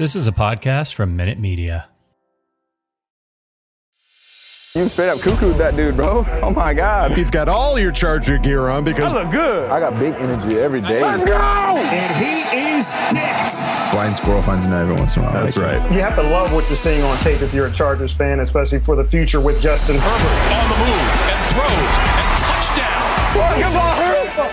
This is a podcast from Minute Media. You straight up cuckooed that dude, bro. Oh my God. You've got all your Charger gear on because I look good. I got big energy every day. Let's go! And he is dicked. Blind squirrel finds a nut every once in a while. That's right. You have to love what you're seeing on tape if you're a Chargers fan, especially for the future with Justin Herbert. On the move and throws and touchdown.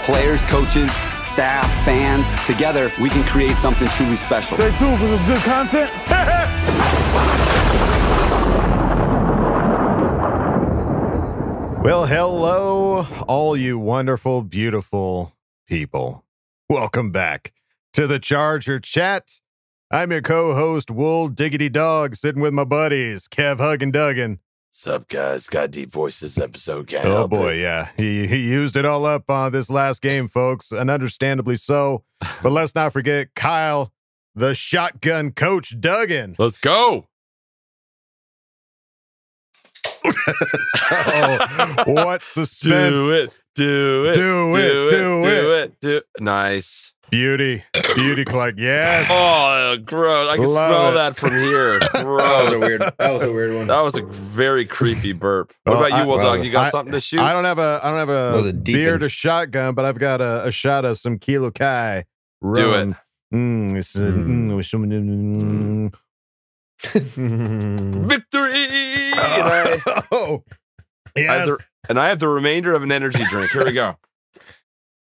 Players, coaches, staff, fans, together we can create something truly special. Stay tuned for some good content. Well, hello, all you wonderful, beautiful people. Welcome back to the Charger Chat. I'm your co-host, Wool Diggity Dog, sitting with my buddies, Kev Hug and Duggan. Sup, guys? Got deep voices episode. Can't oh boy, it. yeah, he he used it all up on this last game, folks, and understandably so. But let's not forget Kyle, the shotgun coach, Duggan. Let's go. oh, what suspense! Do it. Do it. Do it, do Do it. Do it. Nice. Beauty, beauty, Clark. Yes. Oh, gross! I can Love smell it. that from here. That was a weird. That was a weird one. That was a very creepy burp. What Oh, about you, I- Will well, Dog? You got I- something to shoot? I don't have a I don't have That was a a deep beer to shotgun, but I've got a, a shot of some Kilo Kai. Do it. Mm, it's, uh, Mm. mm, some- mm. Victory! And I, oh, I yes. the, and I have the remainder of an energy drink. Here we go.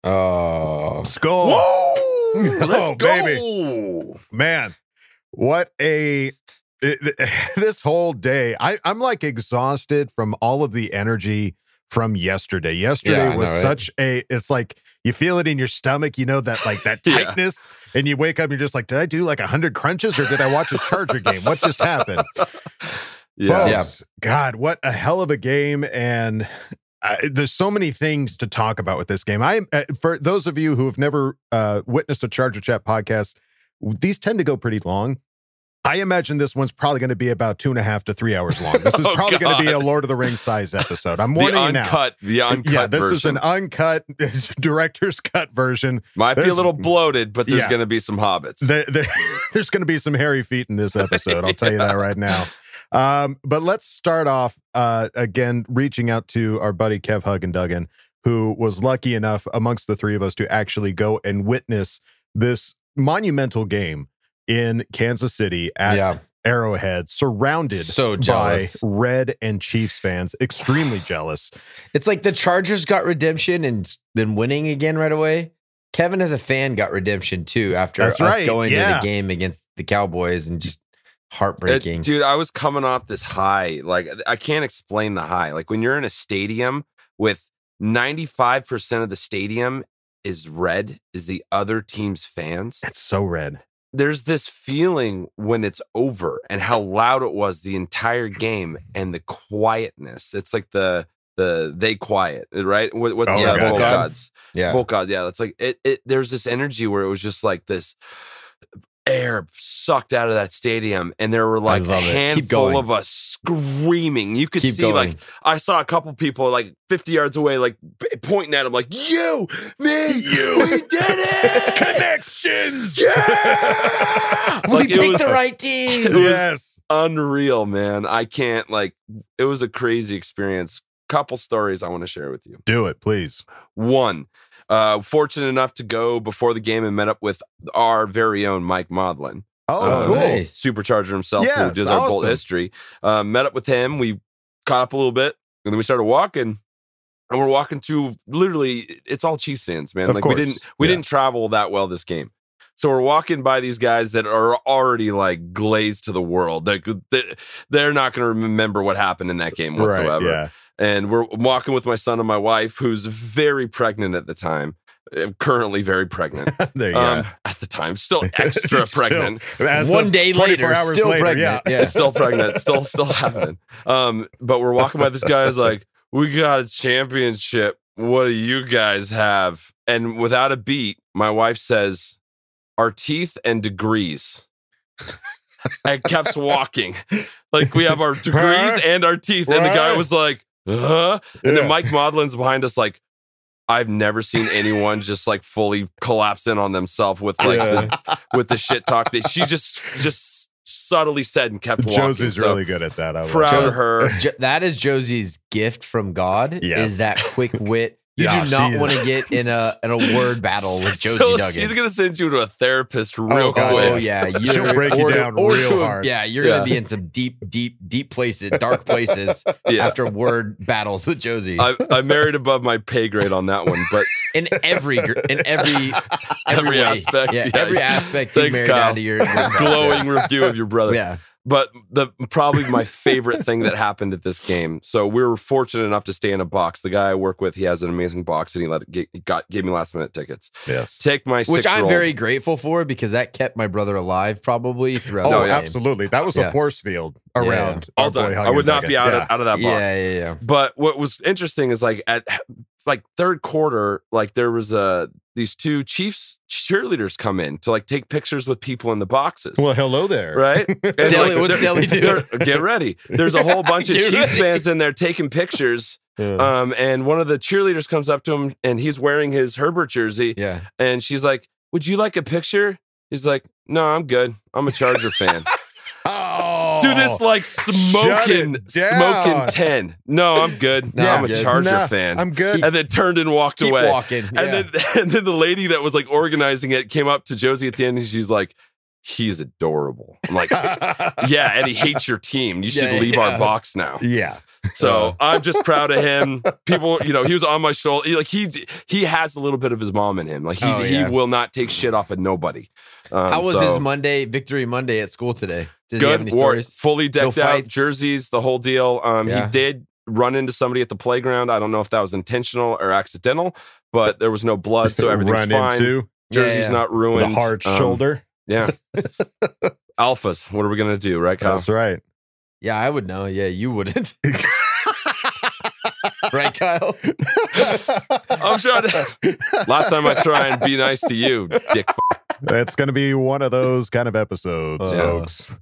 Uh, oh, Skull. Whoa! Let's Oh, go. baby. Man, what a it- this whole day. I, I'm like exhausted from all of the energy from yesterday. Yesterday Yeah, was know, right? such a it's like you feel it in your stomach, you know, that like that Yeah. tightness, and you wake up, and you're just like, Did I do like a hundred crunches or did I watch a Charger game? What just happened? Yeah. Folks, God, what a hell of a game. And uh, there's so many things to talk about with this game. I, uh, for those of you who have never uh, witnessed a Charger Chat podcast, these tend to go pretty long. I imagine this one's probably going to be about two and a half to three hours long. This is Oh, probably going to be a Lord of the Rings size episode. I'm warning you now. uncut, the uncut yeah, this is an uncut director's cut version. Might be a little bloated, but there's Yeah. going to be some hobbits. The, the, there's going to be some hairy feet in this episode. I'll tell you that right now. Um, but let's start off uh, again, reaching out to our buddy Kev Hug and Duggan, who was lucky enough amongst the three of us to actually go and witness this monumental game in Kansas City at yeah. Arrowhead, surrounded So by. Red and Chiefs fans. Extremely jealous. It's like the Chargers got redemption and then winning again right away. Kevin, as a fan, got redemption too after That's us right, going to the game against the Cowboys and just Heartbreaking. It- dude, I was coming off this high. Like, I can't explain the high. Like, when you're in a stadium with 95% of the stadium is red, is the other team's fans. It's so red. There's this feeling when it's over and how loud it was the entire game and the quietness. It's like the, the they quiet, right? What, what's Oh, the God. Gods? yeah. God, yeah. It's like it, it. There's this energy where it was just like this air sucked out of that stadium, and there were like a love it. Keep handful of us screaming. You could Keep see like. I saw a couple people like 50 yards away, like pointing at him, like you, me, you, we did it, Connections. yeah. we like it picked was the right team. yes. unreal, man. I can't like. It was a crazy experience. Couple stories I want to share with you. Do it, please. One, uh, fortunate enough to go before the game and met up with our very own Mike Modlin. Oh, Uh, cool. nice. Supercharger himself, Yes, who does our Bolt history. Uh, met up with him. We caught up a little bit, and then we started walking. And we're walking through literally, it's all Chiefs fans, man. Of like course. we didn't we Yeah. didn't travel that well this game. So we're walking by these guys that are already like glazed to the world. Like they, they're not going to remember what happened in that game whatsoever Right, yeah. And we're walking with my son and my wife, who's very pregnant at the time, uh, currently very pregnant. there you Um, go. at the time, still extra Still, pregnant, One day later, hours still later, pregnant. Yeah. Yeah. still pregnant, still still happening. Um, but we're walking by. This guy is like, "We got a championship. What do you guys have?" And without a beat, my wife says, "Our teeth and degrees." and kept walking. Like we have our degrees and our teeth. And the guy was like, huh? And Yeah. then Mike Modlin's behind us, like, I've never seen anyone just like fully collapse in on themselves with like the, with the shit talk that she just just subtly said and kept walking. Josie's So really good at that. I love proud of her. Jo- that is Josie's gift from God. Yes. Is that quick wit? You Yeah, do not want to get in a in a word battle with Josie So Duggan. she's gonna send you to a therapist real Oh, oh quick. Oh yeah, She'll you're- break you or to- down or real to a- hard. Yeah, you're Yeah. gonna be in some deep, deep, deep places, dark places Yeah. after word battles with Josie. I, I married above my pay grade on that one, but in every, in every, every, Every aspect, yeah, yeah. every aspect. you Thanks, married Kyle. down to your, your glowing review of your brother. Yeah, But the probably my favorite thing that happened at this game. So we were fortunate enough to stay in a box. The guy I work with, he has an amazing box, and he let it get, he got gave me last minute tickets. Yes. Take my which I'm very grateful for because that kept my brother alive probably throughout. Oh, the game. absolutely. That was Yeah. a force field Yeah. around. all our done. I would not be out Yeah. of, out of that box. Yeah, yeah, yeah. But what was interesting is like at like third quarter, like there was a these two Chiefs cheerleaders come in to like take pictures with people in the boxes. Well, hello there. right? And, Deli- what's they're- Deli do? Get ready. There's a whole bunch of Chiefs ready. fans in there taking pictures. Yeah. Um, and one of the cheerleaders comes up to him and he's wearing his Herbert jersey. Yeah. And she's like, Would you like a picture? He's like, No, I'm good. I'm a Charger fan. Oh, to this oh. like smoking, smoking 10. No, I'm good. No, I'm I'm a good. Charger Nah, fan. I'm good. and then turned and walked Keep away. walking. And then and then the lady that was like organizing it came up to Josie at the end and she's like, He's adorable. I'm like, Yeah, and he hates your team. You should Yeah, leave yeah. our box now. yeah. So I'm just proud of him. People, you know, he was on my shoulder. He, like he he has a little bit of his mom in him. Like he Oh, yeah. he will not take shit off of nobody. Um, How was so- his Monday victory Monday at school today? Did he have good wore fully decked No out jerseys the whole deal um he did run into somebody at the playground i don't know if that was intentional or accidental but there was no blood so everything's fine into jersey's not ruined a hard Um, shoulder. Yeah alphas what are we gonna do right Kyle? That's right. Yeah, I would know. Yeah, you wouldn't. right, Kyle? i'm trying to last time i try and be nice to you dick f- It's going to be one of those kind of episodes, Yeah. folks.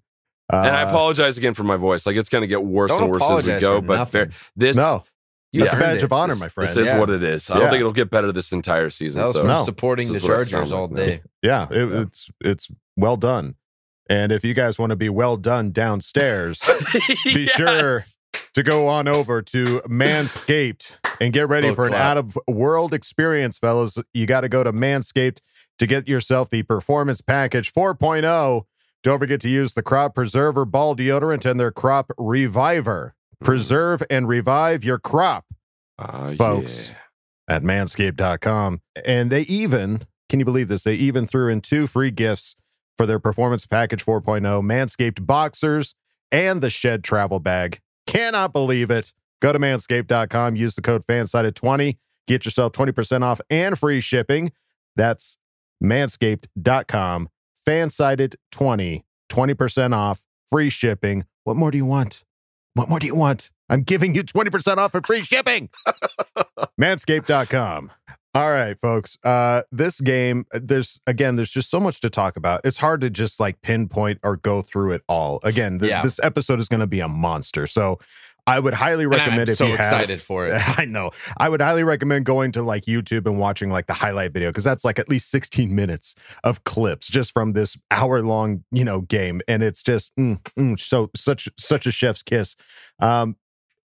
and i Uh, apologize again for my voice like it's gonna get worse and worse as we go but fair- this No, You that's a badge it. of honor, this, my friend. this is Yeah. what it is i don't think it'll get better this entire season That was so from No. supporting This the is what I Chargers all day. Yeah, it, it's it's well done. And if you guys want to be well done downstairs, be sure to go on over to Manscaped and get ready Full for an clap. out of world experience, fellas. You got to go to Manscaped to get yourself the Performance Package 4.0. Don't forget to use the Crop Preserver Ball Deodorant and their Crop Reviver. Preserve and revive your crop Ah, Folks. yeah. at manscaped.com. And they even, can you believe this? They even threw in two free gifts for their Performance Package 4.0, Manscaped Boxers, and the Shed Travel Bag. Cannot believe it. Go to manscaped.com, use the code FANSIDED20, get yourself 20% off and free shipping. That's manscaped.com, FANSIDED20, 20% off, free shipping. What more do you want? What more do you want? I'm giving you 20% off and free shipping. Manscaped.com. All right, folks. Uh, this game, there's again, there's just so much to talk about. It's hard to just like pinpoint or go through it all. Again, th- Yeah. this episode is going to be a monster. So I would highly recommend if so you have excited for it. I know. I would highly recommend going to like YouTube and watching like the highlight video because that's like at least 16 minutes of clips just from this hour long, you know, game. And it's just mm, mm, so such such a chef's kiss. Um,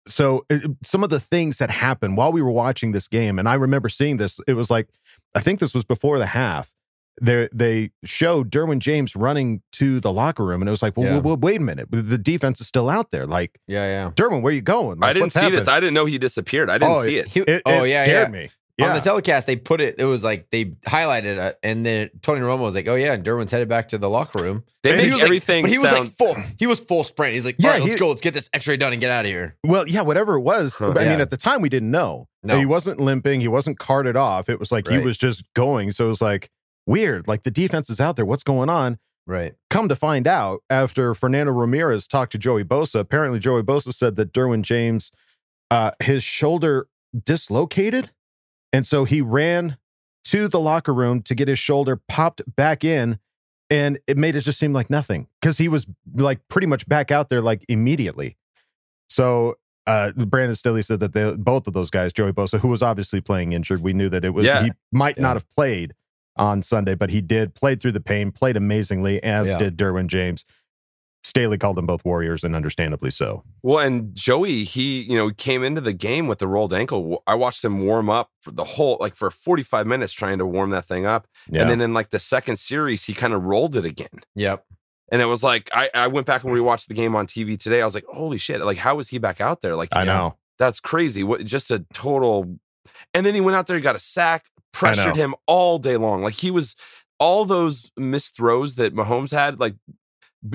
so uh, some of the things that happened while we were watching this game, and I remember seeing this, it was like, I think this was before the half. They they showed Derwin James running to the locker room, and it was like, well, Yeah. well, well, wait a minute, the defense is still out there. Like, Yeah, yeah. Derwin, where are you going? Like, I didn't what's see this. I didn't know he disappeared. I didn't Oh, see it. He- It, oh it yeah, scared yeah. me. Yeah. On the telecast, they put it. It was like they highlighted it, and then Tony Romo was like, "Oh yeah," and Derwin's headed back to the locker room. They And he make was like- everything but he was like full. He was full sprint. He's like, Yeah, "Yeah, let's go. Let's get this X-ray done and get out of here." Well, yeah, whatever it was. Huh. I mean, at the time we didn't know. No. He wasn't limping. He wasn't carted off. It was like he was just going. So it was like weird. Like the defense is out there. What's going on? Right. Come to find out, after Fernando Ramirez talked to Joey Bosa, apparently Joey Bosa said that Derwin James, uh, his shoulder dislocated, and so he ran to the locker room to get his shoulder popped back in, and it made it just seem like nothing because he was like pretty much back out there like immediately. So uh Brandon Staley said that they, both of those guys, Joey Bosa, who was obviously playing injured, we knew that it was Yeah. he might Yeah. not have played on Sunday, but he did played through the pain, played amazingly, as Yeah. did Derwin James. Staley called them both warriors, and understandably so. Well, and Joey, he, you know, came into the game with the rolled ankle. I watched him warm up for the whole, like for 45 minutes trying to warm that thing up. Yeah. And then in like the second series, he kind of rolled it again. Yep. And it was like, I, I went back and rewatched the game on TV today. I was like, holy shit. Like, how was he back out there? Like, I know. that's crazy. What just a total. And then he went out there, he got a sack, pressured him all day long. Like he was all those missed throws that Mahomes had. Like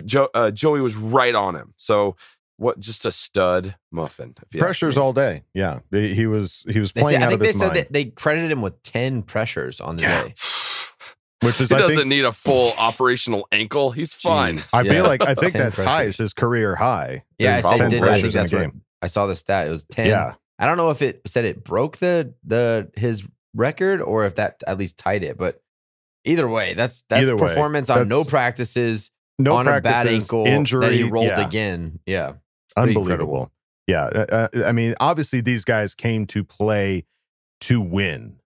Joe, uh, Joey was right on him. So what? Just a stud muffin. if you Pressures all day. Yeah, he he was he was They- playing I out think of they his said mind, that they credited him with ten pressures on the Yeah. day. which is He I doesn't think need a full operational ankle. He's fine. Jeez. I Yeah. feel like I think 10 that ties pressures. his career high. Yeah, I, I did. I think that's what. I saw the stat. It was ten. Yeah, I don't know if it said it broke the the his record or if that at least tied it, but either way, that's that's Either way, performance on no practices no on a bad ankle injury, that he rolled yeah. again. Yeah, unbelievable. Yeah, uh, uh, I mean, obviously these guys came to play to win.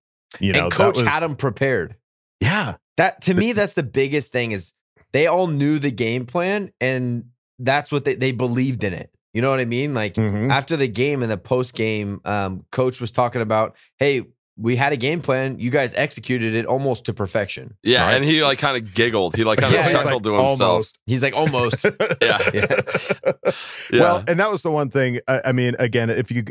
You know, and that coach was- had them prepared. Yeah, That to me, that's the biggest thing is they all knew the game plan and that's what they, they believed in it. You know what I mean? Like Mhm. after the game and the post game, um, coach was talking about, hey, we had a game plan. You guys executed it almost to perfection. Yeah, Right. and he like kind of giggled. He like kind of Yeah, chuckled like, to himself. almost. He's like, almost. Yeah. Yeah. Yeah. Well, and that was the one thing. I, I mean, again, if you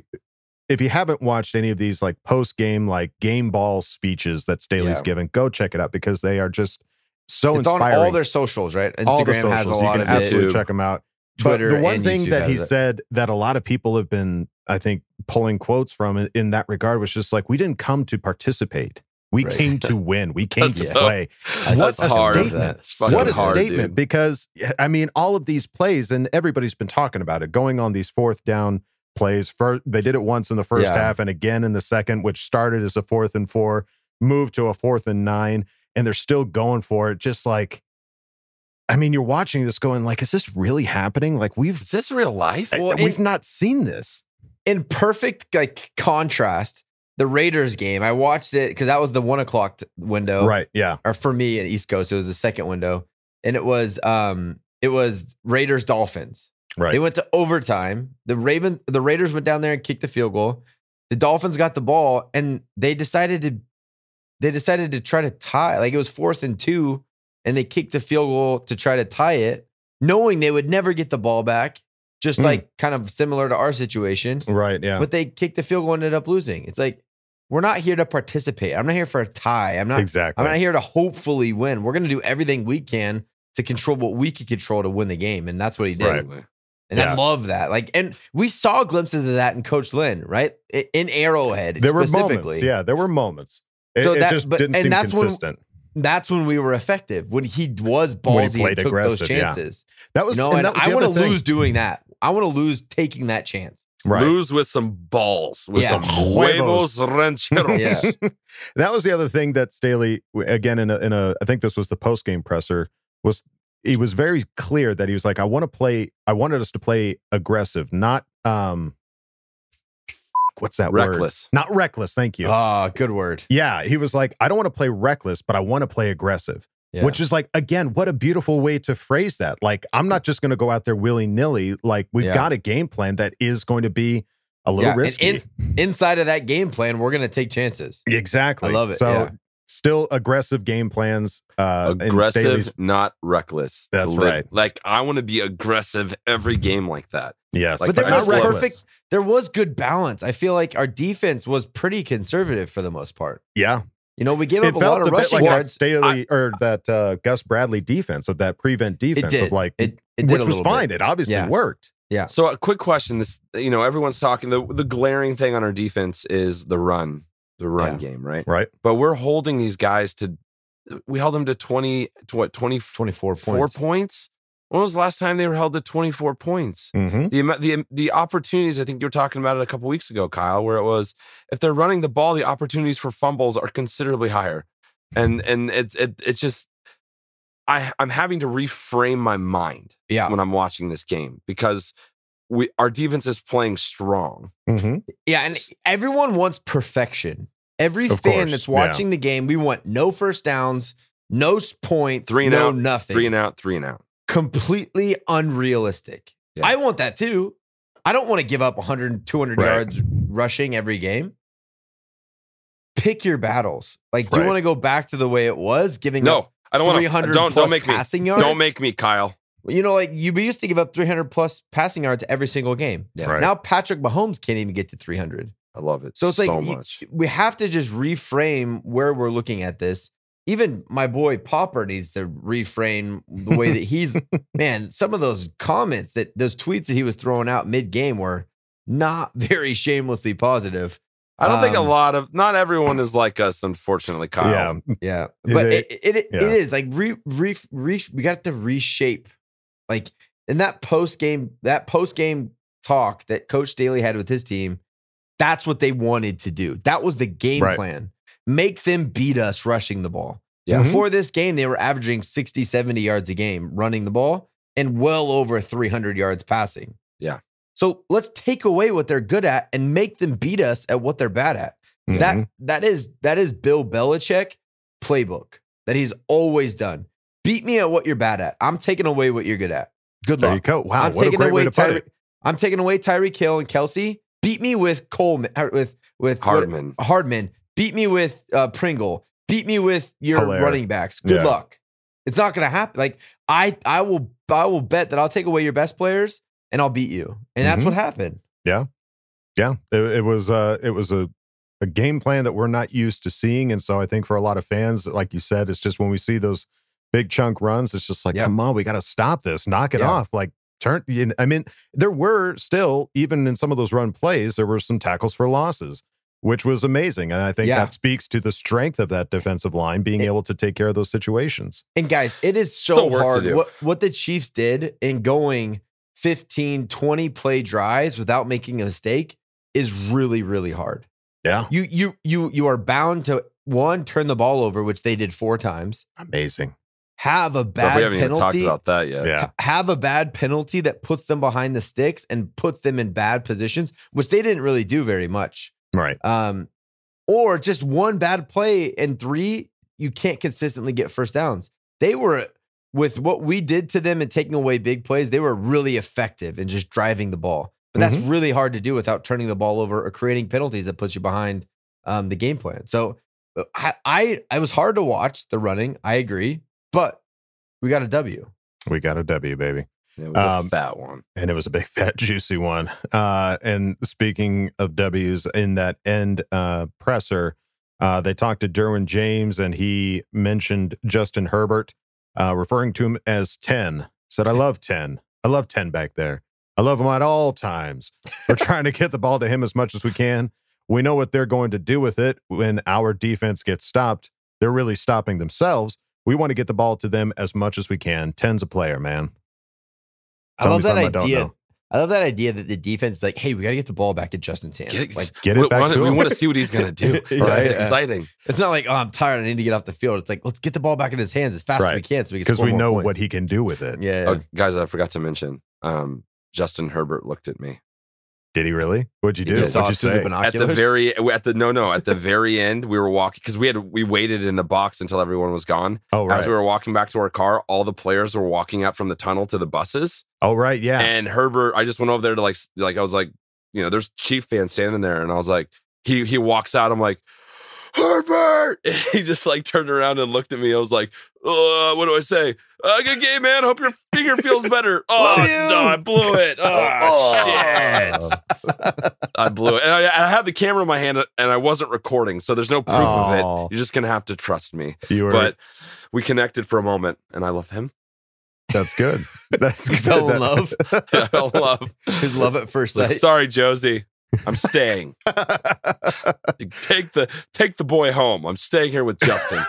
if you haven't watched any of these like post game like game ball speeches that Staley's Yeah. given, go check it out because they are just so it's on inspiring. all their socials, right? Instagram All the has a socials. lot you of can absolutely it. check them out. Twitter but the one thing YouTube that he has it. said that a lot of people have been, I think, pulling quotes from in, in that regard was just like, we didn't come to participate. We Right. came to win. We came to so- play. That's What a hard. statement. What a hard, statement. dude. Because, I mean, all of these plays, and everybody's been talking about it, going on these fourth down plays. First, they did it once in the first Yeah. half and again in the second, which started as a fourth and four, moved to a fourth and nine, and they're still going for it. Just like, I mean, you're watching this going like, is this really happening? Like we've Is this real life? Well, we've not seen this. In perfect like contrast, the Raiders game. I watched it because that was the one o'clock window, Right. Yeah. Or for me at East Coast, it was the second window, and it was um it was Raiders Dolphins. Right. They went to overtime. The Raven, the Raiders went down there and kicked the field goal. The Dolphins got the ball, and they decided to they decided to try to tie. Like it was fourth and two, and they kicked the field goal to try to tie it, knowing they would never get the ball back. Just Mm. like kind of similar to our situation. Right. Yeah. But they kicked the field goal and ended up losing. It's like we're not here to participate. I'm not here for a tie. I'm not exactly. I'm not here to hopefully win. We're going to do everything we can to control what we could control to win the game, and that's what he did. Right. And I love that. Like, and we saw glimpses of that in Coach Lynn, right? In Arrowhead, There were moments. Yeah, there were moments. It, So it that- just but- didn't and seem that's when- consistent. That's when we were effective when he was When he ballsy played and took those aggressive, yeah. chances. that was You know, and and, was I want to lose doing that. I want to lose taking that chance. Right. Lose with some balls, with Yeah. some Huevos. huevos rancheros. Yeah. that was the other thing that Staley again in a, in a I think this was the post game presser was he was very clear that he was like I want to play I wanted us to play aggressive not um what's that word Reckless. not reckless thank you Ah, good word. yeah he was like I don't want to play reckless but I want to play aggressive Yeah. which is like again what a beautiful way to phrase that like I'm not just going to go out there willy nilly like we've Yeah. got a game plan that is going to be a little Yeah, risky in- inside of that game plan, we're gonna take chances. Exactly. I love it, So yeah. still aggressive game plans. Uh, in aggressive, Staley's- not reckless. That's live- right. Like I want to be aggressive every game like that. Yes, Like, but there not was reckless. perfect. There was good balance. I feel like our defense was pretty conservative for the most part. Yeah, You know, we gave it up a lot felt of bit rushing like that yards. Staley or that uh, Gus Bradley defense of that prevent defense did. of like, It- it did which a was fine. bit. It obviously Yeah. worked. Yeah. So a quick question: This, you know, everyone's talking. The the glaring thing on our defense is the run, the run Yeah. game, right? Right. But we're holding these guys to. We held them to twenty. To what? Twenty 24 four points. Points. When was the last time they were held to twenty four points? Mm-hmm. The the the opportunities. I think you were talking about it a couple weeks ago, Kyle, where it was if they're running the ball, the opportunities for fumbles are considerably higher, and and it's it, it's just. I, I'm having to reframe my mind Yeah. when I'm watching this game because we our defense is playing strong. Mm-hmm. Yeah, and everyone wants perfection. Every Of fan course, that's yeah. watching the game, we want no first downs, no points, Three and no out, nothing. Three and out, three and out. Completely unrealistic. Yeah. I want that too. I don't want to give up 100, 200 Right. yards rushing every game. Pick your battles. Like, do Right. you want to go back to the way it was, giving No, up I don't want to. 300 Don't plus don't make me. passing yards? Don't make me, Kyle. You know, like you used to give up 300 plus passing yards every single game. Yeah, Right. Now Patrick Mahomes can't even get to 300. I love it So it's like so you- we have to just reframe where we're looking at this. Even my boy Popper needs to reframe the way that he's man, some of those comments that those tweets that he was throwing out mid-game were not very shamelessly positive. I don't think a um, lot of not everyone is like us, unfortunately, Kyle. Yeah, Yeah. But it- it, it, it, yeah. it is like re, re, re, we got to reshape like in that post game that post game talk that coach Staley had with his team that's what they wanted to do that was the game Right. plan make them beat us rushing the ball Yeah. Mhm. before this game they were averaging 60 70 yards a game running the ball and well over 300 yards passing Yeah. so let's take away what they're good at and make them beat us at what they're bad at Mhm. that that is that is Bill Belichick playbook that he's always done. Beat me at what you're bad at. I'm taking away what you're good at. Good there luck. you go. Wow, I'm what a taking great way away to put it. I'm taking away Tyreek Hill and Kelce. Beat me with Coleman or with with what- Hardman. Beat me with uh, Pringle. Beat me with your Helaire. running backs. Good Yeah. luck. It's not going to happen. Like I I will I will bet that I'll take away your best players and I'll beat you. And that's Mhm. what happened. Yeah, it, it was uh it was a a game plan that we're not used to seeing, and so I think for a lot of fans, like you said, it's just when we see those big chunk runs, it's just like, Yeah. come on, we got to stop this, knock it Yeah. off, like turn. I mean, there were still even in some of those run plays, there were some tackles for losses. Which was amazing. And I think Yeah. that speaks to the strength of that defensive line being It- able to take care of those situations. And guys, it is so Still work to hard. What what the Chiefs did in going 15, 20 play drives without making a mistake is really, really hard. Yeah. You you you you are bound to one, turn the ball over, which they did four times, Amazing. have a So bad we haven't even talked penalty. about that yet. Yeah. Have a bad penalty that puts them behind the sticks and puts them in bad positions, which they didn't really do very much. Right. Um, or just one bad play and three, you can't consistently get first downs. They were with what we did to them and taking away big plays, they were really effective in just driving the ball. But that's really hard to do without turning the ball over or creating penalties that puts you behind um, the game plan. So uh, I, I I was hard to watch the running. I agree, but we got a W. We got a W, baby. It was Um, a fat one. and it was a big fat juicy one uh and speaking of w's in that end uh presser uh they talked to derwin james and he mentioned justin herbert uh, referring to him as 10. Said, I love 10. I love 10 back there. I love him at all times. We're trying to get the ball to him as much as we can. We know what they're going to do with it when our defense gets stopped. They're really stopping themselves. We want to get the ball to them as much as we can. 10's a player, man. I love that something I idea. know. I love that idea that the defense is like, hey, we got to get the ball back in Justin's hands. Get, like, Get it we, back wanna- to we want to see what he's going to do. Right. This is Yeah. exciting. it's not like, oh, I'm tired. I need to get off the field. It's like, let's get the ball back in his hands as fast as we Right. can so we can Because score we more know points. what he can do with it. Yeah. Oh, guys, I forgot to mention. Um, Justin Herbert looked at me Did he really? What'd you He do? just What'd you us the say? at the very at the no no at the very end. We were walking because we had we waited in the box until everyone was gone. Oh, right. As we were walking back to our car, all the players were walking out from the tunnel to the buses. Oh, right. Yeah. And Herbert, I just went over there to like, like I was like, you know, there's Chief fans standing there, and I was like, he he walks out. I'm like, Herbert. And he just like turned around and looked at me. I was like, uh, what do I say? Uh, good game, man. Hope your finger feels better. Oh, no, I blew it. Oh, shit. I blew it. And I, I had the camera in my hand and I wasn't recording, so there's no proof of Oh. it. You're just gonna have to trust me. you were, But we connected for a moment, and I love him. that's good. That's good. fell in love. I fell in love. His love at first Like, sight. sorry, Josie. I'm staying. take the take the boy home. I'm staying here with Justin.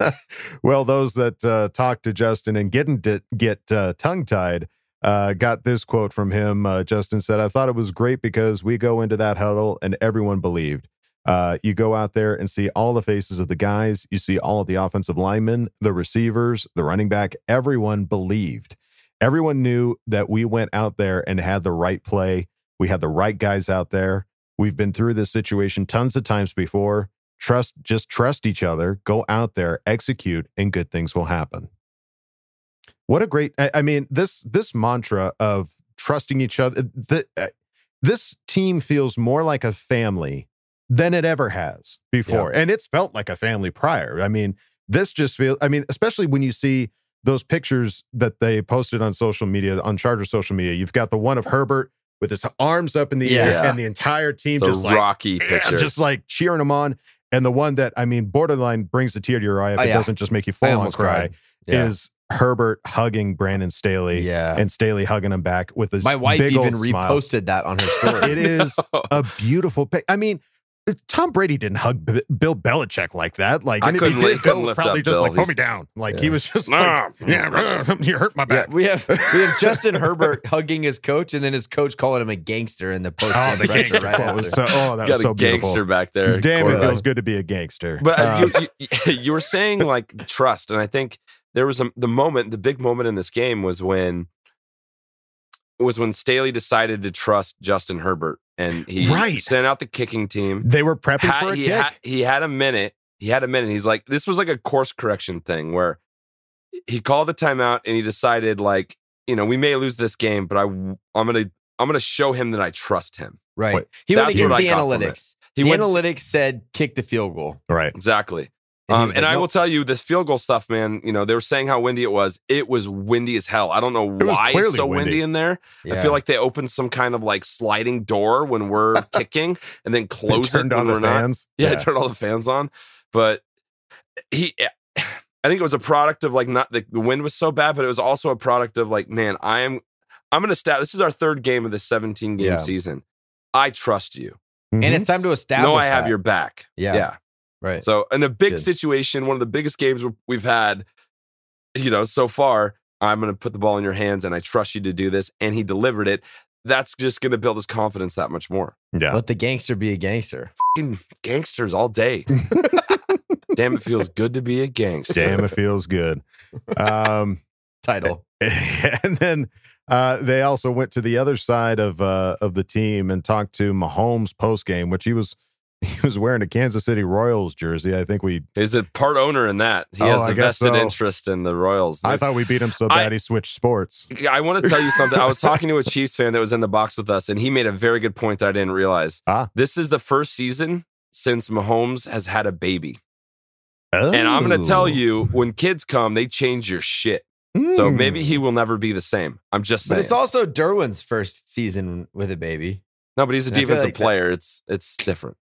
well, those that uh, talk to Justin and getting to get uh, tongue tied uh, got this quote from him. Uh, Justin said, "I thought it was great because we go into that huddle and everyone believed." Uh, you go out there and see all the faces of the guys. You see all of the offensive linemen, the receivers, the running back. Everyone believed. Everyone knew that we went out there and had the right play. We had the right guys out there. We've been through this situation tons of times before. Trust, just trust each other. Go out there, execute, and good things will happen. What a great! I, I mean this this mantra of trusting each other. The, uh, this team feels more like a family than it ever has before, and it's felt like a family prior. I mean, this just feels. I mean, especially when you see those pictures that they posted on social media on Charger social media. You've got the one of Herbert with his arms up in the air, and the entire team It's just like rocky picture. just like cheering him on. And the one that I mean, borderline brings a tear to your eye if Oh, it yeah. doesn't just make you I full on cry. Yeah. Is Herbert hugging Brandon Staley yeah. and Staley hugging him back with his My wife even smile. reposted that on her story. It is a beautiful pic. I mean, Tom Brady didn't hug B- Bill Belichick like that. Like, I and if he couldn't did, li- couldn't Bill was lift probably up just Bill. like, "Put me down." Like Yeah. he was just Nah. like, "Yeah, you hurt my Yeah, back." we have we have Justin Herbert hugging his coach, and then his coach calling him a gangster in the post. Oh, the gangster right quote was so. Oh, that Got was so a beautiful. gangster back there. Damn, it Quarterback. feels good to be a gangster. But uh, Uh, you, you, you were saying like trust, and I think there was a, the moment, the big moment in this game was when was when Staley decided to trust Justin Herbert, and he Right. sent out the kicking team. they were prepping Had- for a he, kick. had, he had a minute. He had a minute. He's like, this was like a course correction thing where he called the timeout and he decided like, you know, we may lose this game, but I I'm gonna I'm gonna show him that I trust him. Right. Wait, he went against what I the got from it. analytics. He the went- analytics said kick the field goal. right. Exactly. And Um, was and like, I "Nope." will tell you, this field goal stuff, man. You know, they were saying how windy it was. It was windy as hell. I don't know was why it's so windy. windy. in there. I feel like they opened some kind of like sliding door when we're kicking, and then They close it when on we're not. fans. Yeah, I turned all the fans on. But he, I think it was a product of like not the, the wind was so bad, but it was also a product of like, man, I am, I'm going to stat. This is our third game of the 17 game Yeah. season. I trust you. Mhm. and it's time to establish. No, I have that. your back. Yeah. Yeah. Right. So in a big Good. situation, one of the biggest games we- we've had, you know, so far, I'm going to put the ball in your hands and I trust you to do this. And he delivered it. That's just going to build his confidence that much more. yeah. Let the gangster be a gangster. Fucking gangsters all day. Damn, it feels good to be a gangster. Damn, it feels good. Um, Title. and then uh, they also went to the other side of uh, of the team and talked to Mahomes post game, which he was he was wearing a Kansas City Royals jersey. I think we. He's a part owner in that. He Oh, has I a guess vested so. interest in the Royals. I thought we beat him so I- bad he switched sports. I want to tell you something. I was talking to a Chiefs fan that was in the box with us, and he made a very good point that I didn't realize. Ah. This is the first season since Mahomes has had a baby. And I'm going to tell Oh. you, when kids come, they change your shit. So Mm. maybe he will never be the same. I'm just But saying. it's also Derwin's first season with a baby. no, but he's a feel defensive like that- player. It's it's different.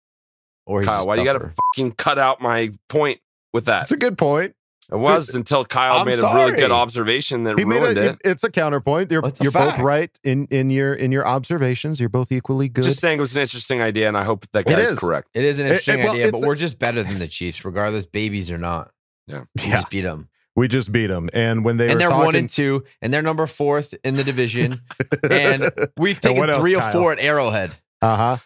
Or Kyle, why do you got to fucking cut out my point with that? That's a good point. It was until Kyle I'm made a really good observation that He made ruined a, it. It's a counterpoint. You're That's a you're both right in in your in your observations. You're both equally good. Just saying it was an interesting idea, and I hope that It guy's is. correct. It is an It- interesting it- well, idea, but it's- we're just better than the Chiefs, regardless, babies or not. Yeah. We Yeah. just beat them. we just beat them, and when they and were they're talking, one and two, and they're number fourth in the division. and we've And taken what else, three or Kyle? four at Arrowhead. uh huh.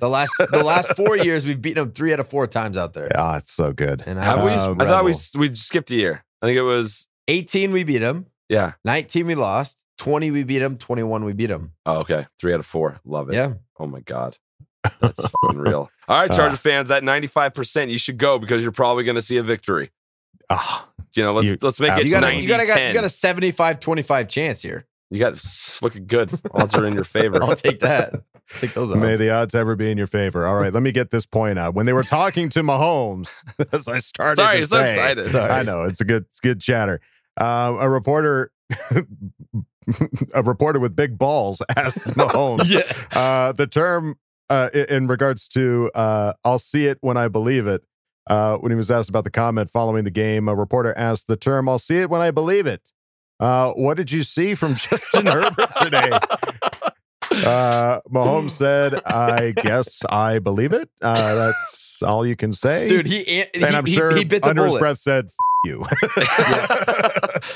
The last the last four years, we've beaten them three out of four times out there. Ah, it's so good. And I Have we? Uh, I thought we we skipped a year. I think it was 18 we beat them, yeah. 19 we lost, 20 we beat them, 21 we beat them. Oh, okay. Three out of four. Love it. Yeah. Oh my god, that's fucking real. All right, Charger fans, that ninety five percent, you should go because you're probably going to see a victory. Ah, You know, let's You- let's make it You got, a, 90 you, got a, 10. you got a 75 25 chance here. You got looking good. Odds are in your favor. I'll take that. Take those May the odds ever be in your favor. All right, let me get this point out. When they were talking to Mahomes, as I started, Sorry, to so say- excited. Sorry. I know it's a good, it's good chatter. Um, a reporter, a reporter with big balls asked Mahomes Yeah. uh, the term uh, i- in regards to uh, "I'll see it when I believe it." Uh, when he was asked about the comment following the game, a reporter asked the term "I'll see it when I believe it." Uh, what did you see from Justin Herbert today? Uh, Mahomes said, "I guess I believe it." Uh, that's all you can say, Dude, he, he, And I'm he, sure he bit the under his bullet. breath said, F- "You."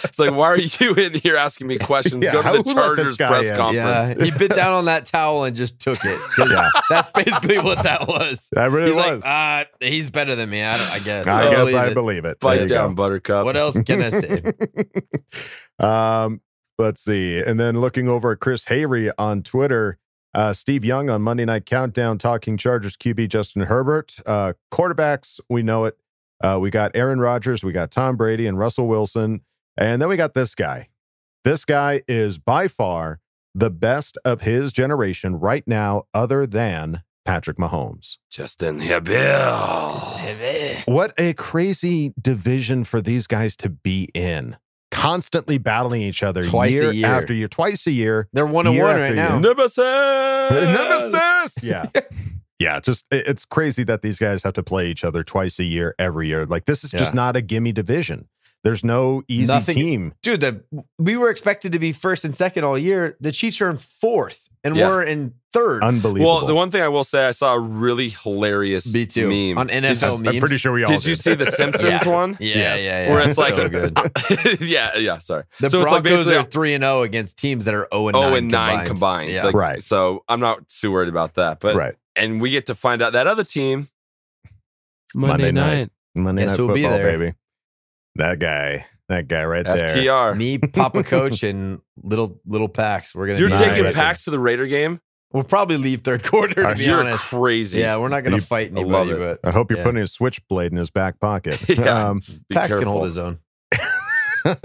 it's like, why are you in here asking me questions? Yeah, Go to the Chargers press in? conference. Yeah, he bit down on that towel and just took it. Yeah. That's basically what that was. That really He's was. like, uh, he's better than me. I, don't, I guess. I I'll guess believe I it. believe it. Bite down, go. Buttercup. What else can I say? um, let's see. And then looking over at Chris Hayre on Twitter, uh, Steve Young on Monday Night Countdown talking Chargers QB Justin Herbert. Uh, quarterbacks, we know it. Uh, we got Aaron Rodgers, we got Tom Brady and Russell Wilson. And then we got this guy. This guy is by far the best of his generation right now, other than Patrick Mahomes. Justin Herbert. What a crazy division for these guys to be in. Constantly battling each other Twice a year, year. after year, twice a year. They're one and Year one after right year. now. Nemesis. Nemesis. Yeah. Yeah, just it- it's crazy that these guys have to play each other twice a year, every year. Like this is just not a gimme division. There's no easy Nothing- team. Dude, the, we were expected to be first and second all year. The Chiefs are in fourth, and Yeah. we're in third. Unbelievable. Well, the one thing I will say, I saw a really hilarious Me too. meme On NFL I'm pretty sure we all Did you see the Simpsons Yeah. one? Yeah, Yes. yeah, yeah. Where it's like, so good. yeah, yeah. Sorry. The so it's like basically are three and zero against teams that are zero and oh nine and nine combined. combined. Yeah, Like, Right. So I'm not too worried about that. But right. and we get to find out that other team Monday night. Monday Guess Night who'll be Football, there? baby. That guy. That guy right there. FTR. me, Papa Coach, and little little Pax. We're gonna. You're taking there. Pax to the Raider game. We'll probably leave third quarter. To be You're honest. crazy. Yeah, we're not gonna You- fight I anybody, it. but I hope you're Yeah. putting a switchblade in his back pocket. Yeah. Um, Be Pax can hold his own.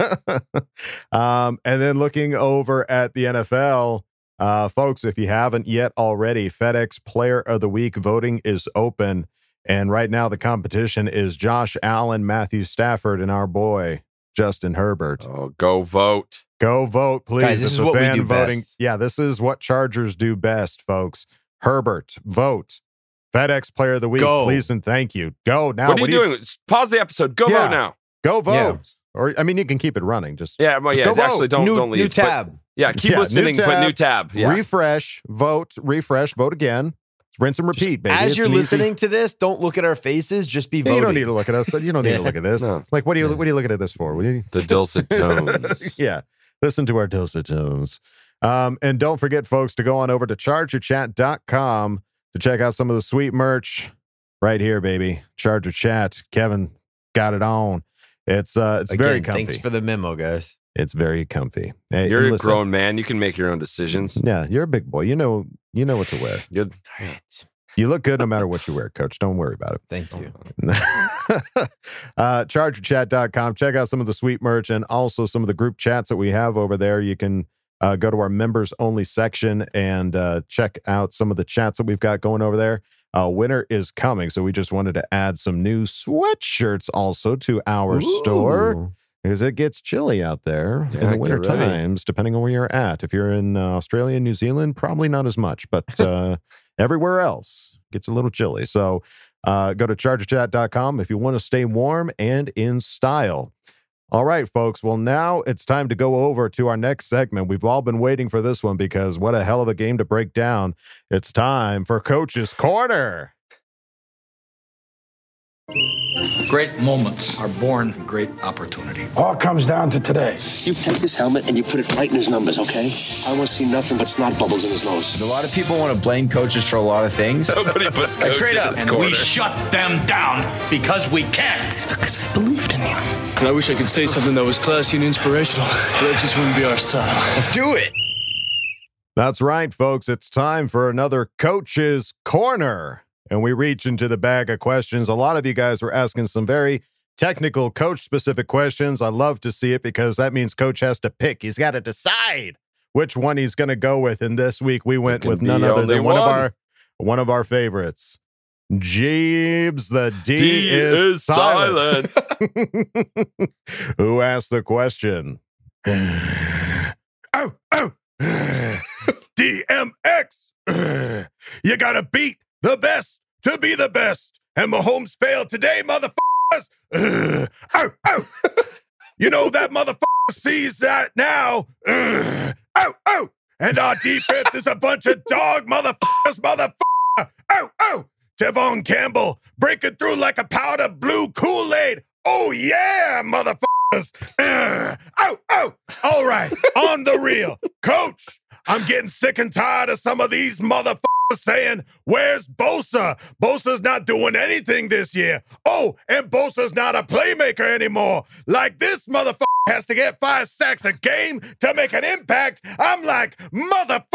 um, and then looking over at the NFL, uh, folks, if you haven't yet already, FedEx Player of the Week voting is open. And right now, the competition is Josh Allen, Matthew Stafford, and our boy, Justin Herbert. Oh, go vote. Go vote, please. Guys, this It's is a what we do voting. best. Yeah, this is what Chargers do best, folks. Herbert, vote. FedEx Player of the Week, Go. please and thank you. Go now. what are you doing? Just pause the episode. Go Yeah. vote now. Go vote. Yeah. Or I mean, you can keep it running. Just Yeah, well, Just yeah. go Actually, vote. don't new, don't leave. new But- tab. yeah, keep Yeah, new listening, but tab. new tab. Yeah. refresh, vote, refresh, vote again. Rinse and repeat, baby. As It's you're an easy- listening to this, don't look at our faces. Just be Yeah, voting. you don't need to look at us. You don't need Yeah. to look at this. No. Like, what do you what are you looking at this for? You- the dulcet tones. yeah, listen to our dulcet tones. Um, and don't forget, folks, to go on over to chargerchat.com to check out some of the sweet merch right here, baby. Charger Chat. Kevin got it on. It's uh, it's Again, very comfy. Thanks for the memo, guys. it's very comfy. Hey, You're a listen. grown man. You can make your own decisions. Yeah, you're a big boy. You know, you know what to wear. You're, All right. You look good no matter what you wear, coach. Don't worry about it. Thank you. uh, chargerchat.com. Check out some of the sweet merch and also some of the group chats that we have over there. You can uh, go to our members only section and uh, check out some of the chats that we've got going over there. Uh, winter is coming, so we just wanted to add some new sweatshirts also to our store Ooh. Because it gets chilly out there Yeah, in the winter ready. times, depending on where you're at. If you're in uh, Australia, New Zealand, probably not as much, but uh, everywhere else gets a little chilly. So Uh, go to chargerchat.com if you want to stay warm and in style. All right, folks. Well, now it's time to go over to our next segment. We've all been waiting for this one because what a hell of a game to break down. It's time for Coach's Corner. Great moments are born from great opportunity. All comes down to today. You take this helmet and you put it right in his numbers, okay? I want to see nothing but snot bubbles in his nose. A lot of people want to blame coaches for a lot of things. Nobody puts Like, coach straight in up. his And corner. we shut them down because we can't. Because I believed in you. And I wish I could say something that was classy and inspirational, but it just wouldn't be our style. Let's do it. That's right, folks. It's time for another Coach's Corner. And we reach into the bag of questions. A lot of you guys were asking some very technical coach specific questions. I love to see it because that means coach has to pick. He's got to decide which one he's going to go with. And this week we went with none other than one of our one of our favorites. Jeeves, the D, D is, is silent. Who asked the question? oh, oh, DMX. you gotta beat the best to be the best. And Mahomes failed today, motherfuckers. oh, oh. you know that motherfucker sees that now. oh, oh. And our defense is a bunch of dog motherfuckers, motherfucker. Oh, oh. Tevon Campbell breaking through like a powder blue Kool-Aid. Oh, yeah, motherfuckers. Ugh. oh, oh. All right, on the real. Coach, I'm getting sick and tired of some of these motherfuckers saying, Where's Bosa? Bosa's not doing anything this year. Oh, and Bosa's not a playmaker anymore. Like this motherfucker has to get five sacks a game to make an impact. I'm like, motherfuckers,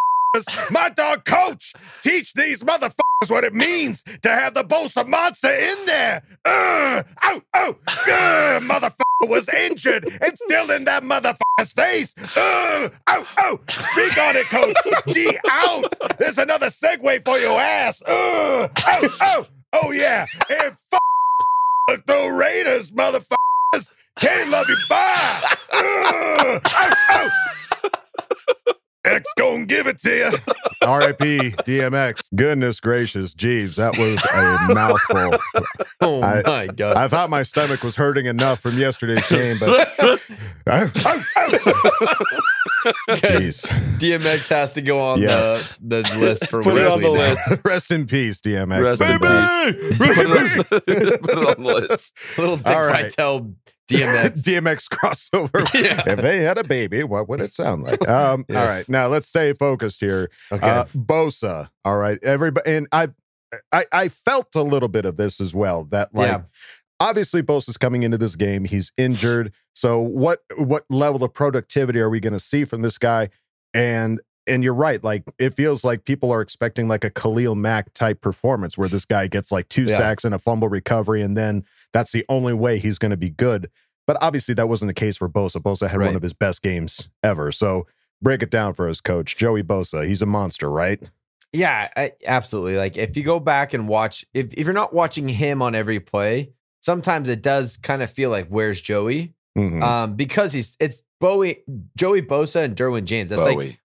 my dog coach, teach these motherfuckers what it means to have the Bosa monster in there. Ugh, oh, oh, ugh, motherfucker was injured and still in that motherfucker's face. Ugh, oh, oh, speak on it, coach. D out. There's another segue for your ass. Ugh, oh, oh, oh, yeah. And fuck the Raiders, motherfuckers. Can't love you. Bye. Ugh, oh, oh. X gonna give it to you. R.I.P. DMX. Goodness gracious, Jeeves, that was a mouthful. Oh I- my god. I thought my stomach was hurting enough from yesterday's game, but jeez. DMX has to go on Yes. the, the list for Put it on the now. list. Rest in peace, DMX. Rest in peace. Put it on, put it on the list. Little Dick All right. Vitale DMX. DMX crossover. If they had a baby, what would it sound like? Um, Yeah. All right, now let's stay focused here. Okay. Uh, Bosa. All right, everybody, and I, I, I felt a little bit of this as well. That like, Yeah. obviously, Bosa's coming into this game. He's injured. So what, what level of productivity are we going to see from this guy? And and you're right. Like it feels like people are expecting like a Khalil Mack type performance where this guy gets like two Yeah. sacks and a fumble recovery, and then that's the only way he's going to be good. But obviously, that wasn't the case for Bosa. Bosa had Right. one of his best games ever. So break it down for us, coach. Joey Bosa, he's a monster, right? Yeah, I, absolutely. Like if you go back and watch, if, if you're not watching him on every play, sometimes it does kind of feel like where's Joey? Mhm. Um, because he's it's Bowie, Joey Bosa and Derwin James. That's like Bowie.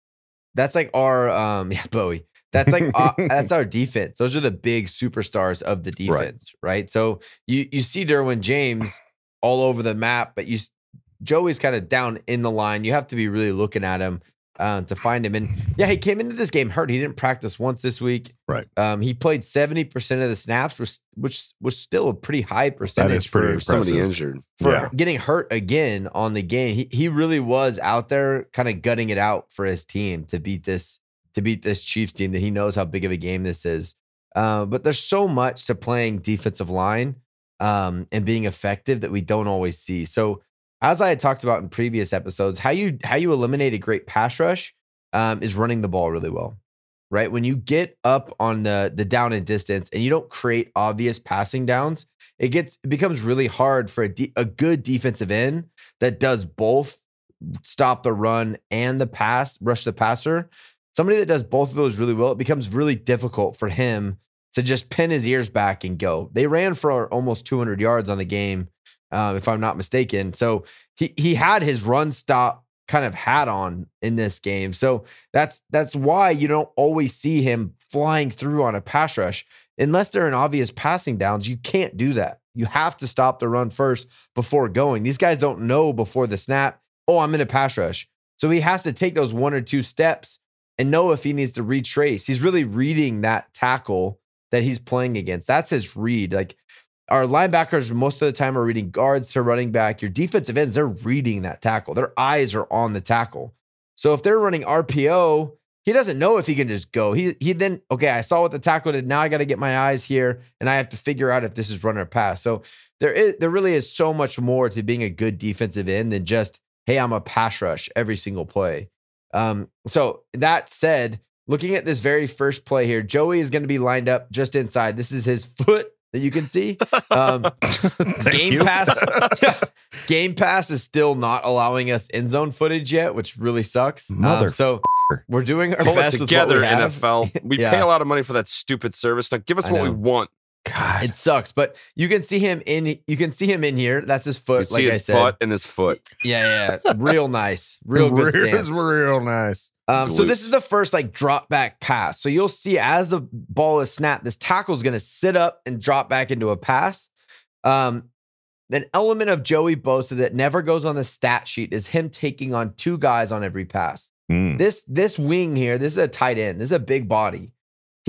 That's like our um yeah Bowie. That's like uh, that's our defense. Those are the big superstars of the defense, right? So you you see Derwin James all over the map, but you Joey's kind of down in the line. You have to be really looking at him uh, to find him. And yeah, he came into this game hurt. He didn't practice once this week. Right. Um, he played seventy percent of the snaps, which which was still a pretty high percentage. is pretty for, impressive. Somebody injured. for Yeah. getting hurt again on the game. He he really was out there kind of gutting it out for his team to beat this to beat this Chiefs team that he knows how big of a game this is. Uh, but there's so much to playing defensive line um, and being effective that we don't always see. So as I had talked about in previous episodes, how you how you eliminate a great pass rush um, is running the ball really well. Right when you get up on the the down and distance and you don't create obvious passing downs, it gets it becomes really hard for a, de- a good defensive end that does both stop the run and the pass, rush the passer. Somebody that does both of those really well, it becomes really difficult for him to just pin his ears back and go. They ran for almost 200 yards on the game, uh, if I'm not mistaken. So he he had his run stop kind of hat on in this game. So that's that's why you don't always see him flying through on a pass rush. unless they're in obvious passing downs, you can't do that. You have to stop the run first before going. These guys don't know before the snap, oh, I'm in a pass rush. So he has to take those one or two steps and know if he needs to retrace. He's really reading that tackle that he's playing against. That's his read. Like our linebackers, most of the time, are reading guards to running back. Your defensive ends, they're reading that tackle. Their eyes are on the tackle. So if they're running RPO, he doesn't know if he can just go. He he then okay, I saw what the tackle did. Now I got to get my eyes here, and I have to figure out if this is run or pass. So there is there really is so much more to being a good defensive end than just hey, I'm a pass rush every single play. Um, so that said, looking at this very first play here, Joey is going to be lined up just inside. This is his foot that you can see. Um, Game you. Pass, Game Pass is still not allowing us end zone footage yet, which really sucks. Um, Mother so we're doing our Pull it best together, with what we have. NFL. We Yeah. pay a lot of money for that stupid service. Now give us what we want. God. It sucks, but you can see him in. You can see him in here. That's his You foot. see like I said, butt and his foot. yeah, yeah, yeah. real nice, real good real, stance. it's real nice. Um, so this is the first like drop back pass. So you'll see as the ball is snapped, this tackle is going to sit up and drop back into a pass. Um, an element of Joey Bosa that never goes on the stat sheet is him taking on two guys on every pass. Mm. This this wing here, this is a tight end. This is a big body.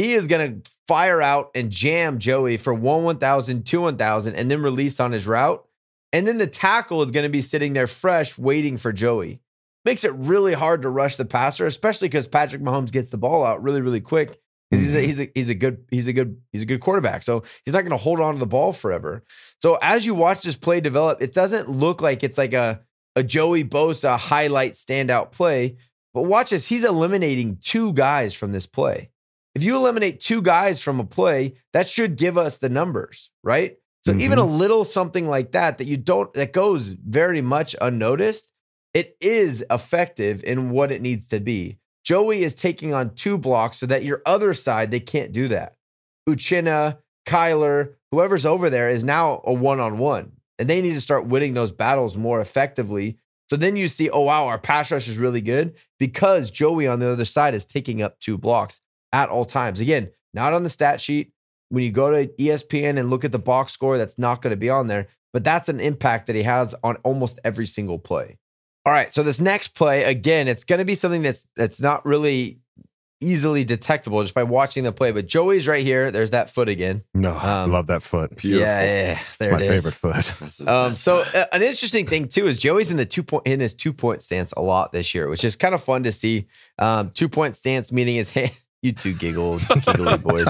He is going to fire out and jam Joey for one 1,000, two 1,000, and then release on his route. And then the tackle is going to be sitting there fresh, waiting for Joey. Makes it really hard to rush the passer, especially because Patrick Mahomes gets the ball out really, really quick. He's a, mm-hmm. he's a he's a good he's a good he's a good quarterback, so he's not going to hold on to the ball forever. So as you watch this play develop, it doesn't look like it's like a a Joey Bosa highlight standout play, but watch this. He's eliminating two guys from this play. If you eliminate two guys from a play, that should give us the numbers, right? So even a mm-hmm. little something like that that you don't that goes very much unnoticed, it is effective in what it needs to be. Joey is taking on two blocks so that your other side they can't do that. Uchenna, Kyler, whoever's over there is now a one-on-one. And they need to start winning those battles more effectively. So then you see, oh wow, our pass rush is really good because Joey on the other side is taking up two blocks at all times. Again, not on the stat sheet. When you go to ESPN and look at the box score, that's not going to be on there, but that's an impact that he has on almost every single play. All right, so this next play, again, it's going to be something that's that's not really easily detectable just by watching the play. But Joey's right here. There's that foot again. No, I Um, love that foot. Beautiful. Yeah, yeah, yeah. there My it is. favorite foot. Um, so uh, an interesting thing too is Joey's in the two point in his two point stance a lot this year, which is kind of fun to see. Um, two point stance meaning his hand. You two giggle, giggly boys.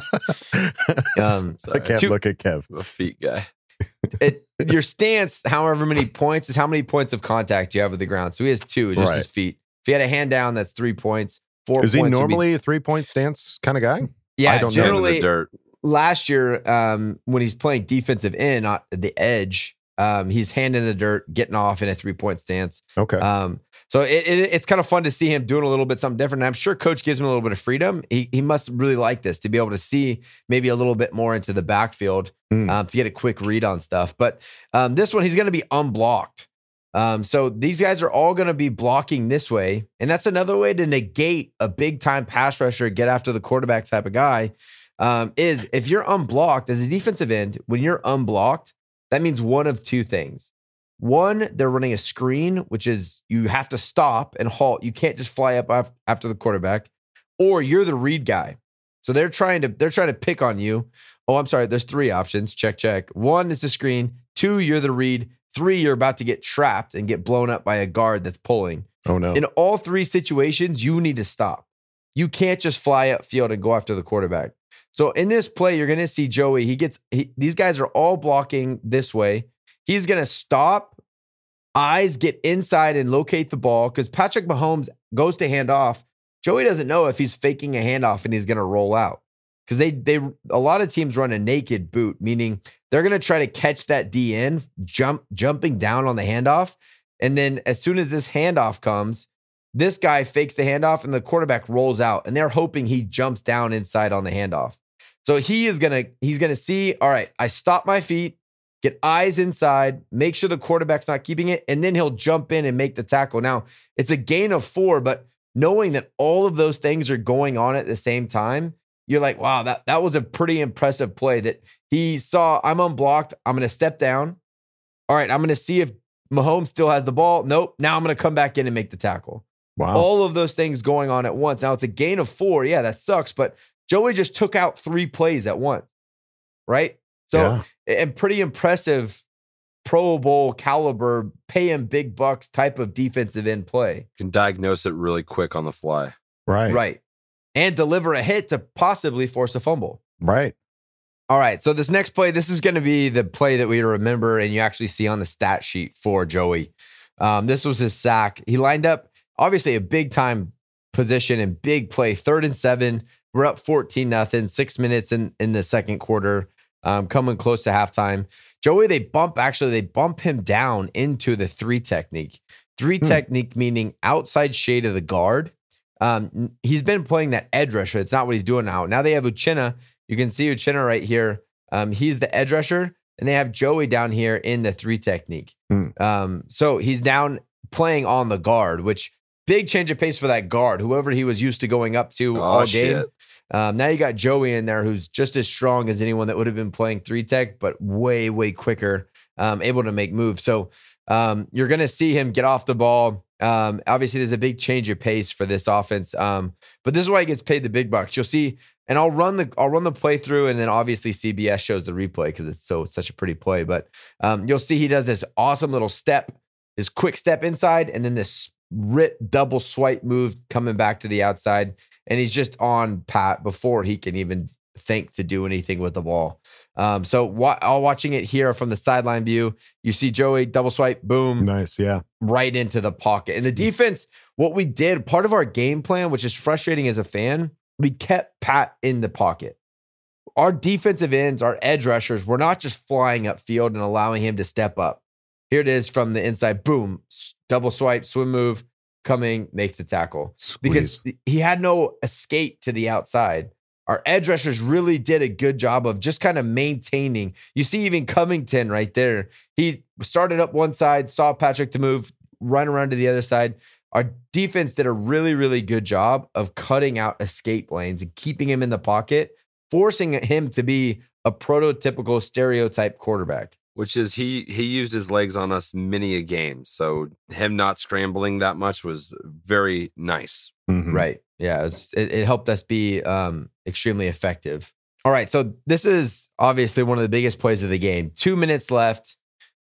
Um, I can't Two- look at Kev. the feet guy. it, your stance, however many points, is how many points of contact you have with the ground. So he has two, just Right. his feet. If he had a hand down, that's three points. Four Is he points would be- normally a three point stance kind of guy? yeah, I don't know. Generally the dirt. last year, um, when he's playing defensive end, not the edge, um, he's hand in the dirt, getting off in a three point stance. Okay. Um, so it, it, it's kind of fun to see him doing a little bit something different. And I'm sure coach gives him a little bit of freedom. He, he must really like this to be able to see maybe a little bit more into the backfield Hmm. um, to get a quick read on stuff. But um, this one, he's going to be unblocked. Um, so these guys are all going to be blocking this way. And that's another way to negate a big time pass rusher, get after the quarterback type of guy. Um, is if you're unblocked as a defensive end, when you're unblocked, that means one of two things. One, they're running a screen, which is you have to stop and halt. You can't just fly up after the quarterback, or you're the read guy. So they're trying to they're trying to pick on you. Oh, I'm sorry. There's three options. Check, check. One, it's a screen. Two, you're the read. Three, you're about to get trapped and get blown up by a guard that's pulling. oh no. In all three situations, you need to stop. You can't just fly upfield and go after the quarterback. So in this play, you're going to see Joey. He gets he, these guys are all blocking this way. He's going to stop. Eyes get inside and locate the ball because Patrick Mahomes goes to hand off. Joey doesn't know if he's faking a handoff and he's going to roll out because they they a lot of teams run a naked boot, meaning they're going to try to catch that DN jump jumping down on the handoff, and then as soon as this handoff comes, this guy fakes the handoff and the quarterback rolls out, and they're hoping he jumps down inside on the handoff. So he is gonna he's gonna see. All right, I stop my feet, get eyes inside, make sure the quarterback's not keeping it, and then he'll jump in and make the tackle. Now it's a gain of four, but knowing that all of those things are going on at the same time, you're like, wow, that, that was a pretty impressive play that he saw. I'm unblocked. I'm going to step down. All right, I'm going to see if Mahomes still has the ball. Nope. Now I'm going to come back in and make the tackle. Wow. All of those things going on at once. Now it's a gain of four. Yeah, that sucks. But Joey just took out three plays at once. Right. So, and pretty impressive Pro Bowl caliber, pay him big bucks type of defensive end play. Can diagnose it really quick on the fly. Right. Right. And deliver a hit to possibly force a fumble. Right. All right. So this next play, this is going to be the play that we remember and you actually see on the stat sheet for Joey. Um, this was his sack. He lined up, obviously, a big time position and big play, third and seven. We're up 14 nothing, six minutes in, in the second quarter, um, coming close to halftime. Joey, they bump, actually, they bump him down into the three technique. Three Hmm. technique meaning outside shade of the guard. Um, he's been playing that edge rusher. It's not what he's doing now. Now they have Uchenna. You can see Uchenna right here. Um, he's the edge rusher, and they have Joey down here in the three technique. Hmm. Um, so he's down playing on the guard, which big change of pace for that guard, whoever he was used to going up to Oh, all game. Um, now you got Joey in there, who's just as strong as anyone that would have been playing three tech, but way way quicker, um, able to make moves. So um, you're going to see him get off the ball. Um, obviously, there's a big change of pace for this offense, um, but this is why he gets paid the big bucks. You'll see, and I'll run the I'll run the playthrough, and then obviously CBS shows the replay because it's so it's such a pretty play. But um, you'll see he does this awesome little step, his quick step inside, and then this rip double swipe move coming back to the outside, and he's just on Pat before he can even think to do anything with the ball. Um, so wa- all watching it here from the sideline view, you see Joey double swipe, boom, Nice. Yeah. right into the pocket. And the defense, what we did, part of our game plan, which is frustrating as a fan, we kept Pat in the pocket. Our defensive ends, our edge rushers, were not just flying upfield and allowing him to step up. Here it is from the inside, boom, double swipe, swim move, coming, make the tackle. Because he had no escape to the outside. Our edge rushers really did a good job of just kind of maintaining. You see, even Covington right there, he started up one side, saw Patrick to move, run around to the other side. Our defense did a really, really good job of cutting out escape lanes and keeping him in the pocket, forcing him to be a prototypical stereotype quarterback. Which is he he used his legs on us many a game. So him not scrambling that much was very nice. Mhm. Right. Yeah. It's, it, it helped us be um, extremely effective. All right. So this is obviously one of the biggest plays of the game. Two minutes left.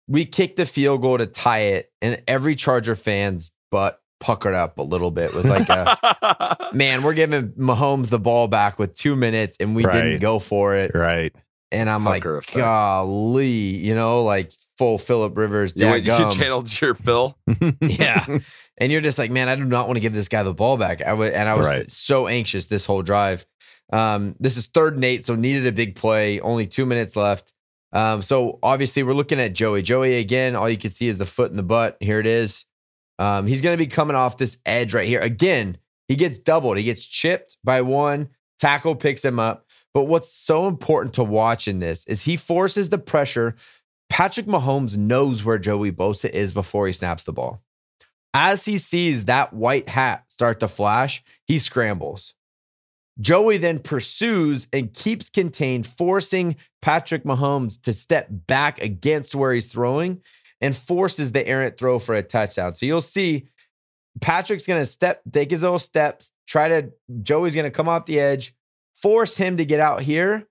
We kicked the field goal to tie it, and every Charger fan's butt puckered up a little bit. With like, a, man, we're giving Mahomes the ball back with two minutes, and we Right. didn't go for it. Right. And I'm Pucker like, effect. golly, you know, like full Philip Rivers. You, went- you channeled your Phil. yeah. And you're just like, man, I do not want to give this guy the ball back. I would, and I was Right. so anxious this whole drive. Um, this is third and eight, so needed a big play. Only two minutes left. Um, so obviously we're looking at Joey. Joey again. All you can see is the foot in the butt. Here it is. Um, he's going to be coming off this edge right here again. He gets doubled. He gets chipped by one. Tackle picks him up. But what's so important to watch in this is he forces the pressure. Patrick Mahomes knows where Joey Bosa is before he snaps the ball. As he sees that white hat start to flash, he scrambles. Joey then pursues and keeps contained, forcing Patrick Mahomes to step back against where he's throwing and forces the errant throw for a touchdown. So you'll see Patrick's going to step, take his little steps, try to, Joey's going to come off the edge, force him to get out here.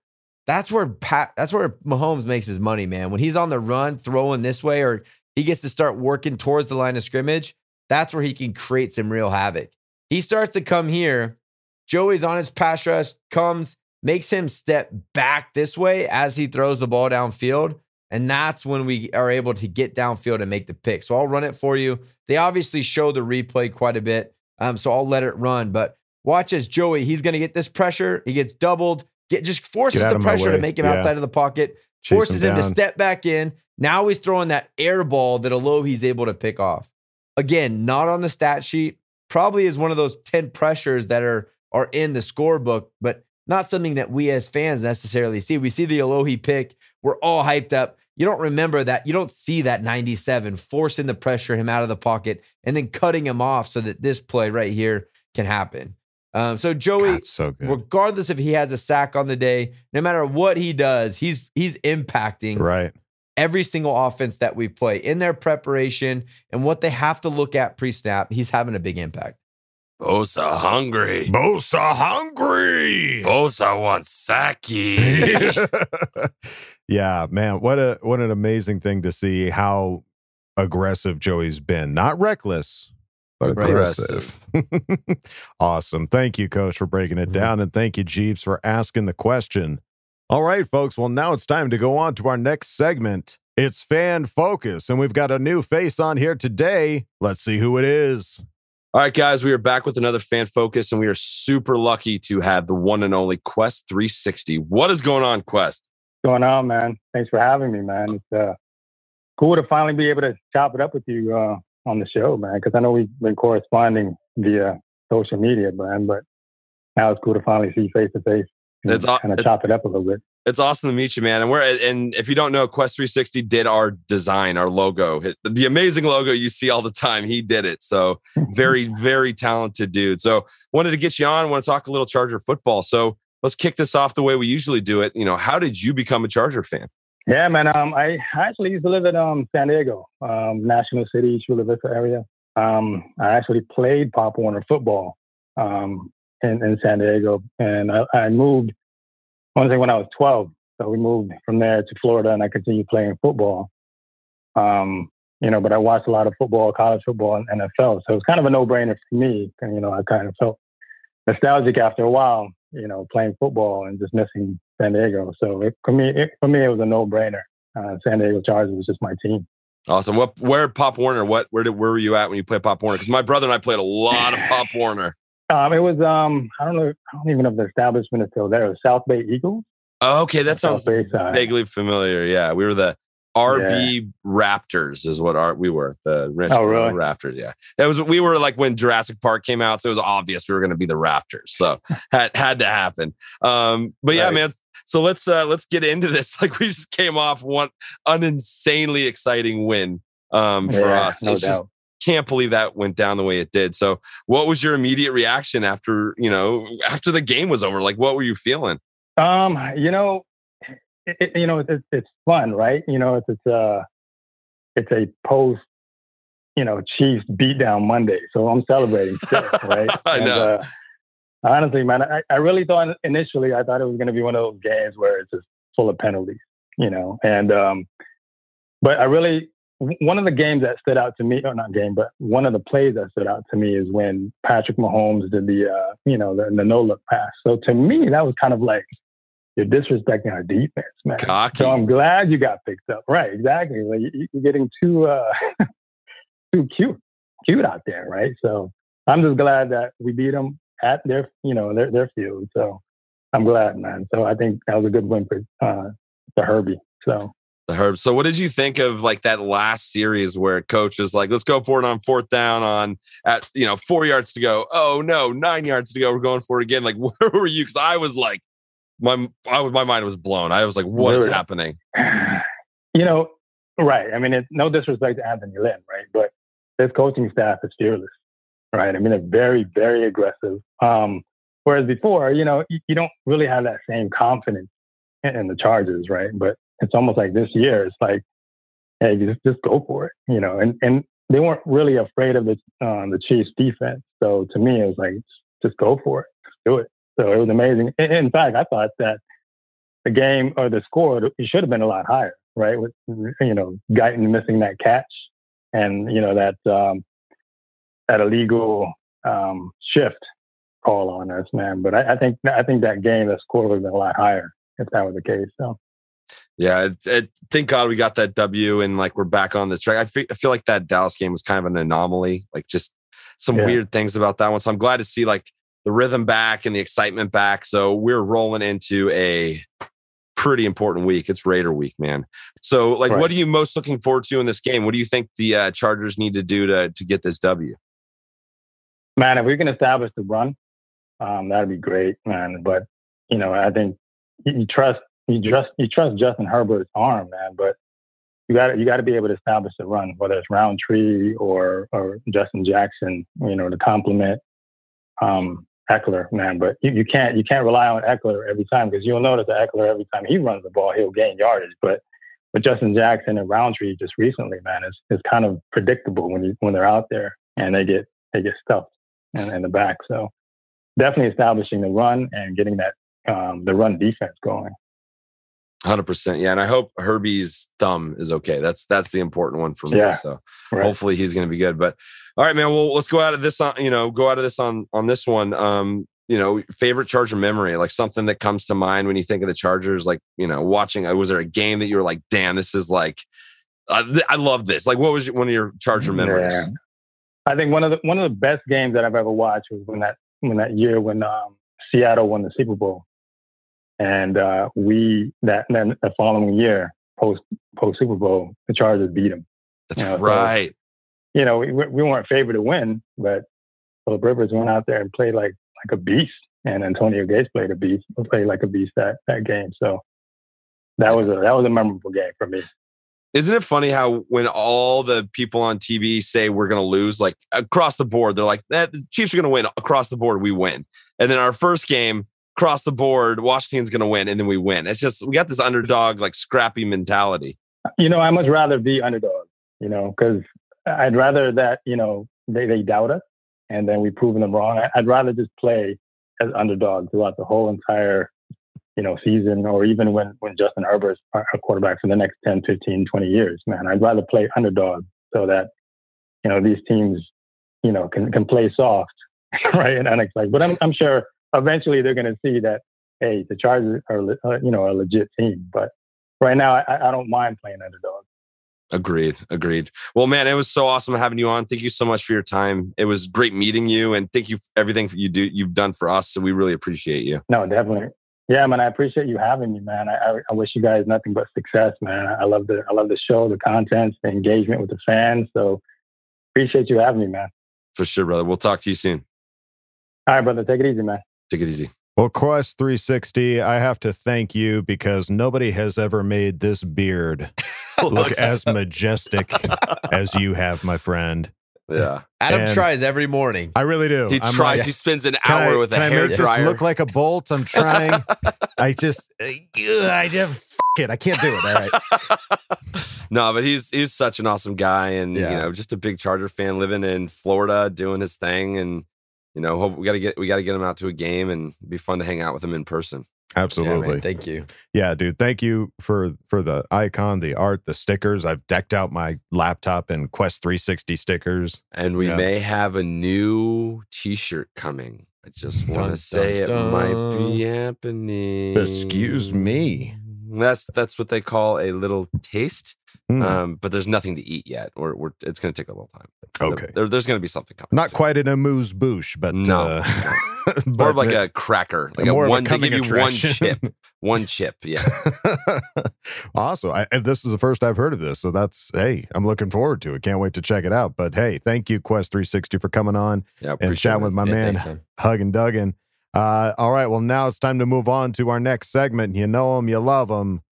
That's where Pat, that's where Mahomes makes his money, man. When he's on the run, throwing this way, or he gets to start working towards the line of scrimmage, that's where he can create some real havoc. He starts to come here. Joey's on his pass rush, comes, makes him step back this way as he throws the ball downfield. And that's when we are able to get downfield and make the pick. So I'll run it for you. They obviously show the replay quite a bit. Um, so I'll let it run. But watch as Joey, he's going to get this pressure. He gets doubled, get just forces Get the pressure to make him Yeah. outside of the pocket, Chase him forces him, to step back in. Now he's throwing that air ball that Alo he's able to pick off. Again, not on the stat sheet. Probably is one of those 10 pressures that are are in the scorebook, but not something that we as fans necessarily see. We see the Alohi pick. We're all hyped up. You don't remember that. You don't see that 97 forcing the pressure him out of the pocket and then cutting him off so that this play right here can happen. Um, so Joey, God, so good. regardless if he has a sack on the day, no matter what he does, he's he's impacting Right. every single offense that we play in their preparation and what they have to look at pre-snap. He's having a big impact. Bosa hungry. Bosa hungry. Bosa wants Saki. yeah, man, what a what an amazing thing to see how aggressive Joey's been. Not reckless, but aggressive. awesome. Thank you, coach, for breaking it down. And thank you, Jeeves, for asking the question. All right, folks. Well, now it's time to go on to our next segment. It's fan focus, and we've got a new face on here today. Let's see who it is. All right, guys, we are back with another fan focus, and we are super lucky to have the one and only Quest 360. What is going on, Quest? going on, man? Thanks for having me, man. It's uh, cool to finally be able to chop it up with you uh, on the show, man. Because I know we've been corresponding via social media, man. But now it's cool to finally see face to face. It's aw- kind of chop it up a little bit. It's awesome to meet you, man. And we're and if you don't know, Quest 360 did our design, our logo, the amazing logo you see all the time. He did it. So very, very talented dude. So wanted to get you on. Want to talk a little Charger football. So let's kick this off the way we usually do it. You know, how did you become a Charger fan? Yeah, man. Um, I actually used to live in um, San Diego, um, National City, Chula Vista area. Um, I actually played Pop Warner football um, in, in San Diego, and I, I moved. I want to say when I was 12. So we moved from there to Florida, and I continued playing football. Um, you know, but I watched a lot of football, college football, and NFL. So it was kind of a no-brainer for me. You know, I kind of felt nostalgic after a while. You know, playing football and just missing San Diego. So it, for me, it, for me, it was a no-brainer. Uh, San Diego Chargers was just my team. Awesome. What where Pop Warner? What where did where were you at when you played Pop Warner? Because my brother and I played a lot of Pop Warner. Um, it was um, I don't know, I don't even know if the establishment is still there. It was South Bay Eagles. Oh, okay, that sounds South Bay side. vaguely familiar. Yeah, we were the RB Raptors, is what our, we were. The Richmond Oh, really? Raptors. Yeah, that was we were like when Jurassic Park came out, so it was obvious we were going to be the Raptors. So had had to happen. Um, but yeah, man. So let's uh let's get into this. Like we just came off one an insanely exciting win um for Yeah, us. no it's just can't believe that went down the way it did. So what was your immediate reaction after, you know, after the game was over? Like what were you feeling? Um, you know, it, you know, it's it's fun, right? You know, it's it's uh it's a post, you know, Chiefs beatdown Monday, so I'm celebrating still, right? I And, know. uh, honestly, man, I, I really thought initially I thought it was going to be one of those games where it's just full of penalties, you know, and um, but I really one of the games that stood out to me, or not game, but one of the plays that stood out to me is when Patrick Mahomes did the, uh, you know, the, the no look pass. So to me, that was kind of like you're disrespecting our defense, man. Cocky. So I'm glad you got picked up. Right, exactly. Like you- you're getting too uh, too cute, cute out there, right? So I'm just glad that we beat them at their, you know, their their field. So I'm glad, man. So I think that was a good win for uh, for Herbie. So the Herb. So what did you think of like that last series where coach was like, let's go for it on fourth down on at you know four yards to go. Oh no, nine yards to go. We're going for it again. Like where were you? Because I was like, my I was my mind was blown. I was like, what is happening? you know, right. I mean, it's no disrespect to Anthony Lynn, right? But this coaching staff is fearless, right? I mean, they're very, very aggressive. Um, whereas before, you know, you, you don't really have that same confidence in, in the Chargers, right? But it's almost like this year, it's like, hey, just just go for it, you know. And and they weren't really afraid of the um, the Chiefs defense. So to me, it was like, just go for it, just do it. So it was amazing. In, fact, I thought that the game or the score it should have been a lot higher, right? With you know Guyton missing that catch and you know that um, that illegal um, shift call on us, man. But I, I think I think that game, the score would have been a lot higher if that was the case. So Yeah, it, it, thank God we got that W and like we're back on this track. I feel, I feel like that Dallas game was kind of an anomaly, like just some Yeah. weird things about that one. So I'm glad to see like the rhythm back and the excitement back. So we're rolling into a pretty important week. It's Raider week, man. So like, Right. what are you most looking forward to in this game? What do you think the uh, Chargers need to do to to get this W? man, if we can establish the run, um, that'd be great, man. But you know, I think you, trust you trust you trust Justin Herbert's arm, man. But you got you got to be able to establish the run, whether it's Rountree or or Justin Jackson, you know, to complement. Um, Ekeler, man. But you, you can't you can't rely on Ekeler every time because you'll notice that Ekeler every time he runs the ball, he'll gain yardage. But with Justin Jackson and Rountree just recently, man, is it's kind of predictable when you when they're out there and they get they get stuffed in, in the back. So definitely establishing the run and getting that um, the run defense going. Hundred percent, yeah, and I hope Herbie's thumb is okay. That's that's the important one for me. Yeah, so right. hopefully he's going to be good. But all right, man. Well, let's go out of this on you know go out of this on on this one. Um, you know, favorite Charger memory, like something that comes to mind when you think of the Chargers. Like you know, watching. uh, Was there a game that you were like, damn, this is like, uh, th- I love this. Like, what was one of your Charger memories? Yeah. I think one of the one of the best games that I've ever watched was when that when that year when um, Seattle won the Super Bowl, and uh, we that then the following year post post Super Bowl the Chargers beat them. That's You know, so- right. You know, we we weren't favored to win, but Philip Rivers went out there and played like like a beast, and Antonio Gates played a beast, played like a beast that that game. So that was a that was a memorable game for me. Isn't it funny how when all the people on TV say we're going to lose, like across the board, they're like, eh, the Chiefs are going to win across the board, we win. And then our first game, across the board, Washington's going to win, and then we win. It's just we got this underdog, like scrappy mentality. you know, I much rather be underdog, you know, because I'd rather that, you know, they, they doubt us and then we've proven them wrong. I'd rather just play as underdog throughout the whole entire, you know, season or even when, when Justin Herbert's our our quarterback for the next 10, 15, 20 years, man. I'd rather play underdog so that, you know, these teams, you know, can, can play soft, right? And unexpected. But I'm, I'm sure eventually they're going to see that, hey, the Chargers are, uh, you know, a legit team. But right now, I, I don't mind playing underdog. Agreed. Agreed. Well, man, it was so awesome having you on. Thank you so much for your time. It was great meeting you, and thank you for everything you do you've done for us. So we really appreciate you. No, definitely. Yeah, man. I appreciate you having me, man. I, I, I wish you guys nothing but success, man. I love the I love the show, the content, the engagement with the fans. So appreciate you having me, man. For sure, brother. We'll talk to you soon. All right, brother. Take it easy, man. Take it easy. Well, Quest 360, I have to thank you because nobody has ever made this beard look as majestic as you have, my friend. Yeah. Adam And- tries every morning. I really do. He I'm tries. like, he spends an hour I- with a can I hair make dryer. This look like a bolt. I'm trying. I just, uh, I just, f- it. I can't do it. All right. no, but he's he's such an awesome guy, and Yeah. you know, just a big Charger fan living in Florida, doing his thing, and you know, hope we got to get we got to get him out to a game, and be fun to hang out with him in person. Absolutely. thank you. Yeah, dude. Thank you for for the icon, the art, the stickers. I've decked out my laptop in Quest 360 stickers. And we Yeah. may have a new T-shirt coming. I just want to say dun, it might be happening. Excuse me. That's that's what they call a little taste. Hmm. Um, but there's nothing to eat yet, or we're, it's going to take a little time. Okay. there- there's going to be something coming. Not quite an amuse bouche, but No. uh, More but of like a cracker, like a more one. They give you one chip, one chip. Yeah, awesome. I, this is the first I've heard of this, so that's hey, I'm looking forward to it. Can't wait to check it out. But hey, thank you Quest 360 for coming on yeah. and chatting it. with my Yeah, man, thanks, man. Duggan. Uh, all right, well now it's time to move on to our next segment. You know him, you love him.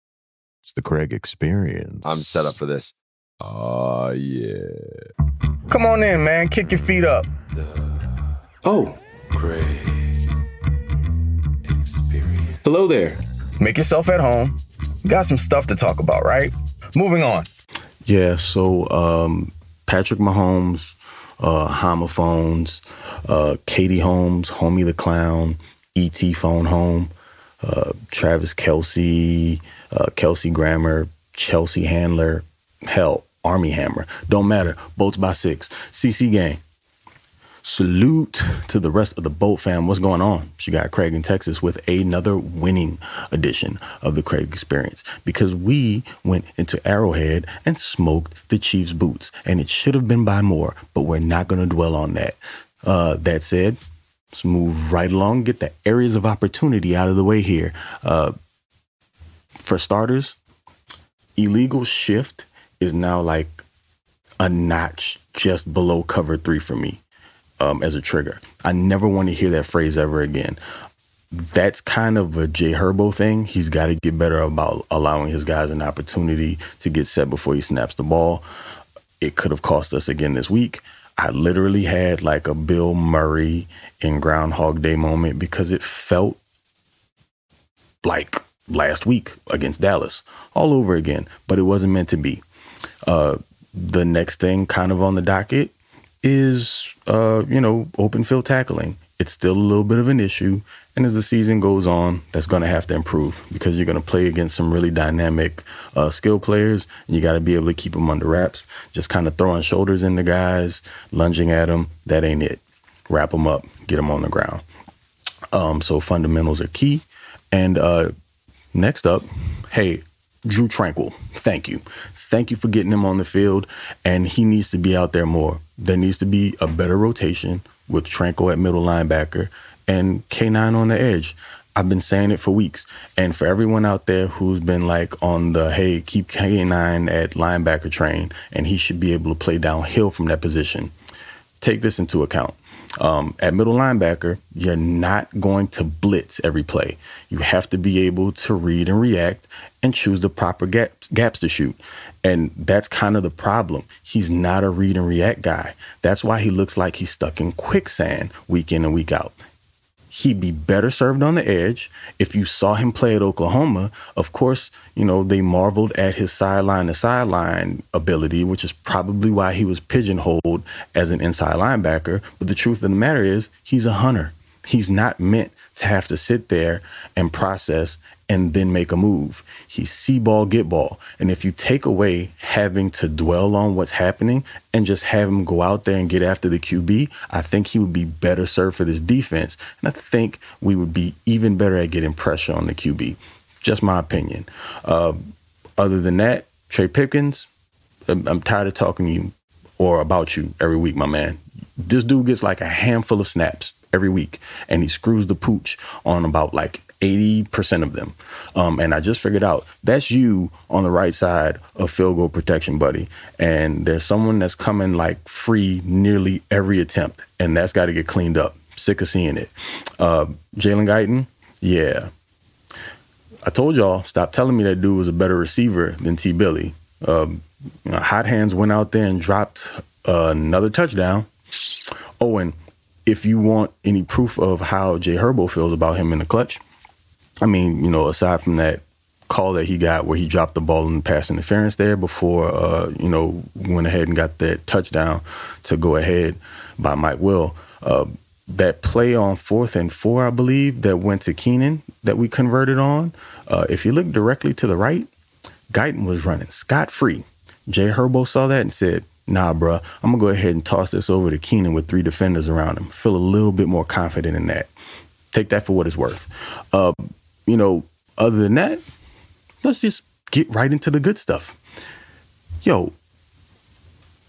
It's the Craig Experience. I'm set up for this. Oh yeah, Come on in, man. Kick your feet up. Oh, Craig. Experience. Hello there. Make yourself at home. Got some stuff to talk about, right? Moving on. Yeah, so um, Patrick Mahomes, uh, homophones, uh, Katie Holmes, Homie the Clown, E.T. Phone Home, uh, Travis Kelce, uh, Kelsey Grammer, Chelsea Handler, hell, Armie Hammer. Don't matter. Boats by six. CC Gang. Salute to the rest of the boat fam. What's going on? She got Craig in Texas with another winning edition of the Craig Experience because we went into Arrowhead and smoked the Chiefs' boots, and it should have been by more, but we're not going to dwell on that. Uh, that said, let's move right along, get the areas of opportunity out of the way here. Uh, for starters, illegal shift is now like a notch just below cover three for me um, as a trigger. I never want to hear that phrase ever again. That's kind of a Jay Herbo thing. He's got to get better about allowing his guys an opportunity to get set before he snaps the ball. It could have cost us again this week. I literally had like a Bill Murray in Groundhog Day moment because it felt like last week against Dallas all over again, but it wasn't meant to be. Uh, the next thing kind of on the docket is, uh, you know, open field tackling. It's still a little bit of an issue. And as the season goes on, that's going to have to improve because you're going to play against some really dynamic uh, skill players. And you got to be able to keep them under wraps. Just kind of throwing shoulders into guys, lunging at them, that ain't it. Wrap them up, get them on the ground. Um, so fundamentals are key. And uh, next up, hey, Drue Tranquill, thank you. Thank you for getting him on the field. And he needs to be out there more. There needs to be a better rotation with Tranquill at middle linebacker and K9 on the edge. I've been saying it for weeks. And for everyone out there who's been like on the hey, keep K9 at linebacker train and he should be able to play downhill from that position, take this into account. Um, at middle linebacker, you're not going to blitz every play. You have to be able to read and react and choose the proper gaps, gaps to shoot. And that's kind of the problem. He's not a read and react guy. That's why he looks like he's stuck in quicksand week in and week out. He'd be better served on the edge. If you saw him play at Oklahoma, of course, you know, they marveled at his sideline to sideline ability, which is probably why he was pigeonholed as an inside linebacker. But the truth of the matter is, he's a hunter. He's not meant to have to sit there and process and then make a move. He's see ball, get ball. And if you take away having to dwell on what's happening and just have him go out there and get after the QB, I think he would be better served for this defense. And I think we would be even better at getting pressure on the QB. Just my opinion. Uh, other than that, Trey Pipkins, I'm tired of talking to you or about you every week, my man. This dude gets like a handful of snaps every week and he screws the pooch on about like 80% of them. Um, and I just figured out that's you on the right side of field goal protection, buddy. And there's someone that's coming like free nearly every attempt, and that's got to get cleaned up. Sick of seeing it. Uh, Jalen Guyton, yeah. I told y'all, stop telling me that dude was a better receiver than T. Billy. Know, hot hands went out there and dropped uh, another touchdown. Oh, and if you want any proof of how Jay Herbo feels about him in the clutch, I mean, you know, aside from that call that he got where he dropped the ball in pass interference there before, uh, you know, went ahead and got that touchdown to go ahead by Mike Will. Uh, that play on fourth and four, I believe, that went to Keenan that we converted on. Uh, if you look directly to the right, Guyton was running scot free. Jay Herbo saw that and said, Nah, bruh, I'm gonna go ahead and toss this over to Keenan with three defenders around him. Feel a little bit more confident in that. Take that for what it's worth. Uh, you know, other than that, let's just get right into the good stuff. Yo,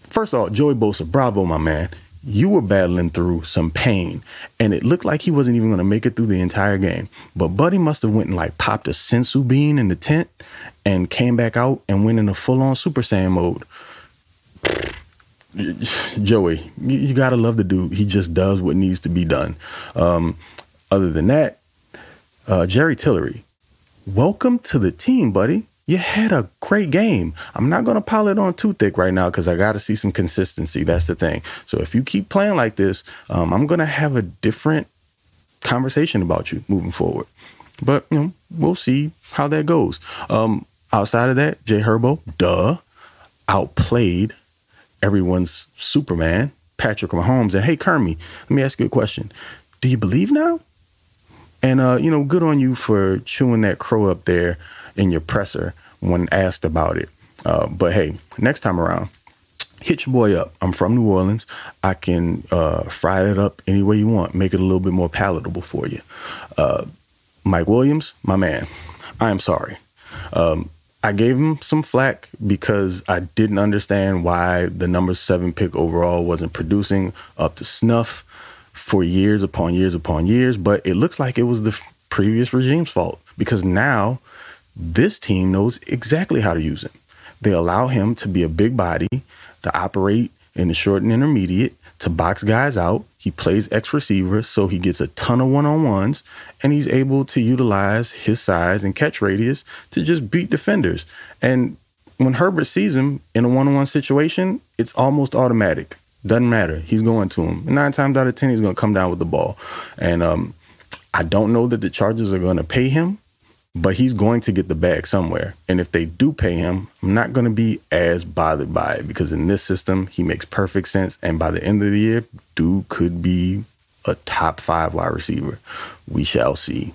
first of all, Joey Bosa, bravo, my man. You were battling through some pain, and it looked like he wasn't even going to make it through the entire game. But Buddy must have went and like popped a senzu bean in the tent and came back out and went in a full-on Super Saiyan mode. Joey, you gotta love the dude. He just does what needs to be done. Um, other than that, uh, Jerry Tillery, welcome to the team, buddy. You had a great game. I'm not going to pile it on too thick right now because I got to see some consistency. That's the thing. So if you keep playing like this, um, I'm going to have a different conversation about you moving forward. But, you know, we'll see how that goes. Um, outside of that, Jay Herbo, duh, outplayed everyone's Superman, Patrick Mahomes. And hey, Kermie, let me ask you a question. Do you believe now? And uh, you know, good on you for chewing that crow up there in your presser when asked about it. Uh, but hey, next time around, hit your boy up. I'm from New Orleans. I can uh, fry it up any way you want, make it a little bit more palatable for you. Uh, Mike Williams, my man, I am sorry. Um, I gave him some flack because I didn't understand why the number seven pick overall wasn't producing up to snuff for years upon years upon years, but it looks like it was the previous regime's fault because now this team knows exactly how to use him. They allow him to be a big body, to operate in the short and intermediate, to box guys out. He plays X receiver, so he gets a ton of one on ones, and he's able to utilize his size and catch radius to just beat defenders. And when Herbert sees him in a one on one situation, it's almost automatic. Doesn't matter. He's going to him. Nine times out of ten, he's going to come down with the ball. And um, I don't know that the Chargers are going to pay him, but he's going to get the bag somewhere. And if they do pay him, I'm not going to be as bothered by it because in this system, he makes perfect sense. And by the end of the year, dude could be a top five wide receiver. We shall see.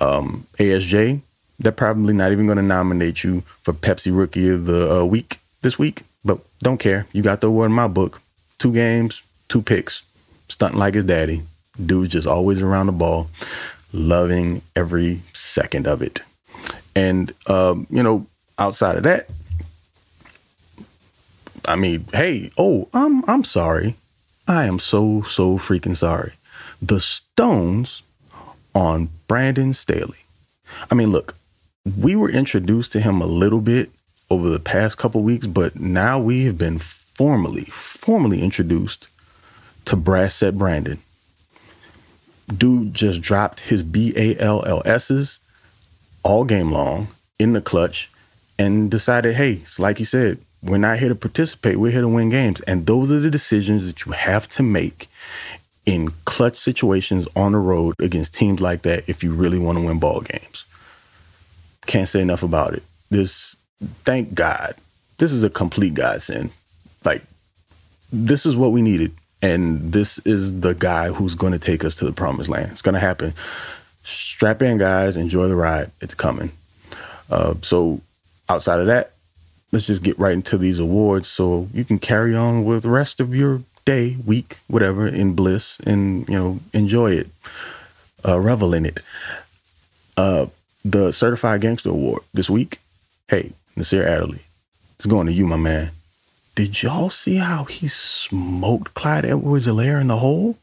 Um, ASJ, they're probably not even going to nominate you for Pepsi Rookie of the uh, Week this week, but don't care. You got the award in my book. Two games, two picks, stunting like his daddy. Dude's just always around the ball, loving every second of it. And, um, you know, outside of that, I mean, hey, oh, I'm I'm sorry. I am so so freaking sorry. The Stones on Brandon Staley. I mean, look, we were introduced to him a little bit over the past couple weeks, but now we have been formally, formally introduced to Brass Set Brandon. Dude just dropped his B A L L S's all game long in the clutch and decided, hey, like he said, we're not here to participate, we're here to win games. And those are the decisions that you have to make in clutch situations on the road against teams like that if you really want to win ball games. Can't say enough about it. This, thank God, this is a complete godsend. Like, this is what we needed. And this is the guy who's going to take us to the promised land. It's going to happen. Strap in, guys. Enjoy the ride. It's coming. Uh, so, outside of that, let's just get right into these awards so you can carry on with the rest of your day, week, whatever, in bliss and, you know, enjoy it, uh, revel in it. Uh, the Certified Gangster Award this week, hey, Nasir Adderley, it's going to you, my man. Did y'all see how he smoked Clyde Edwards Helaire in the hole?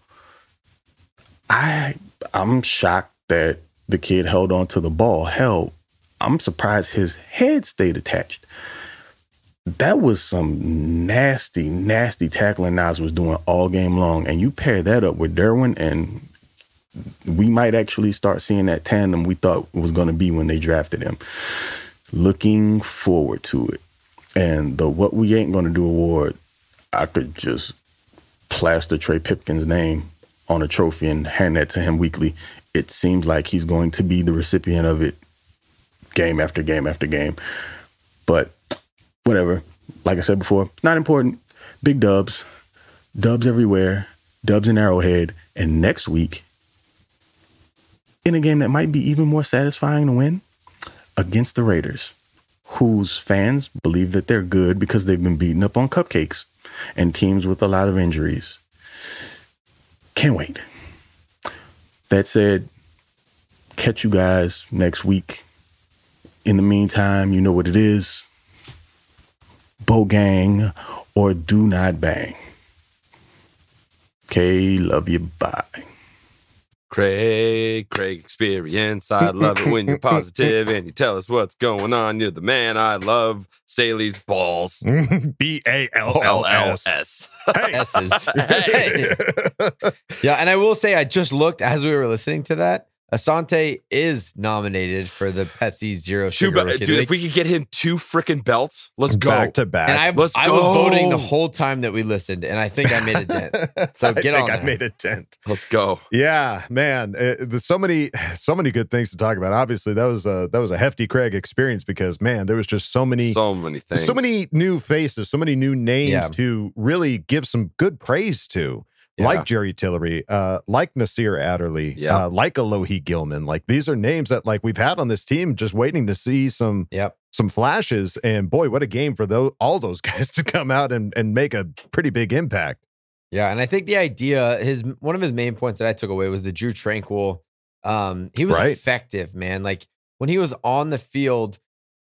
I I'm shocked that the kid held on to the ball. Hell, I'm surprised his head stayed attached. That was some nasty, nasty tackling Nas was doing all game long. And you pair that up with Derwin, and we might actually start seeing that tandem we thought was going to be when they drafted him. Looking forward to it. And the What We Ain't Gonna Do award, I could just plaster Trey Pipkins' name on a trophy and hand that to him weekly. It seems like he's going to be the recipient of it game after game after game. But whatever. Like I said before, it's not important. Big dubs, dubs everywhere, dubs in Arrowhead. And next week, in a game that might be even more satisfying to win, against the Raiders, whose fans believe that they're good because they've been beaten up on cupcakes and teams with a lot of injuries. Can't wait. That said, catch you guys next week. In the meantime, you know what it is. Bow gang or do not bang. Okay, love you. Bye. Craig, Craig experience. I love it when you're positive and you tell us what's going on. You're the man. I love Staley's balls. B A L L S. S. S's. Hey. yeah, and I will say, I just looked as we were listening to that. Asante is nominated for the Pepsi Zero Sugar. be- Rookie of dude, the if we could get him two freaking belts, let's go. Back to back. and I, Let's I was voting the whole time that we listened, and I think I made a dent. So I get think on I there. made a dent. Let's go. Yeah, man. Uh, there's so many, so many good things to talk about. Obviously, that was a that was a hefty Craig experience because man, there was just so many, So many things. so many new faces, so many new names Yeah. to really give some good praise to. Yeah. Like Jerry Tillery, uh, like Nasir Adderley, Yeah. uh, like Alohi Gilman. Like these are names that like we've had on this team, just waiting to see some Yep. some flashes. And boy, what a game for those all those guys to come out and and make a pretty big impact. Yeah, and I think the idea, his one of his main points that I took away was the Drue Tranquill. Um, he was Right. effective, man. Like when he was on the field,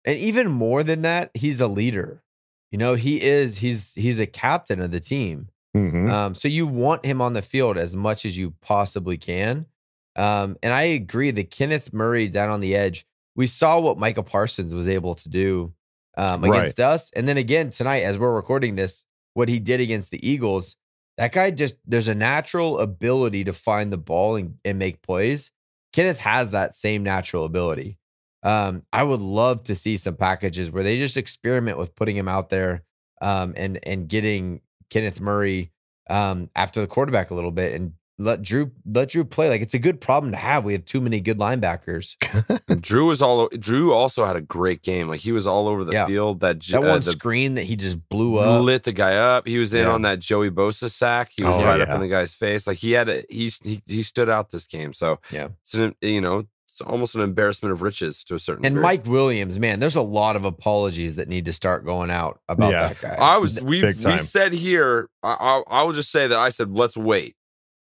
and even more than that, he's a leader. You know, he is. He's he's a captain of the team. Mhm. Um, so you want him on the field as much as you possibly can. Um, and I agree that Kenneth Murray down on the edge, we saw what Micah Parsons was able to do um, Right. against us. And then again tonight, as we're recording this, what he did against the Eagles, that guy just there's a natural ability to find the ball and, and make plays. Kenneth has that same natural ability. Um, I would love to see some packages where they just experiment with putting him out there um, and and getting Kenneth Murray um, after the quarterback a little bit and let Drue let Drue play. Like it's a good problem to have. We have too many good linebackers. Drue was all. Drue also had a great game. Like he was all over the Yeah. field. That That uh, one the- screen that he just blew up. lit the guy up. He was in Yeah. on that Joey Bosa sack. He was Oh, right up in the guy's face. Like he had a, he, he he stood out this game. So yeah, it's an, you know it's almost an embarrassment of riches to a certain. And degree. Mike Williams, man, there's a lot of apologies that need to start going out about Yeah. that guy. I was we we said here. I, I I will just say that I said let's wait.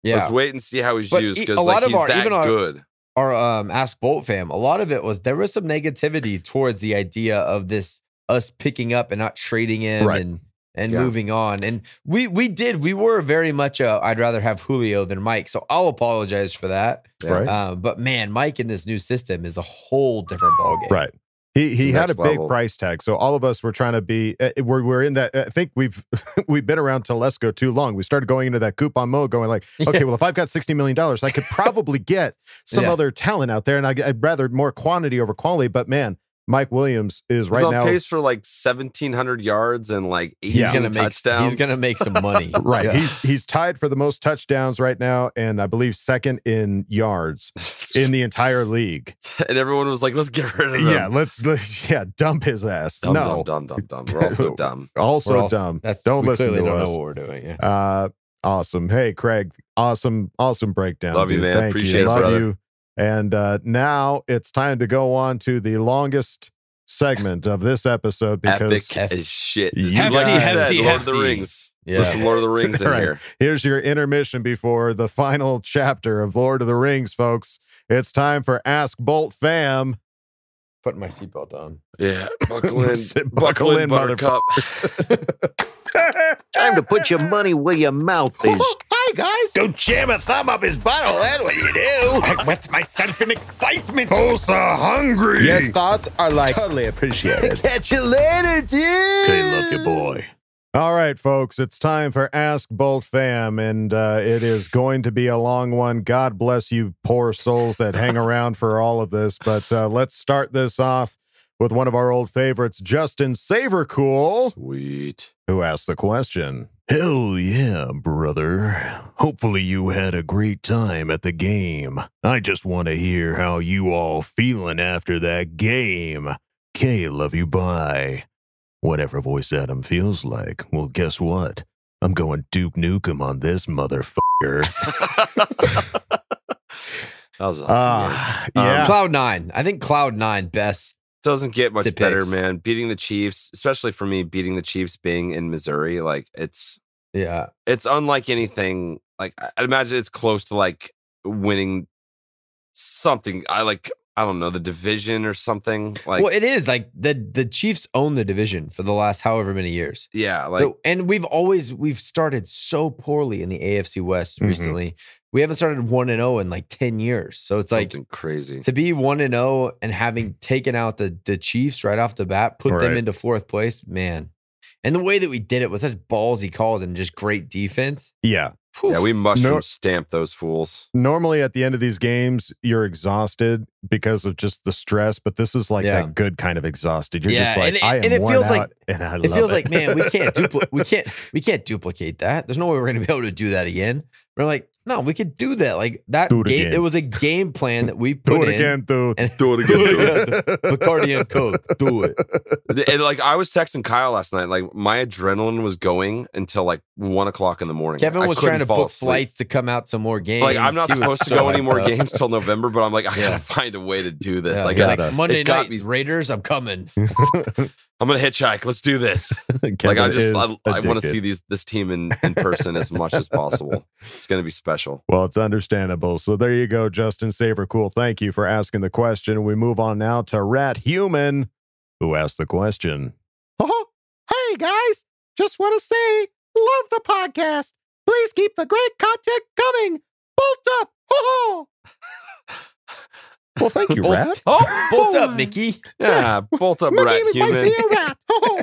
Yeah. let's wait and see how he's But used because a like lot of he's our- that even our- good. our um ask bolt fam a lot of it was there was some negativity towards the idea of this us picking up and not trading him Right. and and Yeah. moving on and we we did we were very much uh i'd rather have julio than mike so i'll apologize for that Right. um but man mike in this new system is a whole different ballgame Right. He he had a next big level. price tag, so all of us were trying to be. Uh, we're we're in that. I think we've we've been around Telesco too long. We started going into that coupon mode, going like, okay, well, if I've got sixty million dollars, I could probably get some Yeah. other talent out there, and I, I'd rather more quantity over quality. But man, Mike Williams is He's right on now. pace for like seventeen hundred yards and like eighteen He's gonna make- touchdowns. he's gonna make some money. Right, Yeah. he's he's tied for the most touchdowns right now, and I believe second in yards in the entire league. and everyone was like, "Let's get rid of him." Yeah, let's, let's yeah dump his ass. Dumb, no, dumb, dumb, dumb, dumb. We're also dumb. also We're also- dumb. that's- don't we listen clearly to don't know what we're doing, yeah. Uh, awesome. Hey, Craig. Awesome, awesome breakdown. Love you, man. Thank Appreciate you. it, Love brother. you. And uh, now it's time to go on to the longest segment of this episode because Epic as shit. You This is like guys- you Hefty, Lord of the. Rings. Yeah. There's Lord of the Rings in All right. here. Here's your intermission before the final chapter of Lord of the Rings, folks. It's time for Ask Bolt Fam. putting my seatbelt on Yeah, buckle in, Sit- buckle, in, mother- Buttercup. Time to put your money where your mouth is. Hi, guys. Go jam a thumb up his butthole. That's what you do. I wet myself in excitement. Oh, so hungry. Your thoughts are like totally appreciated. Catch you later, dude. Okay, love you, boy. All right, folks, it's time for Ask Bolt Fam, and uh, it is going to be a long one. God bless you, poor souls that hang around for all of this. But uh, let's start this off with one of our old favorites, Justin Savercool. Sweet. Who asked the question? Hell yeah, brother. Hopefully you had a great time at the game. I just want to hear how you all feeling after that game. K, love you, bye. Whatever voice Adam feels like. Well, guess what? I'm going Duke Nukem on this motherfucker. That was awesome. Man. yeah. Um, cloud nine i think cloud nine best doesn't get much better, man. Beating the Chiefs, especially for me, beating the Chiefs being in Missouri, like it's yeah it's unlike anything. Like I- I'd imagine it's close to like winning something. I like I don't know the division or something. Like well it is like the the chiefs own the division for the last however many years yeah, like so and we've always we've started so poorly in the afc west Mhm. recently we haven't started 1 and 0 in like 10 years so it's like crazy. to be 1 and 0 and having taken out the the chiefs right off the bat put them into fourth place man and the way that we did it with such ballsy calls and just great defense Yeah. Yeah, we mushroom No- stamp those fools. Normally, at the end of these games, you're exhausted because of just the stress, but this is like Yeah. that good kind of exhausted. You're Yeah, just like, and it- I am and it worn feels out, like- and I it feels it. like man we can't dupli- we can't we can't duplicate that there's no way we're going to be able to do that again we're like no we could do that like that Do it game again. it was a game plan that we Do put it in again, dude. and Do it again. do it. Bacardi and Coke do it And like I was texting Kyle last night, like my adrenaline was going until like one o'clock in the morning. Kevin was trying to book asleep. flights to come out to more games Like I'm not He supposed to so go any more up. games till November, but I'm like, I Yeah. gotta find a way to do this. Yeah, like, he's I- like, Monday night me- Raiders I'm coming I'm gonna hitchhike. Let's do this. like I just I, I want to see these this team in in person as much as possible. It's gonna be special. Well, it's understandable. So there you go, Justin Savercool. Thank you for asking the question. We move on now to Rat Human, who asked the question. Oh, hey guys, just want to say, love the podcast. Please keep the great content coming. Bolt up. Oh, Well, thank you, Bolt- Rat. oh bolt up Mickey Yeah, bolt up, Mickey rat might human. be a rat. Oh,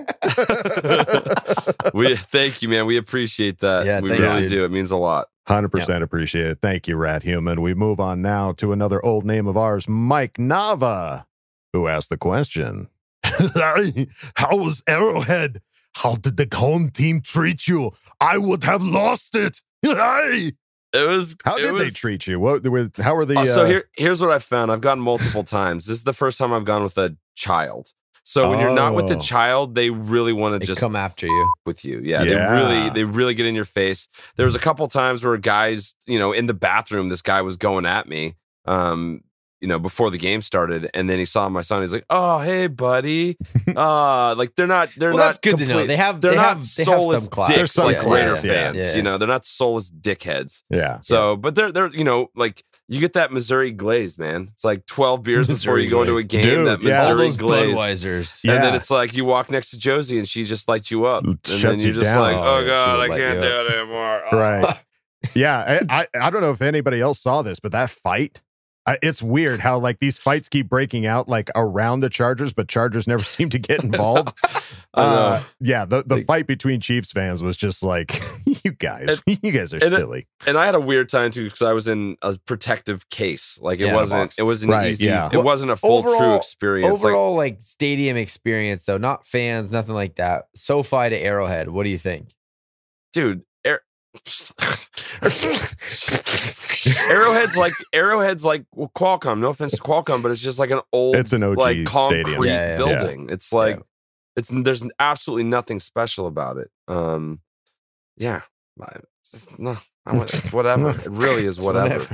we thank you, man. We appreciate that. Yeah, we really dude. do. It means a lot. 100% appreciate it. Thank you, Rat Human. We move on now to another old name of ours, Mike Nava, who asked the question. How was Arrowhead? How did the home team treat you? I would have lost it. Hey! It was. How it did they treat you? What? How were the? Oh, so uh, here, here's what I've found. I've gone multiple times. This is the first time I've gone with a child. So when you're not with the Oh. child, they really want to just come after you. with you. Yeah, they really they really get in your face. There was a couple times where guys, you know, in the bathroom, this guy was going at me. Um, you know, before the game started, and then he saw my son. He's like, "Oh, hey, buddy." Uh, like they're not. They're Well, not. that's good to know. They have- They're they not have- they have soulless some class. dicks like Raider yeah. fans. Yeah. You know, they're not soulless dickheads. yeah. So, but they're they're you know like you get that Missouri glaze, man. It's like twelve beers before you go into a game. Dude, that Missouri those glaze, Budweisers. and then it's like you walk next to Josie and she just lights you up, and then you're you just down. like, Oh, oh god, I can't you do up. it anymore. Oh. Right. yeah. I, I I don't know if anybody else saw this, but that fight. I, it's weird how like these fights keep breaking out like around the Chargers, but Chargers never seem to get involved. Uh, yeah, the, the Like- fight between Chiefs fans was just like, you guys, you guys are and it- silly. And I had a weird time too because I was in a protective case. Like it Yeah, wasn't. It wasn't Right, easy. yeah. It wasn't a full true experience. Like, Overall, like, stadium experience though, not fans, nothing like that. SoFi to Arrowhead. What do you think? dude, Air- Arrowhead's like Arrowhead's like well, Qualcomm. No offense to Qualcomm, but it's just like an old, It's an OG like concrete stadium. Yeah, yeah. building. It's like Yeah. it's there's absolutely nothing special about it. Um, yeah, I- it's no, I, want- it's whatever. It really is whatever.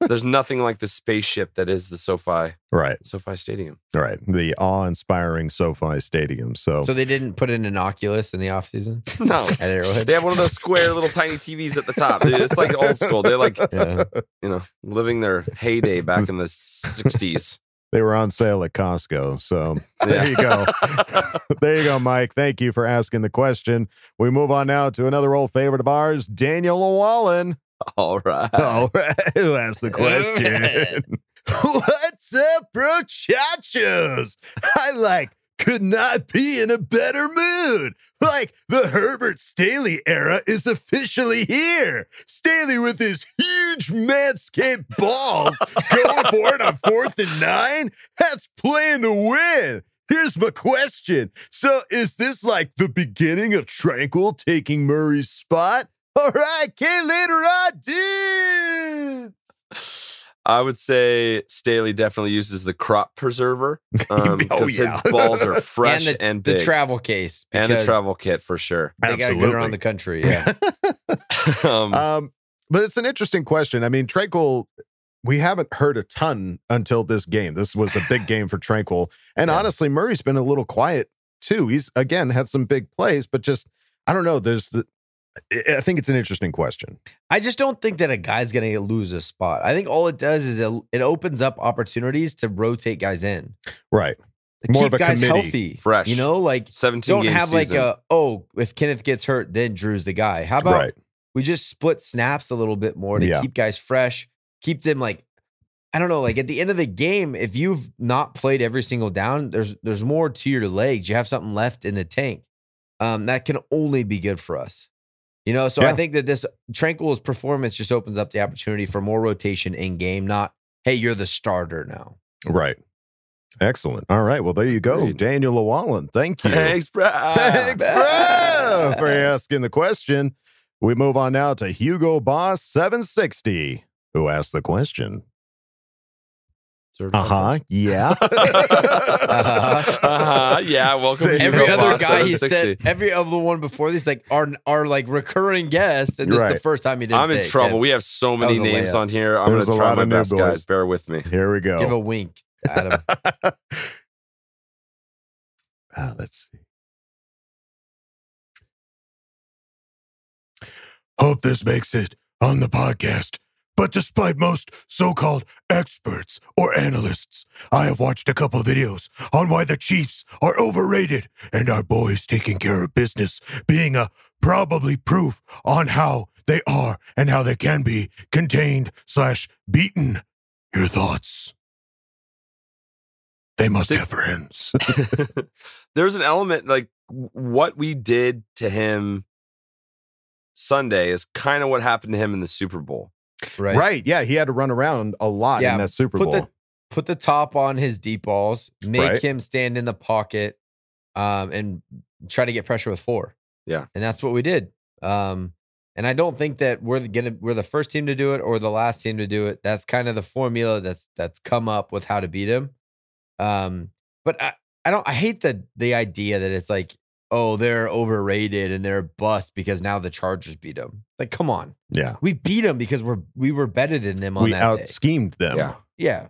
There's nothing like the spaceship that is the SoFi right, SoFi Stadium. right. The awe-inspiring SoFi Stadium. So, So they didn't put in an Oculus in the offseason? No, At Arrowhead? they have one of those square little tiny TVs at the top. Dude, It's like old school. They're like Yeah. you know living their heyday back in the '60s. They were on sale at Costco. So there you go. there you go, Mike. Thank you for asking the question. We move on now to another old favorite of ours, Daniel Wallen. All right. All right. Who asked the question? What's up, bro? Chachos? I like could not be in a better mood. Like the Herbert Staley era is officially here. Staley with his huge manscaped balls going for it on fourth and nine. That's playing to win. Here's my question. So is this like the beginning of Tranquill taking Murray's spot? All right, okay, later on, dudes. I would say Staley definitely uses the crop preserver um, because Oh, yeah. his balls are fresh and, and the, big, the travel case. and the travel kit for sure. They got to get around the country. Yeah. Um, Um, but it's an interesting question. I mean, Tranquill, we haven't heard a ton until this game. This was a big game for Tranquill. And Yeah. honestly, Murray's been a little quiet too. He's again had some big plays, but just I don't know. There's the I I think it's an interesting question. I just don't think that a guy's going to lose a spot. I think all it does is it, it opens up opportunities to rotate guys in. Right. To More keep of a guys committee. healthy. Fresh. You know, like 17 don't have season. like a oh, if Kenneth gets hurt, then Drue's the guy. How about Right. we just split snaps a little bit more to Yeah. keep guys fresh, keep them like I don't know, like at the end of the game, if you've not played every single down, there's there's more to your legs. You have something left in the tank. Um, that can only be good for us. You know, so I think that this Tranquill's performance just opens up the opportunity for more rotation in game, not hey, you're the starter now. Right. Excellent. All right. Well, there you go. Agreed. Daniel Llewellyn. Thank you. Thanks, bro. Thanks, bro, for asking the question. We move on now to Hugo Boss 760, who asked the question. Uh huh. Yeah. Uh-huh. Yeah. Welcome. Say to Every other Boss guy he said, every other one before this, like are are like recurring guests, and this is the first time he did. I'm in trouble. We have so many names layup. on here. I'm There's gonna try lot my best, boys. guys. Bear with me. Here we go. give a wink, Adam. Ah, let's see. Hope this makes it on the podcast. But despite most so called experts or analysts, I have watched a couple videos on why the Chiefs are overrated and our boys taking care of business being a probably proof on how they are and how they can be contained slash beaten. Your thoughts? They must have friends. There's an element like what we did to him Sunday is kind of what happened to him in the Super Bowl. Right. Right. Yeah. He had to run around a lot Yeah, in that Super put Bowl. the put the top on his deep balls, make Right. him stand in the pocket, um, and try to get pressure with four. Yeah. And that's what we did. Um, and I don't think that we're the- gonna we're the first team to do it or the last team to do it. That's kind of the formula that's that's come up with how to beat him. Um, but I, I don't I hate the the idea that it's like, oh, they're overrated and they're bust because now the Chargers beat them. Like, come on. Yeah. We beat them because we're we were better than them on We that out schemed them. Yeah. Yeah.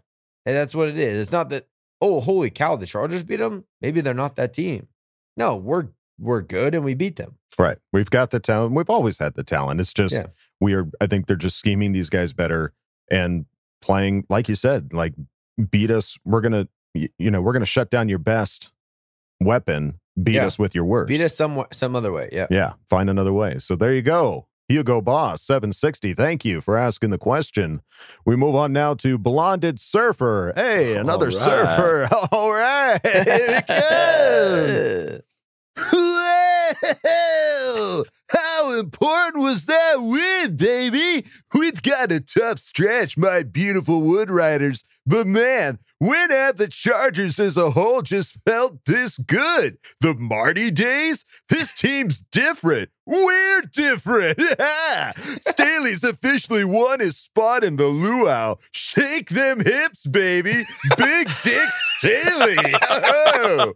And that's what it is. It's not that, oh, holy cow, the Chargers beat them. Maybe they're not that team. No, we're we're good and we beat them. Right. We've got the talent. We've always had the talent. It's just Yeah. we are I think they're just scheming these guys better and playing like you said, like beat us. We're gonna you know, we're gonna shut down your best weapon, beat Yeah. us with your worst. Beat us some some other way. Yeah. Yeah, find another way. So there you go. Hugo Boss, 760. Thank you for asking the question. We move on now to Blonded Surfer. Hey, another All right. surfer. All right. Here it comes. How important was that win, baby? We've got a tough stretch, my beautiful wood riders. But man, when have the Chargers as a whole just felt this good? The Marty days? This team's different. We're different. Staley's officially won his spot in the luau. Shake them hips, baby. Big Dick Staley. Oh.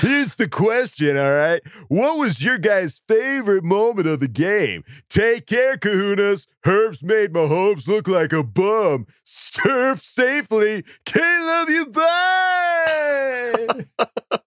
Here's the question, all right? What was your guys' favorite moment of the game? Take care, kahunas. Herbs made Mahomes look like a bum. Surf safely. Can't love you. Bye.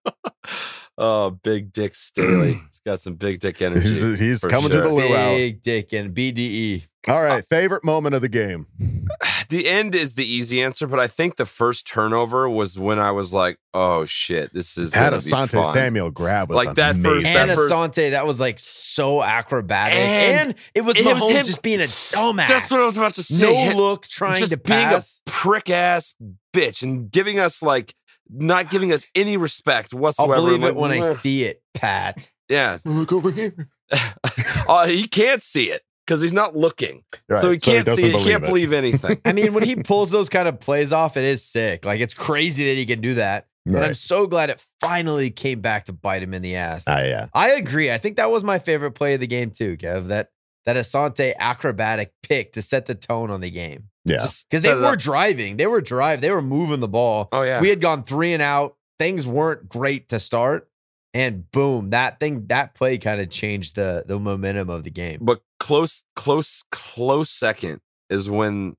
Oh, big dick Staley. He's got some big dick energy. He's- he's coming to the sure. luau. Big dick and BDE. all right. Favorite moment of the game. The end is the easy answer, but I think the first turnover was when I was like, "Oh shit, this is Had gonna be Asante fun." Samuel grab was Like that first- amazing. And That first- Asante, that was like so acrobatic. And And, it was it Mahomes was him- just being a dumbass. That's what I was about to say. No Him- look, trying just to being pass. a prick ass bitch and giving us like not giving us any respect whatsoever. I'll believe it when I see it, Pat. Yeah, Look over here. uh, he can't see it because he's not looking, Right, so he can't doesn't see. He believe can't it. believe anything. I mean, when he pulls those kind of plays off, it is sick. Like it's crazy that he can do that. And I'm so glad it finally came back to bite him in the ass. Ah, yeah. I agree. I think that was my favorite play of the game too, Kev. That that Asante acrobatic pick to set the tone on the game. Yeah. Because they were up. driving. They were drive. They were moving the ball. Oh yeah, We had gone three and out. Things weren't great to start. And boom, that thing, that play kind of changed the the momentum of the game. but close, close, close second is when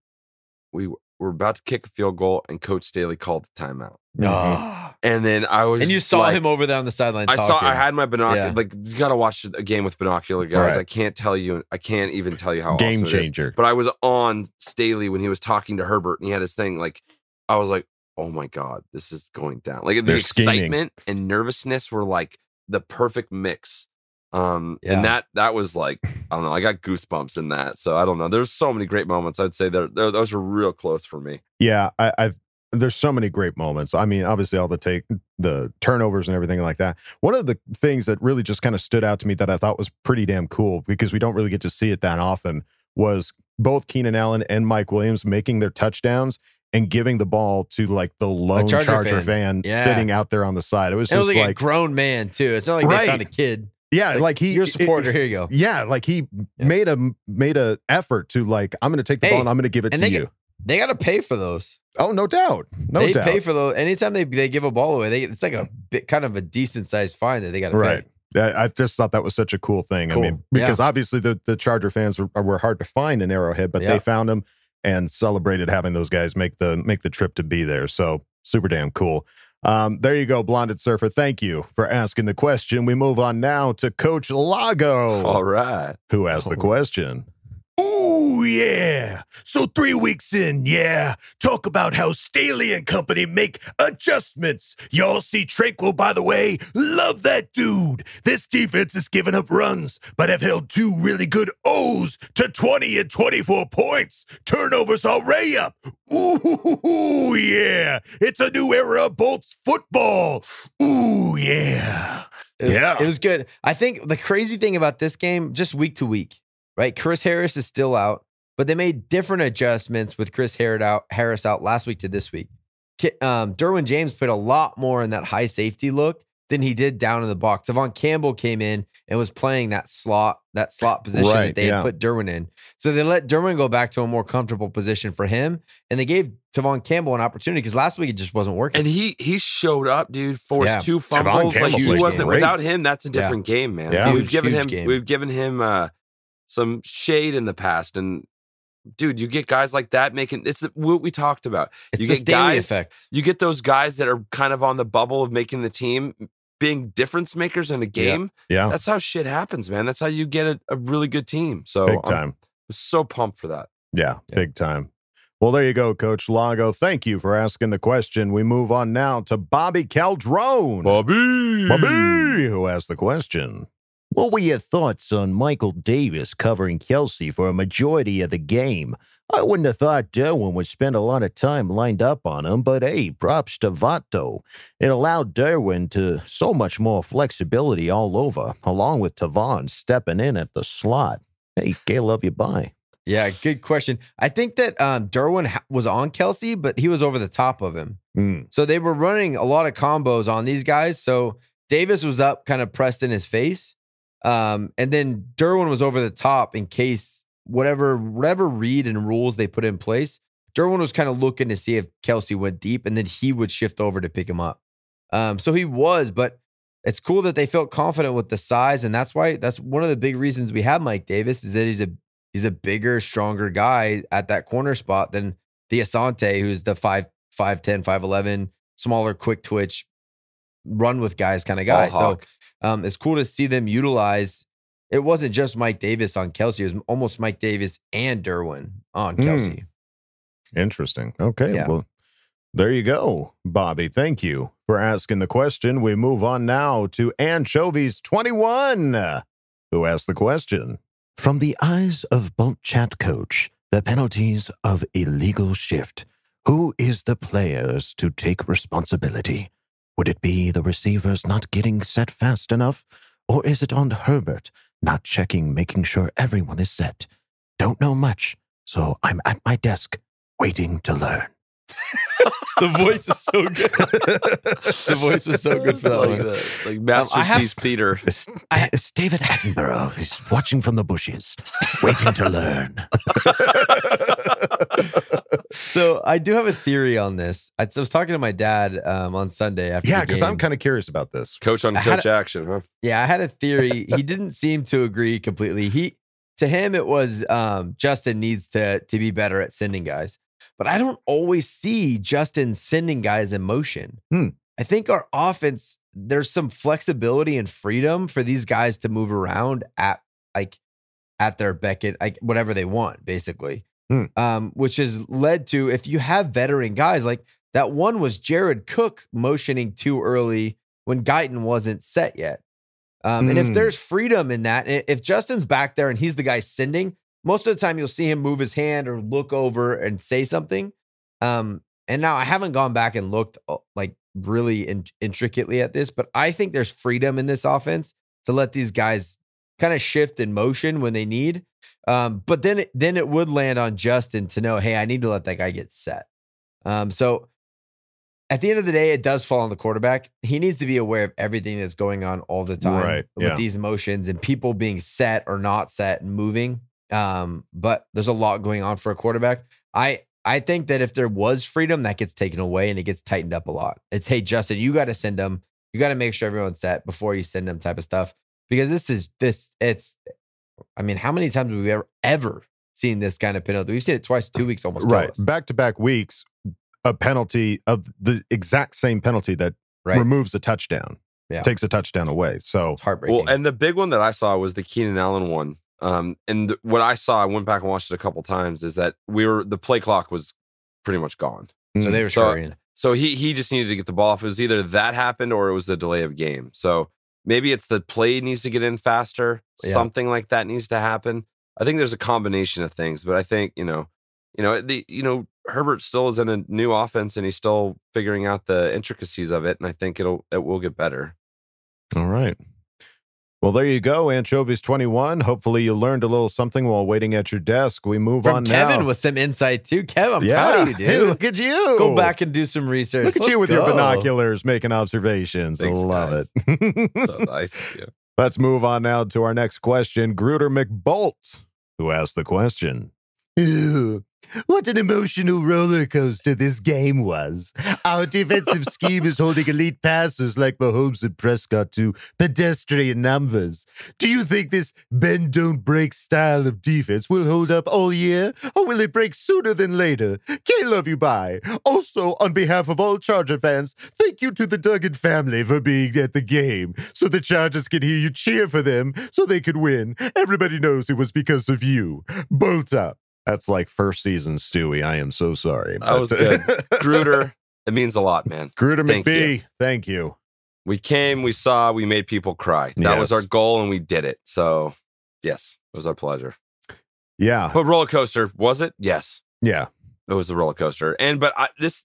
we were about to kick a field goal and Coach Staley called the timeout. Ah. And then I was and you saw like- him over there on the sideline. I saw. I had my binocular. Yeah. Like you got to watch a game with binocular guys. Right. I can't tell you. I can't even tell you how Game awesome it is. changer. But I was on Staley when he was talking to Herbert and he had his thing. Like I was like, oh my god, this is going down. Like the They're scheming. excitement and nervousness were like the perfect mix. Um, Yeah. and that that was like I don't know. I got goosebumps in that. So I don't know. There's so many great moments. I'd say they're, they're those were real close for me. Yeah, I, I've there's so many great moments. I mean, obviously all the take the turnovers and everything like that. One of the things that really just kind of stood out to me that I thought was pretty damn cool because we don't really get to see it that often was both Keenan Allen and Mike Williams making their touchdowns and giving the ball to like the lone Charger Charger, fan. fan, Yeah. sitting out there on the side. It was And it just was like, like, a grown man too. It's not like Right. they found a kid. Yeah, like, he Your it- supporter. Here you go. yeah, like he made a made a effort to like I'm going to take the Hey, ball and I'm going to give it to you. get- They got to pay for those. oh, no doubt, no doubt. they doubt. pay for those. Anytime they they give a ball away, they it's like a bit kind of a decent sized fine that they got to right. pay. Yeah, I just thought that was such a cool thing. I mean, Cool. because obviously the, the Charger fans were, were hard to find in Arrowhead, but Yeah. they found them and celebrated having those guys make the make the trip to be there. So super damn cool. Um, there you go, Blonded Surfer. Thank you for asking the question. We move on now to Coach Lago, All right. who asked the question. Ooh, yeah. So three weeks in, yeah. Talk about how Staley and company make adjustments. Y'all see Tranquill, by the way. Love that dude. This defense is giving up runs, but have held two really good O's to 20 and 24 points. Turnovers are already up. Ooh, yeah. It's a new era of Bolts football. Ooh, yeah. It was, Yeah. it was good. I think the crazy thing about this game, just week to week, right? Chris Harris is still out, but they made different adjustments with Chris Harris out, Harris out last week to this week. Um, Derwin James put a lot more in that high safety look, than he did down in the box. Tevaughn Campbell came in and was playing that slot, that slot position Right, that they yeah. had put Derwin in. So they let Derwin go back to a more comfortable position for him, and they gave Tevaughn Campbell an opportunity because last week it just wasn't working. And he he showed up, dude. Forced Yeah. two fumbles. Like he wasn't great. without him. That's a Yeah. different game, man. Yeah. We've Huge, given huge him game. we've given him uh, some shade in the past, and dude, you get guys like that making it's the, what we talked about. It's you get guys, effect. you get those guys that are kind of on the bubble of making the team, being difference makers in a game. Yeah. That's how shit happens, man. That's how you get a, a really good team. So Big I'm time. so pumped for that. Yeah, big time. Well, there you go, Coach Lago. Thank you for asking the question. We move on now to Bobby Caldrone. Bobby. Bobby, who asked the question. What were your thoughts on Michael Davis covering Kelce for a majority of the game? I wouldn't have thought Derwin would spend a lot of time lined up on him, but hey, props to Vato. It allowed Derwin to so much more flexibility all over, along with Tevaughn stepping in at the slot. Hey, gay love you, bye. Yeah, good question. I think that um, Derwin ha- was on Kelce, but he was over the top of him. Mm. So they were running a lot of combos on these guys. So Davis was up, kind of pressed in his face. Um, and then Derwin was over the top in case whatever whatever read and rules they put in place. Derwin was kind of looking to see if Kelce went deep, and then he would shift over to pick him up. Um, so he was, but it's cool that they felt confident with the size, and that's why that's one of the big reasons we have Mike Davis is that he's a he's a bigger, stronger guy at that corner spot than the Asante, who's the five five ten, five eleven, smaller, quick twitch, run with guys kind of guy. So. Um, it's cool to see them utilize. It wasn't just Mike Davis on Kelce; it was almost Mike Davis and Derwin on Hmm. Kelce. Interesting. Okay. Yeah. Well, there you go, Bobby. Thank you for asking the question. We move on now to Anchovies 21, who asked the question. From the eyes of Bolt Chat Coach, the penalties of illegal shift. Who is the players to take responsibility? Would it be the receivers not getting set fast enough? Or is it on Herbert not checking, making sure everyone is set? Don't know much, so I'm at my desk waiting to learn. The voice is so good. the voice is so good for that like, one. the, like Um, have- masterpiece theater. It's, it's David Attenborough. He's watching from the bushes, waiting to learn. So I do have a theory on this. I was talking to my dad um, on Sunday after. Yeah, because I'm kind of curious about this. Coach on I coach a- action, huh? Yeah, I had a theory. he didn't seem to agree completely. He to him it was um, Justin needs to to be better at sending guys, but I don't always see Justin sending guys in motion. Hmm. I think our offense there's some flexibility and freedom for these guys to move around at like at their beckon, like whatever they want, basically. Hmm. Um, which has led to if you have veteran guys like that one was Jared Cook motioning too early when Guyton wasn't set yet. Um, and if Hmm. there's freedom in that, if Justin's back there and he's the guy sending, most of the time you'll see him move his hand or look over and say something. Um, and now I haven't gone back and looked uh, like really in- intricately at this, but I think there's freedom in this offense to let these guys kind of shift in motion when they need. Um, but then it, then it would land on Justin to know, hey, I need to let that guy get set. Um, so at the end of the day, it does fall on the quarterback. He needs to be aware of everything that's going on all the time Right, with yeah. these motions and people being set or not set and moving. Um, but there's a lot going on for a quarterback. I I think that if there was freedom, that gets taken away and it gets tightened up a lot. It's hey, Justin, you got to send them. You got to make sure everyone's set before you send them type of stuff. Because this is this it's I mean, how many times have we ever ever seen this kind of penalty? We've seen it twice, two weeks almost. Right. Back to back weeks, a penalty of the exact same penalty that Right. removes a touchdown, Yeah. takes a touchdown away. So It's heartbreaking. Well, and the big one that I saw was the Keenan Allen one. Um, and th- what I saw, I went back and watched it a couple times, is that we were the play clock was pretty much gone. so they were So- scurrying. So he he just needed to get the ball off. It was either that happened or it was the delay of game. So maybe it's the play needs to get in faster. Yeah. Something like that needs to happen. I think there's a combination of things, but I think you know, you know, the you know Herbert still is in a new offense and he's still figuring out the intricacies of it, and I think it'll it will get better. All right. Well, there you go, Anchovies 21. Hopefully, you learned a little something while waiting at your desk. We move From on Kevin now. with some insight too. Kevin, I'm yeah. proud of you, dude. Hey, look at you. Go back and do some research. Look at Let's you with your binoculars making observations. Thanks, I love guys. it. so nice of you. Let's move on now to our next question. Gruder McBolt, who asked the question. What an emotional roller coaster this game was. Our defensive scheme is holding elite passers like Mahomes and Prescott to pedestrian numbers. Do you think this bend don't break style of defense will hold up all year, or will it break sooner than later? Can't love you bye. Also, on behalf of all Charger fans, thank you to the Duggan family for being at the game so the Chargers can hear you cheer for them so they could win. Everybody knows it was because of you. Bolt up. That's like first season Stewie. I am so sorry. That was good. Gruder, it means a lot, man. Gruder Thank McBee, you. thank you. We came, we saw, we made people cry. That was our goal, and we did it. So, yes, it was our pleasure. Yeah. But roller coaster was it? Yes, Yeah. It was a roller coaster. And but I, this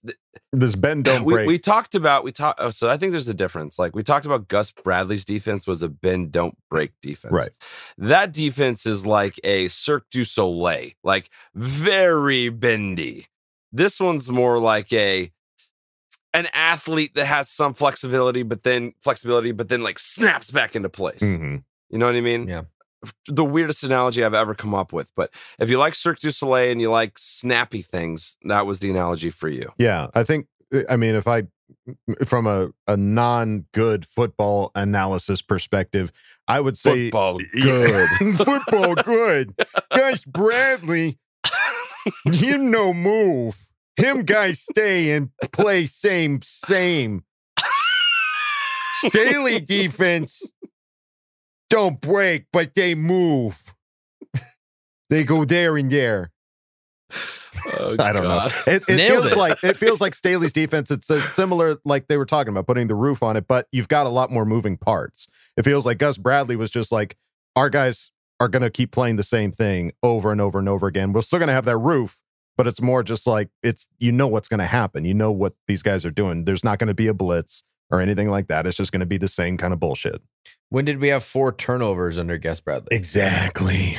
This bend don't we, break. we talked about we talked. Oh, so I think there's a difference. Like we talked about Gus Bradley's defense was a bend don't break defense. Right. That defense is like a Cirque du Soleil, like very bendy. This one's more like a an athlete that has some flexibility, but then flexibility, but then like snaps back into place. Mhm. You know what I mean? Yeah. The weirdest analogy I've ever come up with. But if you like Cirque du Soleil and you like snappy things, that was the analogy for you. Yeah, I think. Uh, I mean, if I, from a, a non good football analysis perspective, I would say Football Yeah. football good. Gus Bradley, him no move. Him guys stay and play same same. Staley defense don't break, but they move. They go there and there. Oh, I don't God. know. It, it feels it. like it feels like Staley's defense. It's a similar, like they were talking about putting the roof on it, but you've got a lot more moving parts. It feels like Gus Bradley was just like, our guys are going to keep playing the same thing over and over and over again. We're still going to have that roof, but it's more just like it's you know what's going to happen. You know what these guys are doing. There's not going to be a blitz or anything like that. It's just going to be the same kind of bullshit. When did we have four turnovers under Gus Bradley? Exactly.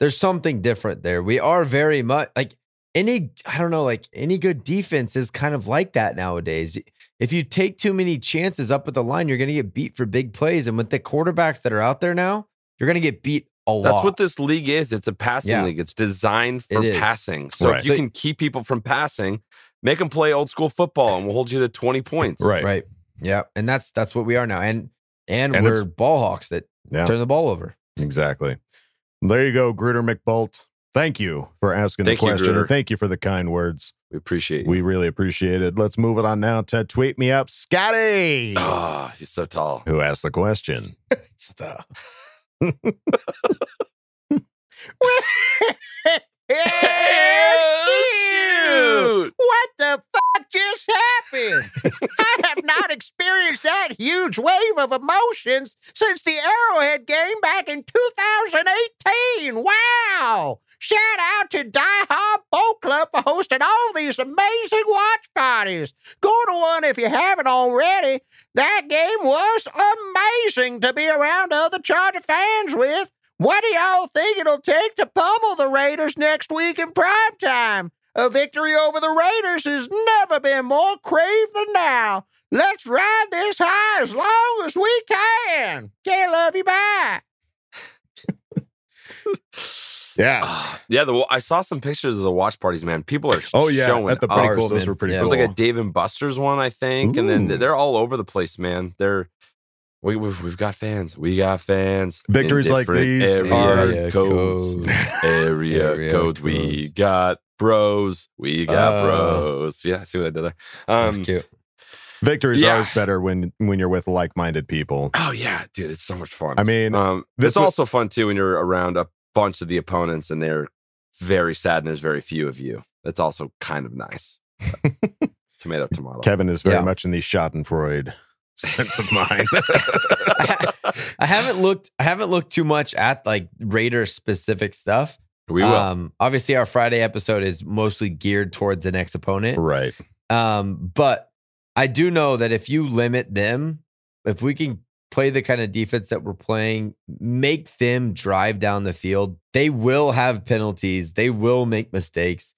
There's something different there. We are very much like any, I don't know, like any good defense is kind of like that nowadays. If you take too many chances up at the line, you're going to get beat for big plays. And with the quarterbacks that are out there now, you're going to get beat a lot. That's what this league is. It's a passing Yeah. league. It's designed for It is. passing. So Right. if you So- can keep people from passing, make them play old school football, and we'll hold you to twenty points. Right. Right. Yeah. And that's that's what we are now. And and, And we're it's- ball hawks that Yeah. turn the ball over. Exactly. There you go, Gruder McBolt. Thank you for asking Thank the question. Gruder. and thank you for the kind words. We appreciate you. We really appreciate it. Let's move it on now to tweet me up, Scotty, Ah, he's so tall. who asked the question. shoot! What the fuck just happened? I have not experienced that huge wave of emotions since the Arrowhead game back in 2018. Wow! Shout out to Die Hard Boat Club for hosting all these amazing watch parties. Go to one if you haven't already. That game was amazing to be around other Charger fans with. What do y'all think it'll take to pummel the Raiders next week in prime time? A victory over the Raiders has never been more craved than now. Let's ride this high as long as we can. Can't love you back. Yeah. Yeah, the, I saw some pictures of the watch parties, man. People are Oh, yeah. showing At the up. bars, those were pretty Yeah. It was like a Dave and Buster's one, I think, and then they're all over the place, man. They're we we've, we've got fans. We got fans. Victories like these area are- codes. area, Area codes. We got bros. We got Oh. bros. Yeah, see what I did there. That's Um, cute. Victory's Yeah. always better when when you're with like-minded people. oh yeah, dude, it's so much fun. I mean, um, this it's was- also fun too when you're around a bunch of the opponents and they're very sad and there's very few of you. That's also kind of nice. tomato, tomato. Kevin is very Yeah. much in the Schadenfreude sense of mind. I haven't looked I haven't looked too much at like Raider specific stuff. We will. Um obviously our Friday episode is mostly geared towards the next opponent. right. Um, but I do know that if you limit them, if we can play the kind of defense that we're playing, make them drive down the field, they will have penalties. They will make mistakes.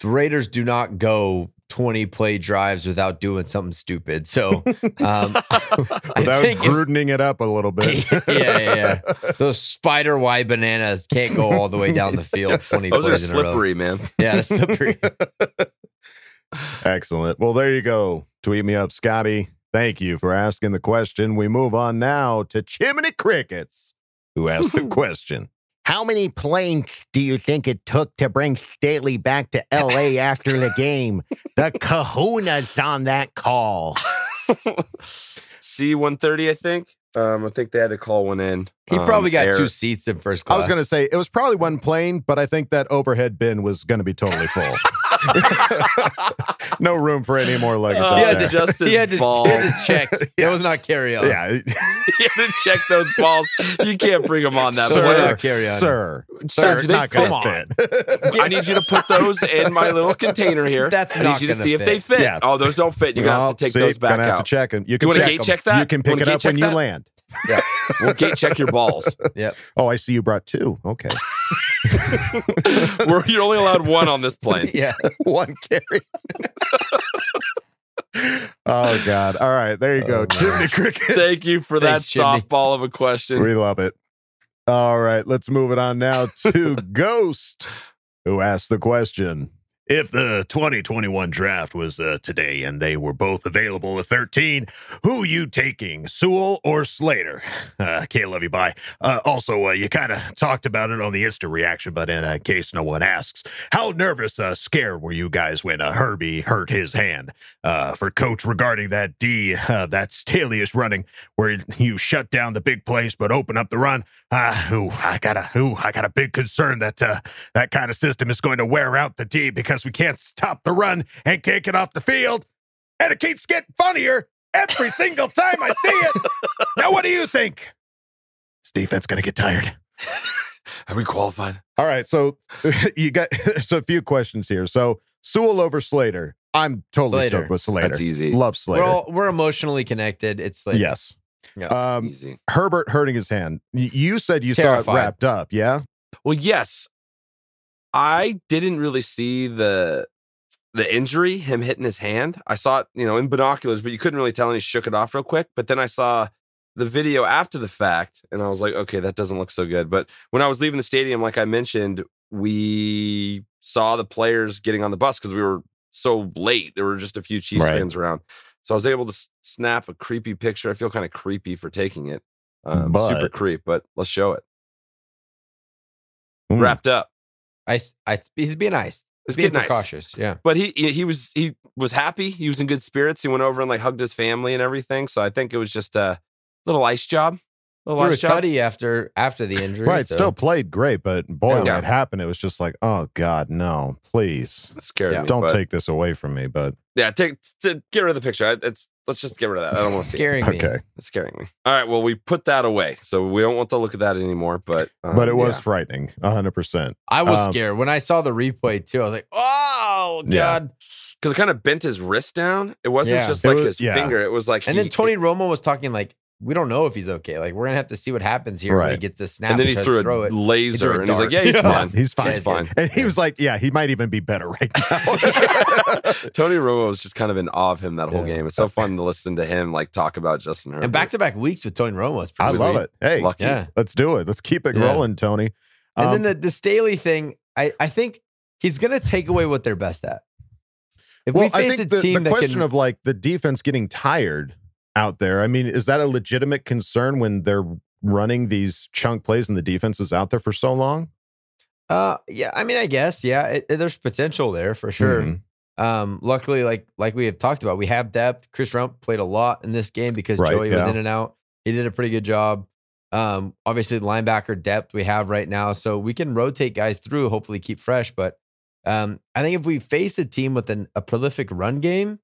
The Raiders do not go 20 play drives without doing something stupid. So, um, Without grudening it up a little bit. yeah, yeah, yeah. Those spider wide bananas can't go all the way down the field 20 Those are plays in a row. slippery, man. Yeah, they're slippery. Excellent. Well, there you go. Tweet me up, Scotty. Thank you for asking the question. We move on now to Chimney Crickets, who asked the question. How many planes do you think it took to bring Staley back to LA after the game? The kahunas on that call. C one thirty, I think. Um, I think they had to call one in. He um, probably got air. two seats in first class. I was going to say it was probably one plane, but I think that overhead bin was going to be totally full. no room for any more luggage. Uh, out he had to just his he had to, balls. he had to check. It was not carry on. yeah, he had to check those balls. You can't bring them on that Sir, plane. not carry on. sir, Sir, do they not fit? gonna fit. I need you to put those in my little container here. That's I not need you to gonna see if they fit. fit. Yeah. Oh, those don't fit. You're gonna have to take See, those back gonna have out. to check them. You Do can you wanna gate check 'em. that? You can pick it up when you land. Yeah. We'll gate check your balls. Yep. Oh, I see you brought two. Okay, We're, you're only allowed one on this plane. Yeah. one carry. oh God! All right, there you go, Oh, Chimney Cricket. Thank you for that Thanks, Chimney. softball of a question. We love it. All right, let's move it on now to Ghost, who asked the question. If the 2021 draft was uh, today and they were both available at 13, who you taking, Sewell or Slater? Uh, can't love you bye. Uh, also, uh, you kind of talked about it on the Insta reaction, but in uh, case no one asks, how nervous, uh, scared were you guys when uh, Herbie hurt his hand? Uh, for coach regarding that D, uh, that Staley is running, where you shut down the big plays but open up the run. Ah, ooh, I got a, ooh, I got a big concern that uh, that kind of system is going to wear out the D because we can't stop the run and can't get off the field, and it keeps getting funnier every single time I see it. Now, what do you think? Is defense going to get tired? Are we qualified? All right, so you got so a few questions here. So Sewell over Slater. I'm totally Slater. stoked with Slater. That's easy. Love Slater. We're all we're emotionally connected. It's like yes. Yeah. Um, Easy. Herbert hurting his hand. You said you saw it wrapped up. Yeah. Well, yes. I didn't really see the the injury, him hitting his hand. I saw it, you know, in binoculars, but you couldn't really tell, and he shook it off real quick. But then I saw the video after the fact, and I was like, okay, that doesn't look so good. But when I was leaving the stadium, like I mentioned, we saw the players getting on the bus because we were so late. There were just a few Chiefs Right. fans around. So I was able to s- snap a creepy picture. I feel kind of creepy for taking it. Um, super But- creep, but let's show it. Mm. Wrapped up. I, I he's being nice. He's being getting nice. precautious. Yeah. But he he was he was happy. He was in good spirits. He went over and like hugged his family and everything. So I think it was just a little ice job. Little Threw a ice job. tutty after after the injury. Right. so- Still played great, but boy, when it happened, it was just like, oh God, no, please. It scared Yeah. me. Don't but- take this away from me. But Yeah, take to get rid of the picture. I- It's let's just get rid of that. I don't want to see. it. scaring me. okay. It's scaring me. All right. Well, we put that away, so we don't want to look at that anymore. But um, but it was yeah. frightening, hundred percent. I was Um, scared when I saw the replay too. I was like, "Oh Yeah. God!" because it kind of bent his wrist down. It wasn't Yeah. just It like was- his yeah. finger. It was like And he- then Tony Romo was talking like, "We don't know if he's okay. Like, we're gonna have to see what happens here when he Right. gets the snap." and then he tries threw to a throw it. laser, a and he's like, "Yeah, he's Yeah, fine. he's fine. He's fine." And he was like, yeah, he might even be better right now. Tony Romo was just kind of in awe of him that whole Yeah. game. It's so fun to listen to him like talk about Justin Herbert. And back to back weeks with Tony Romo. It's I love it. Hey, Lucky. Yeah. let's do it. Let's keep it Yeah. rolling, Tony. And Um, then the, the Staley thing, I, I think he's going to take away what they're best at. If well, we face I think a the, team the that question can, of like the defense getting tired out there. I mean, is that a legitimate concern when they're running these chunk plays and the defense is out there for so long? uh, yeah, I mean, I guess, yeah, it, it- there's potential there for sure. Mhm. Um, luckily, like like we have talked about, we have depth. Chris Rumph played a lot in this game because Right, Joey was in and out. He did a pretty good job. Um, obviously, linebacker depth we have right now, so we can rotate guys through. Hopefully, keep fresh. But um, I think if we face a team with an, a prolific run game,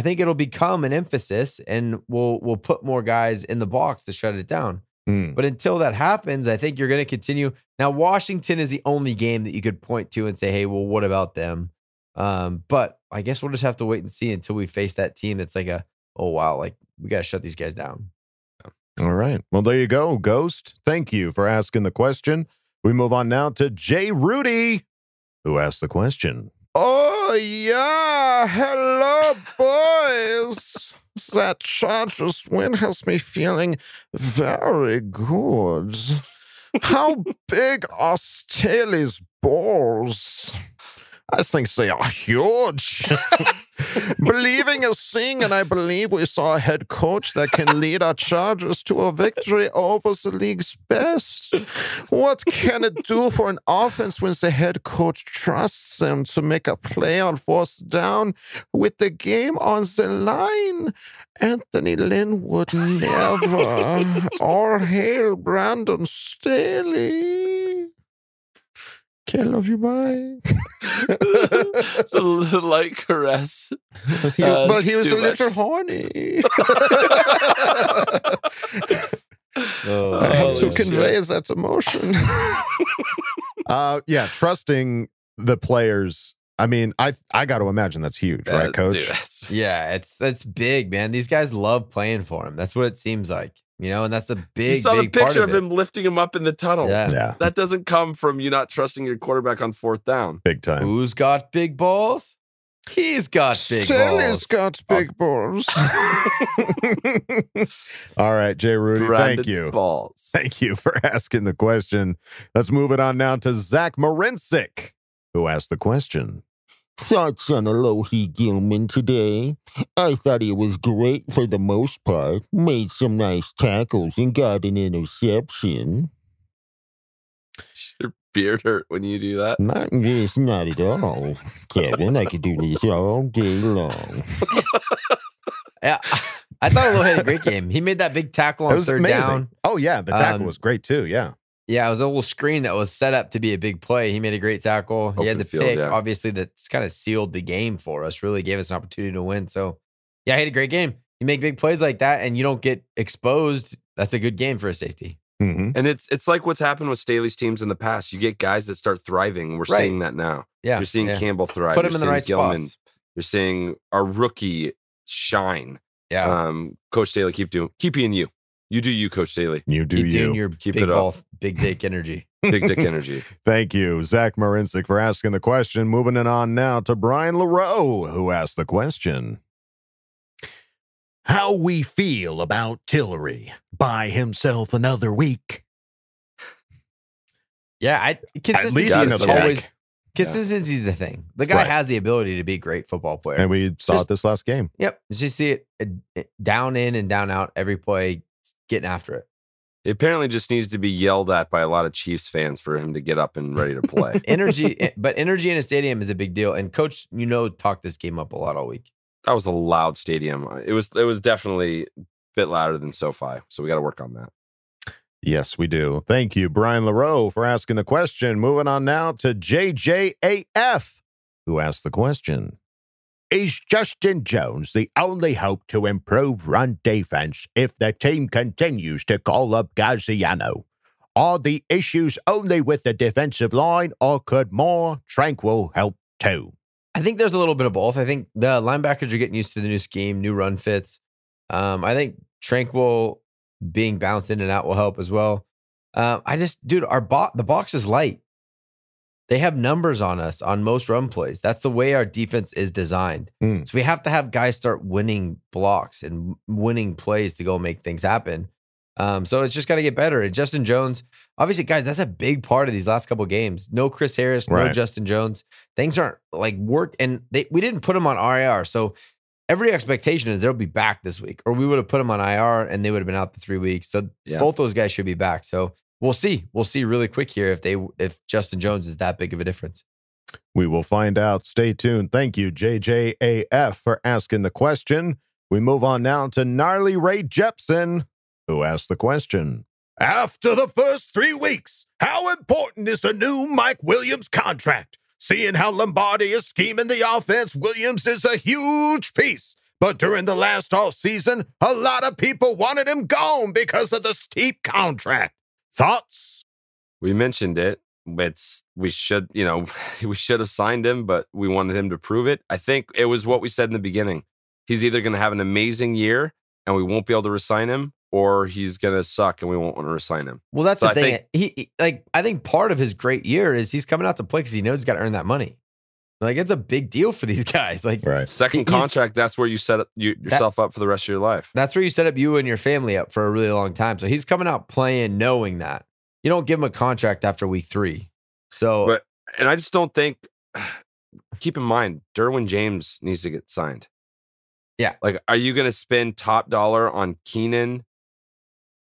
I think it'll become an emphasis, and we'll we'll put more guys in the box to shut it down. Hmm. But until that happens, I think you're going to continue. Now, Washington is the only game that you could point to and say, "Hey, well, what about them?" Um, but I guess we'll just have to wait and see until we face that team. That's like a, oh wow, like we got to shut these guys down. All right. Well, there you go, Ghost. Thank you for asking the question. We move on now to Jay Rudy, who asked the question. Oh, yeah. Hello, boys. that Chargers win has me feeling very good. How big are Staley's balls? I think they are huge. Believing is seeing, and I believe we saw a head coach that can lead our Chargers to a victory over the league's best. What can it do for an offense when the head coach trusts them to make a play on fourth down with the game on the line? Anthony Lynn would never. All hail Brandon Staley. Okay, love you. Bye. the light caress. But he, Uh, but he was too a much. little horny. Oh, I had to holy convey that emotion. uh, yeah, trusting the players. I mean, I I got to imagine that's huge, Uh, right, Coach? dude, that's- Yeah, it's that's big, man. These guys love playing for him. That's what it seems like, you know, and that's a big. you saw the big part picture of, it. him lifting him up in the tunnel. Yeah. Yeah, That doesn't come from you not trusting your quarterback on fourth down. big time. Who's got big balls? He's got big balls. Staley's got oh. big balls. All right, Jay Rudy, Brandon's thank you. Balls. Thank you for asking the question. Let's move it on now to Zach Marincic, who asked the question. Thoughts on Alohi Gilman today? I thought he was great for the most part. Made some nice tackles and got an interception. Your beard hurt when you do that. Not this, not at all, Kevin. I could do this all day long. Yeah, I thought Alo had a great game. He made that big tackle on third amazing. down. Oh yeah, the tackle Um, was great too. Yeah, Yeah, it was a little screen that was set up to be a big play. He made a great tackle. he had the field, pick, yeah. obviously, that's kind of sealed the game for us, really gave us an opportunity to win. So, yeah, he had a great game. You make big plays like that and you don't get exposed. That's a good game for a safety. Mhm. And it's it's like what's happened with Staley's teams in the past. You get guys that start thriving. We're Right. seeing that now. Yeah. You're seeing yeah. Campbell thrive. Put You're him in the seeing right Gilman. spots. You're seeing our rookie shine. Yeah. Um, Coach Staley, keep doing keep being you. You do you, Coach Staley. you do Keep you. doing your Keep big it up. big dick energy. Big dick energy. Thank you, Zach Marincic, for asking the question. Moving it on now to Brian LaRoe, who asked the question. How we feel about Tillery? by himself another week. Yeah, I consistency is always week. consistency is the thing. The guy Right. has the ability to be a great football player. And we saw Just- it this last game. Yep. Just see it uh, down in and down out every play, getting after it. He apparently just needs to be yelled at by a lot of Chiefs fans for him to get up and ready to play. Energy, eh, but energy in a stadium is a big deal. And coach, you know, talked this game up a lot all week. that was a loud stadium. It was it was definitely a bit louder than SoFi. So we got to work on that. Yes, we do. Thank you, Brian LaRoe, for asking the question. Moving on now to JJAF, who asked the question. Is Justin Jones the only hope to improve run defense if the team continues to call up Gaziano? Are the issues only with the defensive line, or could more Tranquill help too? I think there's a little bit of both. I think the linebackers are getting used to the new scheme, new run fits. Um, I think Tranquill being bounced in and out will help as well. Uh, I just, dude, our bo- the box is light. They have numbers on us on most run plays. That's the way our defense is designed. Hmm. So we have to have guys start winning blocks and winning plays to go make things happen. Um, so it's just got to get better. And Justin Jones, obviously, guys, that's a big part of these last couple games. No Chris Harris, no Right. Justin Jones. Things aren't like work, and they we didn't put him on IR. So every expectation is they'll be back this week, or we would have put him on IR and they would have been out the three weeks. So Yeah. both those guys should be back. So we'll see. We'll see really quick here if they if Justin Jones is that big of a difference. We will find out. Stay tuned. Thank you, JJAF, for asking the question. We move on now to Gnarly Ray Jepson, who asked the question. After the first three weeks, how important is the new Mike Williams contract? Seeing how Lombardi is scheming the offense, Williams is a huge piece. But during the last off season, a lot of people wanted him gone because of the steep contract. Thoughts? We mentioned it. It's we should, you know, we should have signed him, but we wanted him to prove it. I think it was what we said in the beginning. He's either going to have an amazing year and we won't be able to resign him, or he's gonna suck and we won't want to resign him. Well, that's So the I thing. think- he, he- like I think part of his great year is he's coming out to play because he knows he's got to earn that money. Like it's a big deal for these guys. Like right. Second contract, that's where you set up you, yourself up for the rest of your life. that's where you set up you and your family up for a really long time. So he's coming out playing knowing that. You don't give him a contract after week three. So But and I just don't think. Keep in mind, Derwin James needs to get signed. Yeah. Like, are you going to spend top dollar on Keenan,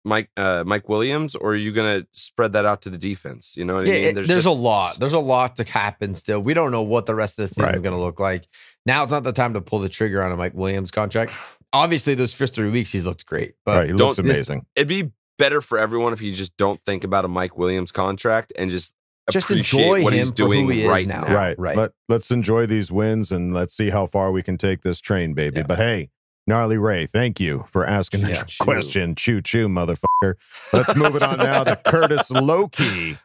Mike, uh, Mike Williams, or are you going to spread that out to the defense? You know what yeah, I mean? it- there's, just- a lot. There's a lot to happen still. We don't know what the rest of the season is going to look like. Now it's not the time to pull the trigger on a Mike Williams contract. Obviously, those first three weeks he's looked great, but right. He looks don't- amazing. It'd be better for everyone if you just don't think about a Mike Williams contract and just Just enjoy what him he's for who doing he is right now. now. right. right. Let, let's enjoy these wins and let's see how far we can take this train, baby. Yeah. But hey, Gnarly Ray, thank you for asking Yeah. question. Choo choo, motherfucker. Let's move it on now to Curtis Loki,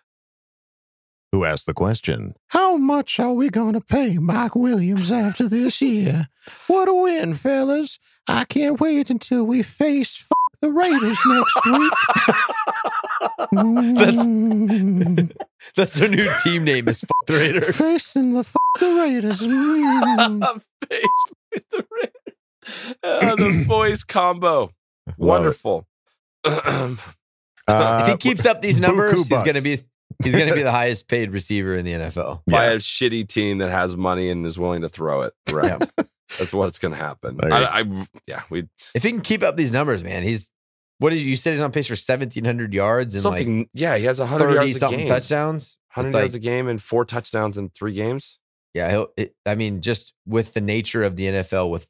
who asked the question How much are we going to pay Mike Williams after this year? What a win, fellas. I can't wait until we face f- the Raiders next week. Mm. that's their new team name is Fuck the Raiders. Facing the the Raiders. Mm. Face with the Raiders. Ah, the voice combo. Wonderful. if Uh, he keeps up these numbers, he's going to be he's going to be the highest paid receiver in the NFL. by Yeah. a shitty team that has money and is willing to throw it. Right. That's what's going to happen. I, I, yeah, we If he can keep up these numbers, man, he's what did you, you said he's on pace for seventeen hundred yards and something. like yeah, he has hundred yards a something game. touchdowns. Hundred yards like- a game and four touchdowns in three games. Yeah, he'll, it, I mean, just with the nature of the NFL, with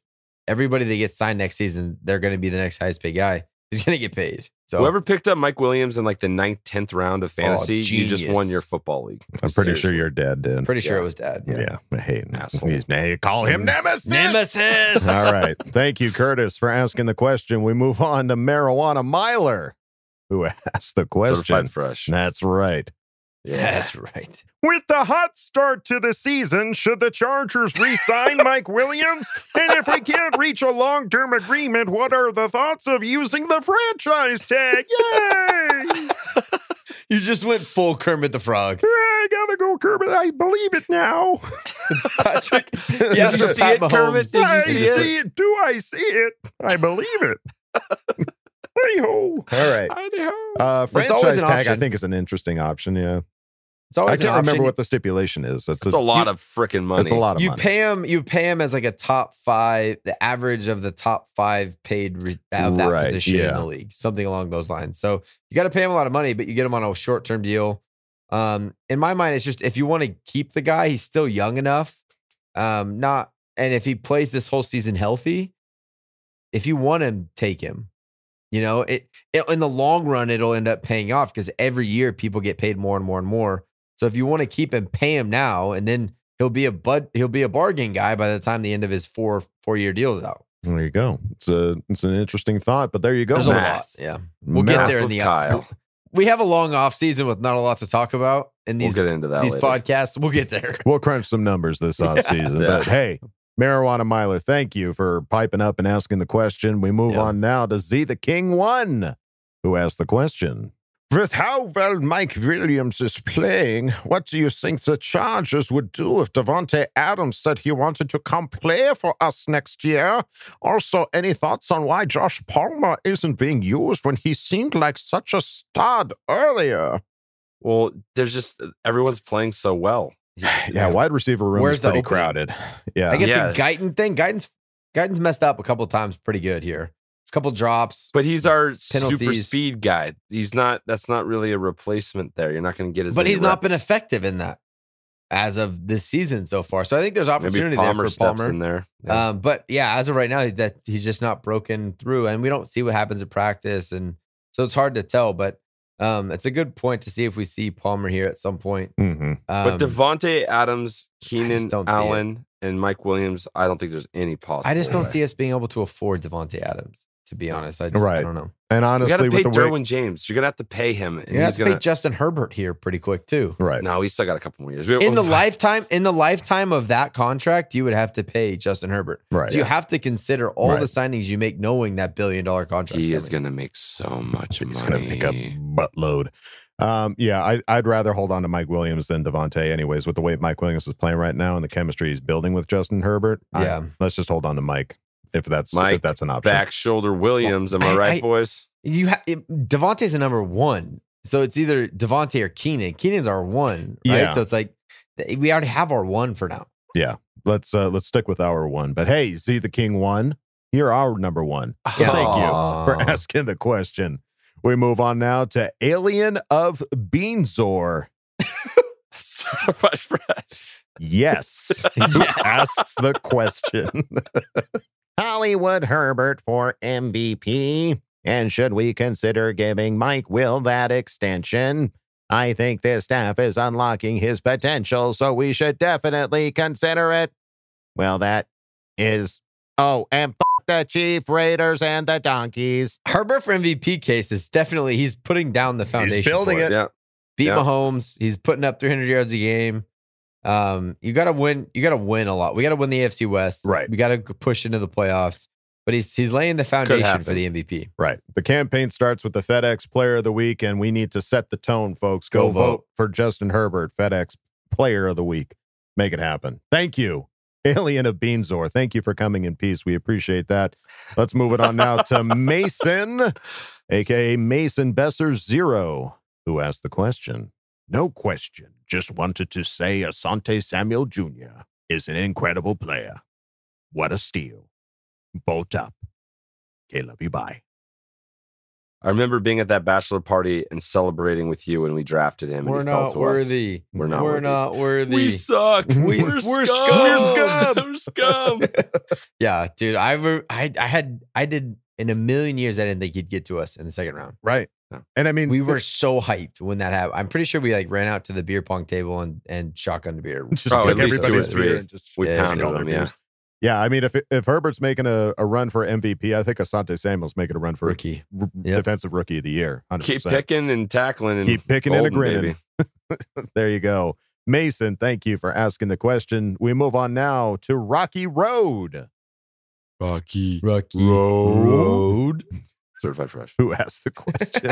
everybody that gets signed next season, they're going to be the next highest paid guy. He's going to get paid. So Whoever picked up Mike Williams in like the ninth, tenth round of oh, fantasy, you just won your football league. I'm pretty sure Seriously. your dad did. I'm pretty sure Yeah. it was dad. yeah. I hate him. Asshole. He's, hey, call him Nemesis. Nemesis. All right. Thank you, Curtis, for asking the question. We move on to Marijuana Miler, who asked the question. Certified fresh. That's right. That's right. With the hot start to the season, should the Chargers re sign Mike Williams? And if we can't reach a long term agreement, what are the thoughts of using the franchise tag? Yay! You just went full Kermit the Frog. I gotta go, Kermit. I believe it now. Patrick, Did you see Pat it, Kermit? Mahomes. Did you I see it? see it. Do I see it? I believe it. hey ho. All right. Uh, It's always franchise an tag, I think, is an interesting option. Yeah. It's always I can't remember what the stipulation is. That's That's a lot of freaking money. That's a lot of you money. pay him. You pay him as like a top five, the average of the top five paid re- of that Right, position in the league, something along those lines. So you got to pay him a lot of money, but you get him on a short term deal. Um, in my mind, it's just if you want to keep the guy, he's still young enough. Um, not and if he plays this whole season healthy, if you want him, take him. You know, it, it in the long run, it'll end up paying off because every year people get paid more and more and more. So if you want to keep him, pay him now, and then he'll be a bud, he'll be a bargain guy by the time the end of his four four year deal is out. There you go. It's a it's an interesting thought, but there you go. There's a Math. lot. Yeah, we'll get there in the uh, Kyle. We have a long off season with not a lot to talk about in We'll these get into that these later. podcasts. We'll get there. We'll crunch some numbers this off season. Yeah. But hey, Marijuana Miler, thank you for piping up and asking the question. We move Yeah. on now to Z the King One, who asked the question. With how well Mike Williams is playing, what do you think the Chargers would do if Davante Adams said he wanted to come play for us next year? Also, any thoughts on why Josh Palmer isn't being used when he seemed like such a stud earlier? Well, there's just everyone's playing so well. Yeah, wide receiver room Where's is the pretty crowded. Yeah. I guess Yeah. the Guyton thing, Guyton's Guyton's messed up a couple of times, pretty good here. It's a couple drops. But he's our super speed guy. He's not. That's not really a replacement there. You're not going to get as. but many he's not been effective in that as of this season so far. So I think there's opportunity Palmer there for steps Palmer. in there. Yeah. Um, but yeah, as of right now, that he's just not broken through, and we don't see what happens at practice, and so it's hard to tell. But um, it's a good point to see if we see Palmer here at some point. Mm-hmm. Um, but Davante Adams, Keenan don't see it. Allen, and Mike Williams, I don't think there's any possible. I just don't way. see us being able to afford Davante Adams. To be honest, I, just, right. I don't know. And honestly, You honestly, got to pay with the way, Derwin James. You're gonna have to pay him, and You have he's to gonna. pay Justin Herbert here pretty quick too. right? no, he's still got a couple more years. We- In the lifetime, in the lifetime of that contract, you would have to pay Justin Herbert. Right. So you have to consider all Right. the signings you make, knowing that billion dollar contract. he is gonna make so much He's money. going to make a buttload. Um, yeah, I, I'd rather hold on to Mike Williams than Davante, anyways. With the way Mike Williams is playing right now and the chemistry he's building with Justin Herbert, I- Yeah. let's just hold on to Mike if that's Mike, if that's an option. Back shoulder Williams. Am I, I- right, I- boys? You have Davante's a number one, so it's either Davante or Keenan. Keenan's our one, right? Yeah. So it's like we already have our one for now. Yeah, let's uh, let's stick with our one. But hey, Z the King one, you're our number one. So thank you for asking the question. We move on now to Alien of Beanzor. Certified fresh. Yes. Who asks the question? Hollywood Herbert for MVP. And should we consider giving Mike Will that extension? I think this staff is unlocking his potential, so we should definitely consider it. Well, that is. Oh, and f- the Chief Raiders and the Donkeys. Herbert for MVP case is definitely he's putting down the foundation. He's building for it. Yeah. Beat Yeah. Mahomes. He's putting up 300 yards a game. Um, you got to win. You got to win a lot. We got to win the AFC West. Right. We got to push into the playoffs. But he's he's laying the foundation for the MVP. Right. The campaign starts with the FedEx Player of the Week, and we need to set the tone, folks. Go, Go vote. vote. for Justin Herbert, FedEx Player of the Week. Make it happen. Thank you, Alien of Beanzor. Thank you for coming in peace. We appreciate that. Let's move it on now to Mason, aka Mason Besser Zero, who asked the question. No question. Just wanted to say Asante Samuel Jr. is an incredible player. What a steal. Bolt up. Okay, love you. Bye. I remember being at that bachelor party and celebrating with you when we drafted him. and We're he fell not to us. worthy. We're not. We're worthy. not worthy. We suck. We- we're, we're scum. scum. We're scum. We're scum. yeah, dude. I, re- I I had I did in a million years. I didn't think he'd get to us in the second round. Right. And I mean, We were so hyped when that happened. I'm pretty sure we like ran out to the beer pong table and and shotgun beer. Just Oh, took at least two or three. and just We Yeah, pounded all them. Yeah. beers. Yeah, I mean, if if Herbert's making a, a run for MVP, I think Asante Samuel's making a run for Rookie. r- Yep. defensive rookie of the year. 100%. Keep picking and tackling and Keep picking and a grinning. there you go. Mason, thank you for asking the question. We move on now to Rocky Road. Rocky Rocky Road. Road. Certified fresh. who asked the question.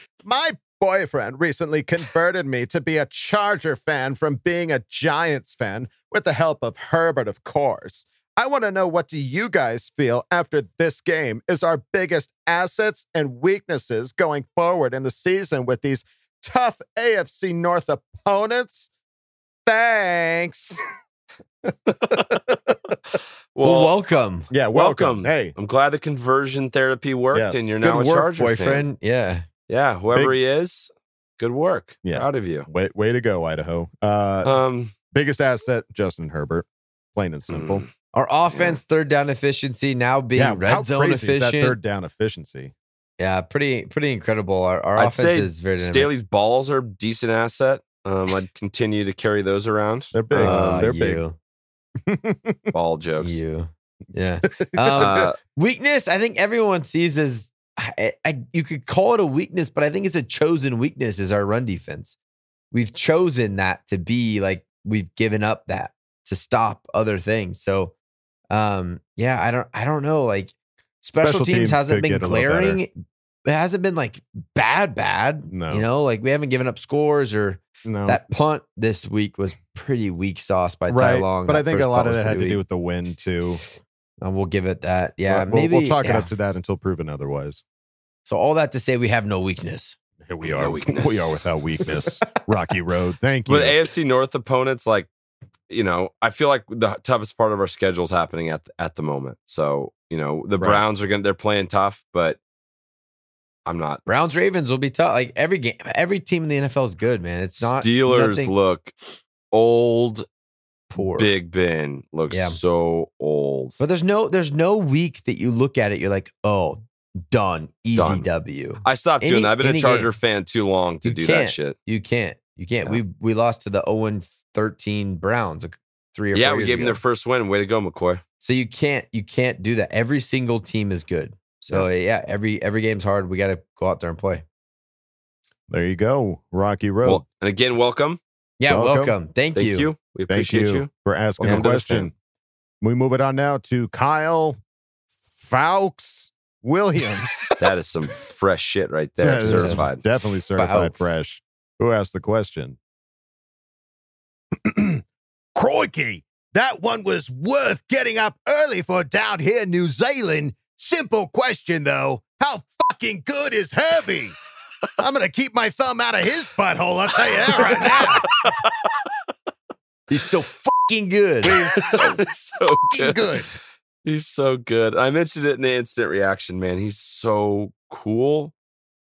My boyfriend recently converted me to be a Charger fan from being a Giants fan with the help of Herbert, of course. I want to know what do you guys feel after this game is our biggest assets and weaknesses going forward in the season with these tough AFC North opponents? Thanks. Well, welcome. Yeah, welcome. Hey, I'm glad the conversion therapy worked Yes. and you're Good now a work, Charger boyfriend. Yeah. fan. Yeah, whoever Big- he is, good work. Yeah. Proud of you. way, way to go, Idaho. Uh, Um, biggest asset, Justin Herbert. Plain and simple. mm, Our offense third down efficiency now being yeah, red how zone crazy is efficient. that third down efficiency? yeah, pretty pretty incredible. Our, our I'd offense say is very dynamic. Staley's balls are a decent asset. Um, I'd continue to carry those around. They're big. Uh, They're big. you, Ball jokes. You. Yeah. Um, Uh, weakness, I think everyone sees as I, I, you could call it a weakness, but I think it's a chosen weakness is our run defense. We've chosen that to be like we've given up that to stop other things. So um yeah, I don't I don't know like special, Special teams, teams hasn't been get a little better. glaring. It hasn't been like bad bad. No. You know, like we haven't given up scores or No, that punt this week was pretty weak sauce by Ty. Long. but I think a lot of that had to pretty do with the win too. And we'll give it that. Yeah, we'll, maybe we'll chalk it up to that until proven otherwise. So all that to say, we have no weakness. Here we No are. weakness. We are without weakness. Rocky Road. Thank you. But AFC North opponents, like, you know, I feel like the toughest part of our schedule is happening at the, at the moment. So, you know, the Right. Browns are going to, they're playing tough, but I'm not. Browns Ravens will be tough. Like every game, every team in the NFL is good, man. It's not Steelers nothing look old. poor. Big Ben looks Yeah. so old. But there's no there's no week that you look at it, you're like, oh, done, easy Done. W. I stopped Any- doing that. I've been a Charger game. fan too long to You do that shit. You can't. You can't. Yeah. We we lost to the 0 13 Browns three or Yeah, we gave them their first win. Way to go, McCoy. So you can't you can't do that. Every single team is good. So yeah, every every game's hard. We got to go out there and play. There you go. Rocky Road. Well, and again, welcome. Yeah, welcome. Welcome. Thank, Thank you. you. We Thank appreciate you, you. for asking Welcome the question. We move it on now to Kyle Fawkes Williams. That is some fresh shit right there. That is certified. Definitely certified Fawkes. fresh. Who asked the question? Crikey, that one was worth getting up early for down here in New Zealand. Simple question, though. How fucking good is Herbie? I'm going to keep my thumb out of his butthole, I'll tell you that right now. He's so fucking good. He's so Fucking good. good. He's so good. I mentioned it in the instant reaction, man. He's so cool,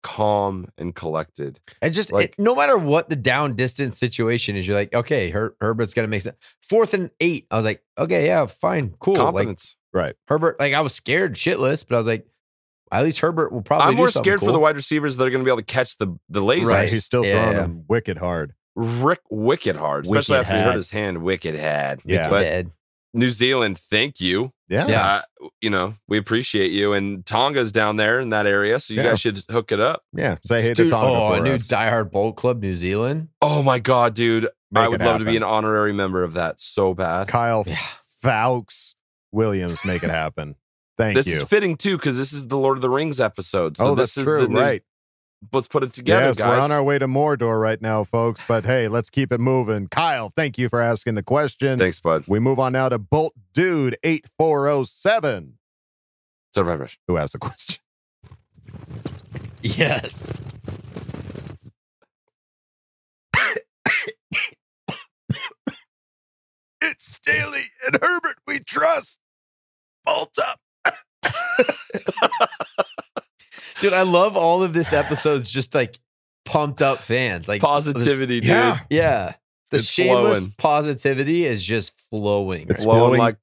calm, and collected. And just Like- it- no matter what the down distance situation is, you're like, okay, Her- Herbert's gonna make sense. Fourth and eight, I was like, okay, yeah, fine, cool. Like Confidence. Right. Herbert, like I was scared shitless, but I was like, at least Herbert will probably. I'm do more something scared for the wide receivers that are going to be able to catch the the lasers. Right. He's still Yeah, throwing them wicked hard. Rick wicked hard, especially Wicked after he hurt his hand. Wicked had. Yeah. But New Zealand, thank you. Yeah. Yeah. Uh, you know, we appreciate you. And Tonga's down there in that area, so you Yeah. guys should hook it up. Yeah. Say hey to Dude, Tonga oh, for a new us. diehard bolt club, New Zealand. Oh my god, dude! Make I would love to be an honorary member of that so bad. Kyle Yeah. Fawkes Williams, make it happen. Thank this you. is fitting too because this is the Lord of the Rings episode. So oh, this that's is true. the news- right. Let's put it together, yes, guys. we're on our way to Mordor right now, folks. But hey, let's keep it moving. Kyle, thank you for asking the question. Thanks, bud. We move on now to Bolt Dude 8407, So, right, right. who asked the question. Yes. It's Staley and Herbert we trust. Bolt up. Dude, I love all of this episode's just like pumped up fans. Like Positivity, dude. Yeah. Yeah. The It's shameless flowing. positivity is just flowing. It's right Flowing flowing. like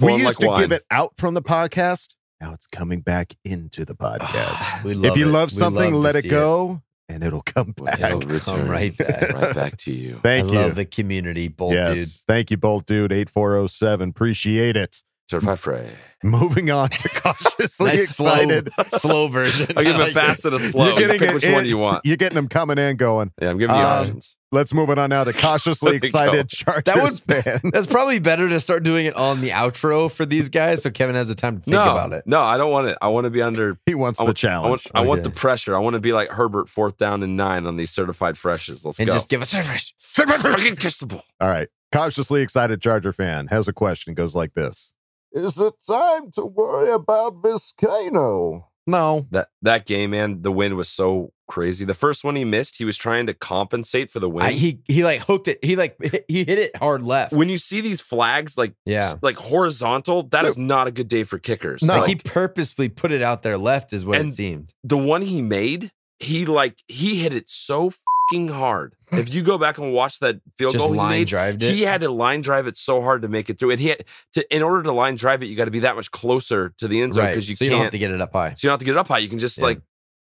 We used like to wine. give it out from the podcast. Now it's coming back into the podcast. we love if you it. love something, love let it see go and it'll come back. It'll Come return right back. right back to you. Thank I you. love the community, bold yes. dude. Thank you, Bolt Dude 8407. Appreciate it. Certified Frey. Moving on to cautiously Nice excited. slow, slow version. I'll give him I a fast and a slow. You're You getting it which in- one you want. You're getting them coming in going. Yeah, I'm giving you Um, options. Let's move it on now to cautiously you excited Chargers That was- fan. That's probably better to start doing it on the outro for these guys, so Kevin has the time to think no, about it. no, I don't want it. I want to be under. He wants I the want, I want, challenge. I want the pressure. I want to be like Herbert, fourth down and nine on these certified freshes. Let's And go. just give us service. fucking kiss the ball. All right. Cautiously excited Charger fan has a question. Goes like this Is it time to worry about Vizcaino? No. That that game, man, the win was so crazy. The first one he missed, he was trying to compensate for the win. I, he he like hooked it. He like he hit it hard left. when you see these flags like Yeah. like horizontal, that is not a good day for kickers. No. Like he purposefully put it out there left, is what it seemed. the one he made, he like he hit it so hard. If you go back and watch that field Just goal he line made, drived he had to line drive it so hard to make it through. And he had to in order to line drive it, you got to be that much closer to the end zone right. because you so can't don't have to get it up high. So you don't have to get it up high. You can just Yeah. like.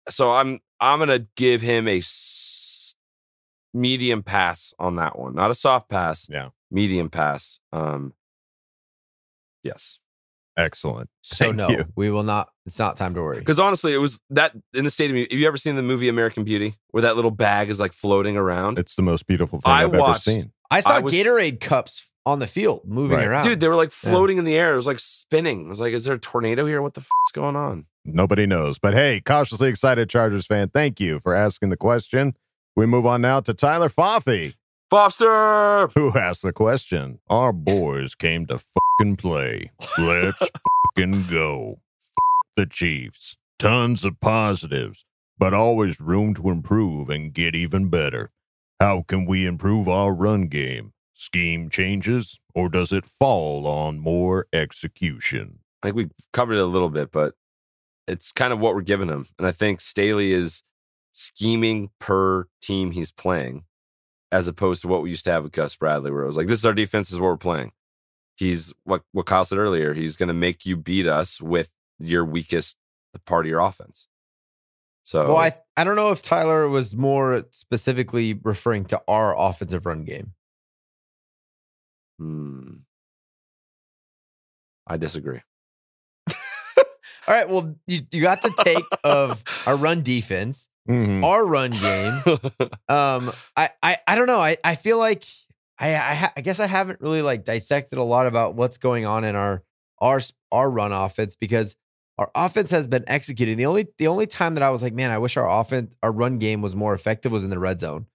So I'm I'm gonna give him a s- medium pass on that one, not a soft pass. Yeah. medium pass. Um. Yes, Excellent. So Thank no, you. we will not. It's not time to worry. because honestly, it was that in the stadium. Have you ever seen the movie American Beauty, where that little bag is like floating around? It's the most beautiful thing I I've watched- ever seen. I saw I was- Gatorade cups on the field moving Right. around. Dude, they were like Yeah. floating in the air. It was like spinning. I was like, "Is there a tornado here? What the is going on?" Nobody knows. But hey, cautiously excited Chargers fan, thank you for asking the question. We move on now to Tyler Foffey, Foster. who asked the question. Our boys came to fucking play. Let's fucking go. F- the Chiefs. Tons of positives, but always room to improve and get even better. How can we improve our run game? Scheme changes, or does it fall on more execution? I think we covered it a little bit, but it's kind of what we're giving him. And I think Staley is scheming per team he's playing, as opposed to what we used to have with Gus Bradley, where it was like, this is our defense, this is what we're playing. He's what what Kyle said earlier. He's going to make you beat us with your weakest part of your offense. So Well, I I don't know if Tyler was more specifically referring to our offensive run game. Hmm. I disagree. All right. Well, you, you got the take of our run defense, Mhm. our run game. Um, I, I, I don't know. I, I feel like I, I, ha- I guess I haven't really like dissected a lot about what's going on in our, our, our run offense because our offense has been executing. The only, the only time that I was like, man, I wish our offense, our run game was more effective was in the red zone.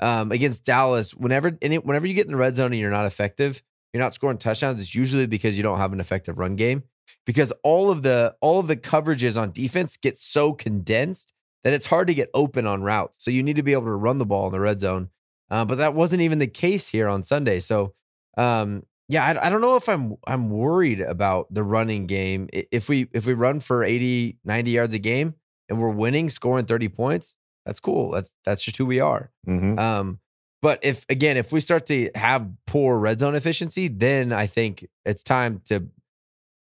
Um, against Dallas, whenever, whenever you get in the red zone and you're not effective, you're not scoring touchdowns. It's usually because you don't have an effective run game because all of the all of the coverages on defense get so condensed that it's hard to get open on routes. So you need to be able to run the ball in the red zone. Uh, but that wasn't even the case here on Sunday. So um, yeah, I, I don't know if I'm I'm worried about the running game. If we if we run for 80, 90 yards a game and we're winning, scoring 30 points, that's cool. That's that's just who we are. Mhm. Um, but if again, if we start to have poor red zone efficiency, then I think it's time to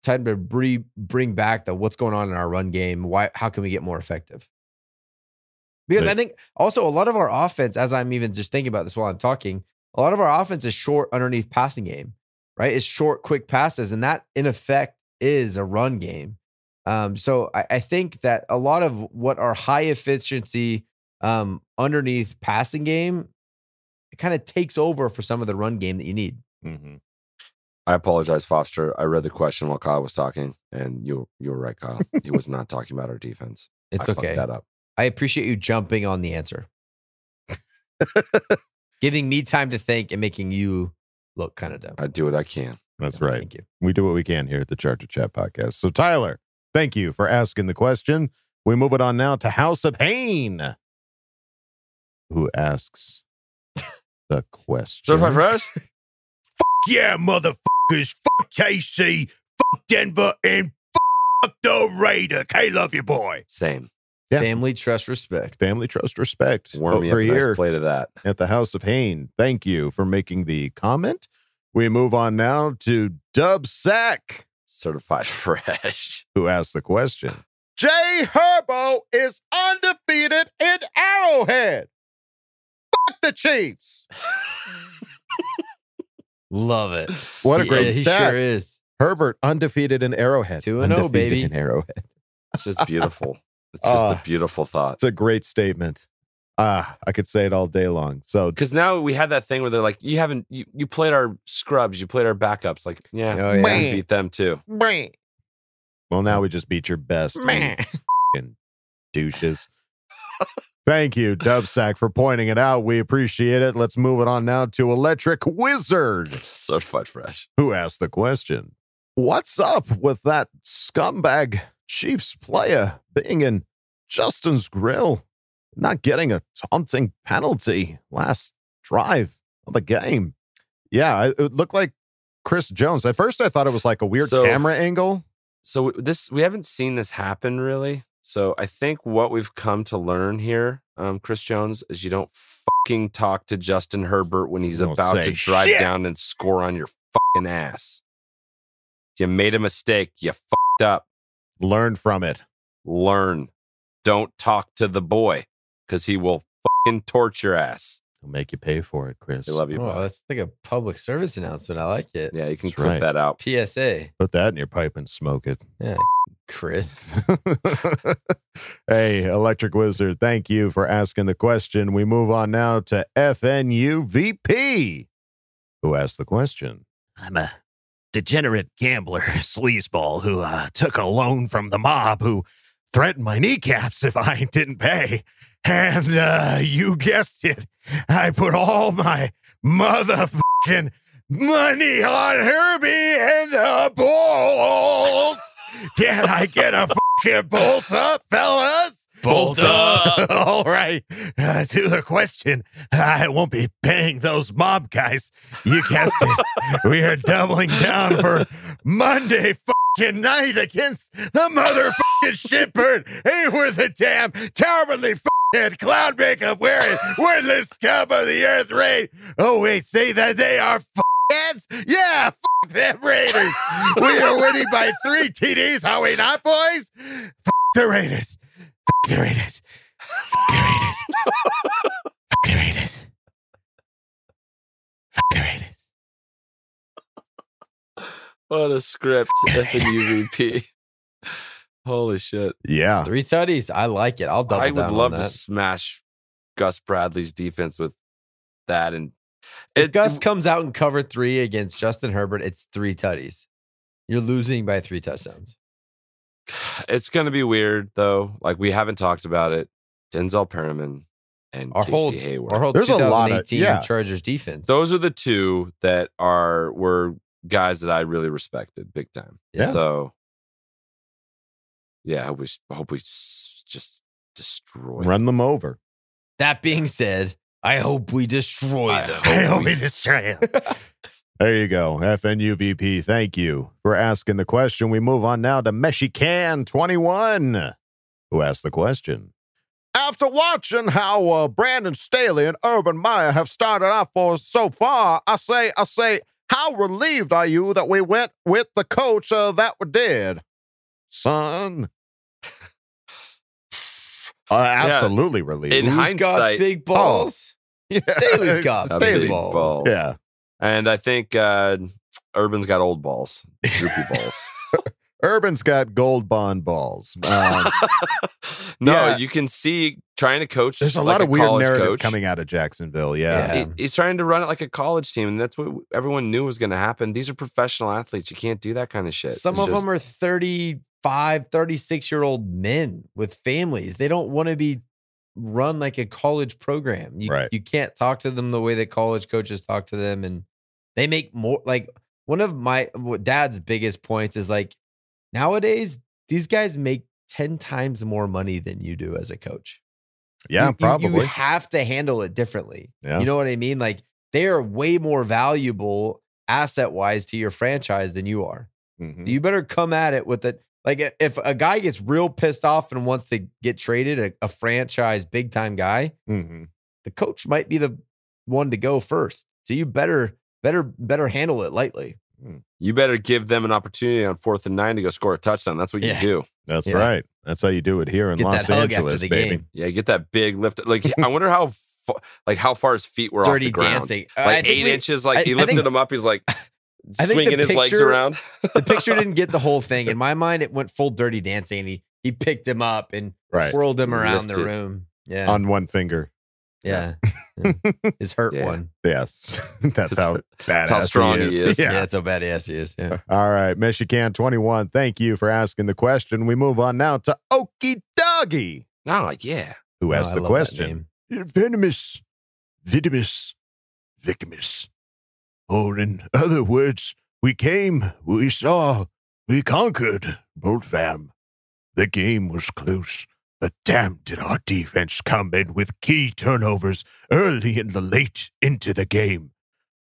time to bre- bring back the what's going on in our run game. Why? How can we get more effective? Because I think also a lot of our offense, as I'm even just thinking about this while I'm talking, a lot of our offense is short underneath passing game, right? It's short, quick passes, and that in effect is a run game. Um, so I, I think that a lot of what our high efficiency um, underneath passing game, it kind of takes over for some of the run game that you need. Mm-hmm. I apologize, Foster. I read the question while Kyle was talking, and you you were right, Kyle. he was not talking about our defense. It's I fucked okay. that up. I appreciate you jumping on the answer, giving me time to think and making you look kind of dumb. I do what I can. That's right. Thank you. We do what we can here at the Charger Chat podcast. So, Tyler, thank you for asking the question. We move it on now to House of Pain, who asks the question. So, Certified fresh? Yeah, motherfuckers. Fuck KC. Fuck Denver. And fuck the Raider. K love you, boy. Same. Yeah. Family, trust, respect. Family trust respect. Warm me up over a nice here plate of that. at the House of Pain. Thank you for making the comment. We move on now to Dub Sack, Certified fresh. who asked the question. Jay Herbo is undefeated in Arrowhead. Fuck the Chiefs. Love it. What a Yeah, great he stat. sure is. Herbert undefeated in Arrowhead. 2-0, Undefeated baby. in Arrowhead. It's just beautiful. It's just Ah. a beautiful thought. It's a great statement. Ah, I could say it all day long. So Because now we had that thing where they're like, you haven't, you, you played our scrubs, you played our backups. Like, yeah, Oh, we yeah. beat them too. well, now we just beat your best. Man. Douches. Thank you, Dubsack, for pointing it out. We appreciate it. Let's move it on now to Electric Wizard, Certified fresh. who asked the question What's up with that scumbag Chiefs player being in Justin's grill, not getting a taunting penalty last drive of the game? Yeah, it looked like Chris Jones. At first, I thought it was like a weird So- camera angle. So this, we haven't seen this happen really. So I think what we've come to learn here, um, Chris Jones, is you don't fucking talk to Justin Herbert when he's about to drive shit. down and score on your fucking ass. You made a mistake. You fucked up. Learn from it. Learn. Don't talk to the boy because he will fucking torture your ass. He'll make you pay for it, Chris. I love you. Oh, that's like a public service announcement. I like it. Yeah, you can That's clip right. that out. PSA. Put that in your pipe and smoke it. Yeah. Chris. hey, Electric Wizard, thank you for asking the question. We move on now to FNU VP, who asked the question. I'm a degenerate gambler, sleazeball, who uh, took a loan from the mob who threatened my kneecaps if I didn't pay. And uh, you guessed it, I put all my motherfucking money on Herbie and the Bulls. Can I get a fucking bolt up, fellas? Bolt up. All right. Uh, to the question, I won't be paying those mob guys. You guessed it. we are doubling down for Monday fucking night against the motherfucking shitbird. Ain't worth a damn cowardly fucking cloud makeup wearing wordless scum of the earth raid. Oh, wait, say that they are heads? Yeah, fuck them Raiders. we are winning by three TDs, are we not, boys? Fuck the Raiders. Fuck the Raiders. The Raiders. The Raiders. The Raiders. What a script. FNUVP. Holy shit. Yeah. Three tutties. I like it. I'll double I would love on to smash Gus Bradley's defense with that. And If Gus comes out and cover three against Justin Herbert, it's three tutties. You're losing by three touchdowns. It's going to be weird, though. Like, we haven't talked about it. Denzel Perryman and Our Casey whole, Hayward. our whole There's a lot of- 2018 yeah. Chargers defense. Those are the two that are were guys that I really respected big time. Yeah. So, yeah, I hope we, I hope we just destroy Run them over. That being said, I hope we destroy I them. I hope we destroy it. There you go. FNUVP. Thank you for asking the question. We move on now to Meshican21, who asked the question. After watching how uh, Brandon Staley and Urban Meyer have started off for us so far, I say, I say, how relieved are you that we went with the coach uh, that we did, son? Uh, absolutely relieved. In Who's hindsight, got big balls? Yeah. Staley's got Got big big balls. balls. Yeah. And I think uh, Urban's got old balls, droopy balls. Urban's got gold bond balls. Um, no, Yeah. you can see trying to coach. there's a like lot of weird college narrative coach. coming out of Jacksonville. Yeah. Yeah. He- he's trying to run it like a college team, and that's what everyone knew was going to happen. These are professional athletes. You can't do that kind of shit. Some It's of just- them are 35, 36 year old men with families. They don't want to be run like a college program. You, Right. you can't talk to them the way that college coaches talk to them. And they make more like one of my dad's biggest points is like nowadays, these guys make 10 times more money than you do as a coach. Yeah, You- probably. You have to handle it differently. Yeah. You know what I mean? Like they are way more valuable asset wise to your franchise than you are. Mhm. You better come at it with it. Like if a guy gets real pissed off and wants to get traded, a, a franchise big time guy, Mhm. the coach might be the one to go first. So you better better better handle it lightly. you better give them an opportunity on fourth and nine to go score a touchdown. That's what Yeah. you do. That's Yeah. right. That's how you do it here in Get that Los after Angeles, the baby. game. Yeah, get that big lift. Like I wonder how fa- like how far his feet were Dirty off the ground. dancing. Uh, Like think eight we- inches. Like I- he lifted think- him up. He's like think the swinging his legs around. The picture didn't get the whole thing. In my mind, it went full dirty dancing. He he picked him up and Right. swirled him around the room. Yeah. On one finger. Yeah. Yeah. His hurt Yeah. one. Yes. That's how badass how strong he he is. is. Yeah. Yeah. that's how badass he is. Yeah. All right. Michigan 21. Thank you for asking the question. We move on now to Okie Doggy, No, yeah. who Oh, asked I the question. name. Venomous, vitimus, vicamus. Or in other words, we came, we saw, we conquered, Bolt fam. The game was close, but damn did our defense come in with key turnovers early in the late into the game.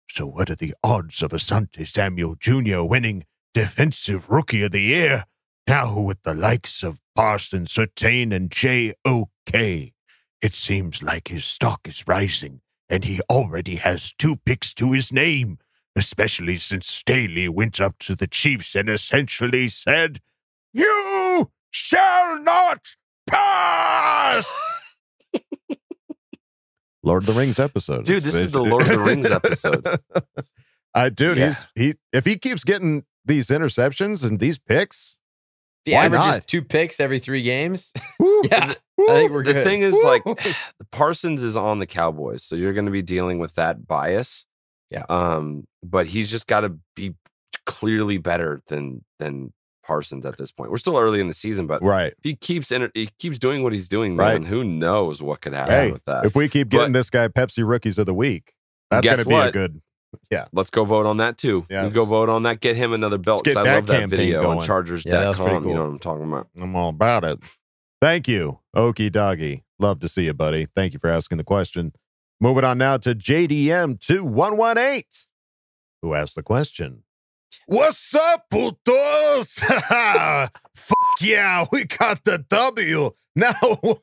So what are the odds of Asante Samuel Jr. winning Defensive Rookie of the Year? Now with the likes of Parsons, Surtain, and J.O.K. It seems like his stock is rising, and he already has two picks to his name, especially since Staley went up to the Chiefs and essentially said, You shall not pass! Lord of the Rings episode. Dude, this is the Lord of the Rings episode. uh, dude, Yeah. he's he if he keeps getting these interceptions and these picks, If he Why averages not? two picks every three games, woo, yeah, I think we're good. the good. thing is, like, Parsons is on the Cowboys, so you're going to be dealing with that bias. Yeah. Um, but he's just got to be clearly better than than Parsons at this point. We're still early in the season, but right. if he keeps inter- he keeps doing what he's doing, Right. man, who knows what could happen Hey, with that? if we keep getting But- this guy Pepsi Rookies of the Week, that's going to be a good. Yeah. Let's go vote on that too. Yes. Let's go vote on that. Get him another belt. Let's 'cause get I that love that campaign video on going. Chargers. Yeah, that was pretty You cool. know what I'm talking about. I'm all about it. Thank you, Okie Doggy. Love to see you, buddy. Thank you for asking the question. Moving on now to JDM2118, who asked the question. What's up, putos? Fuck yeah, we got the W. Now, oh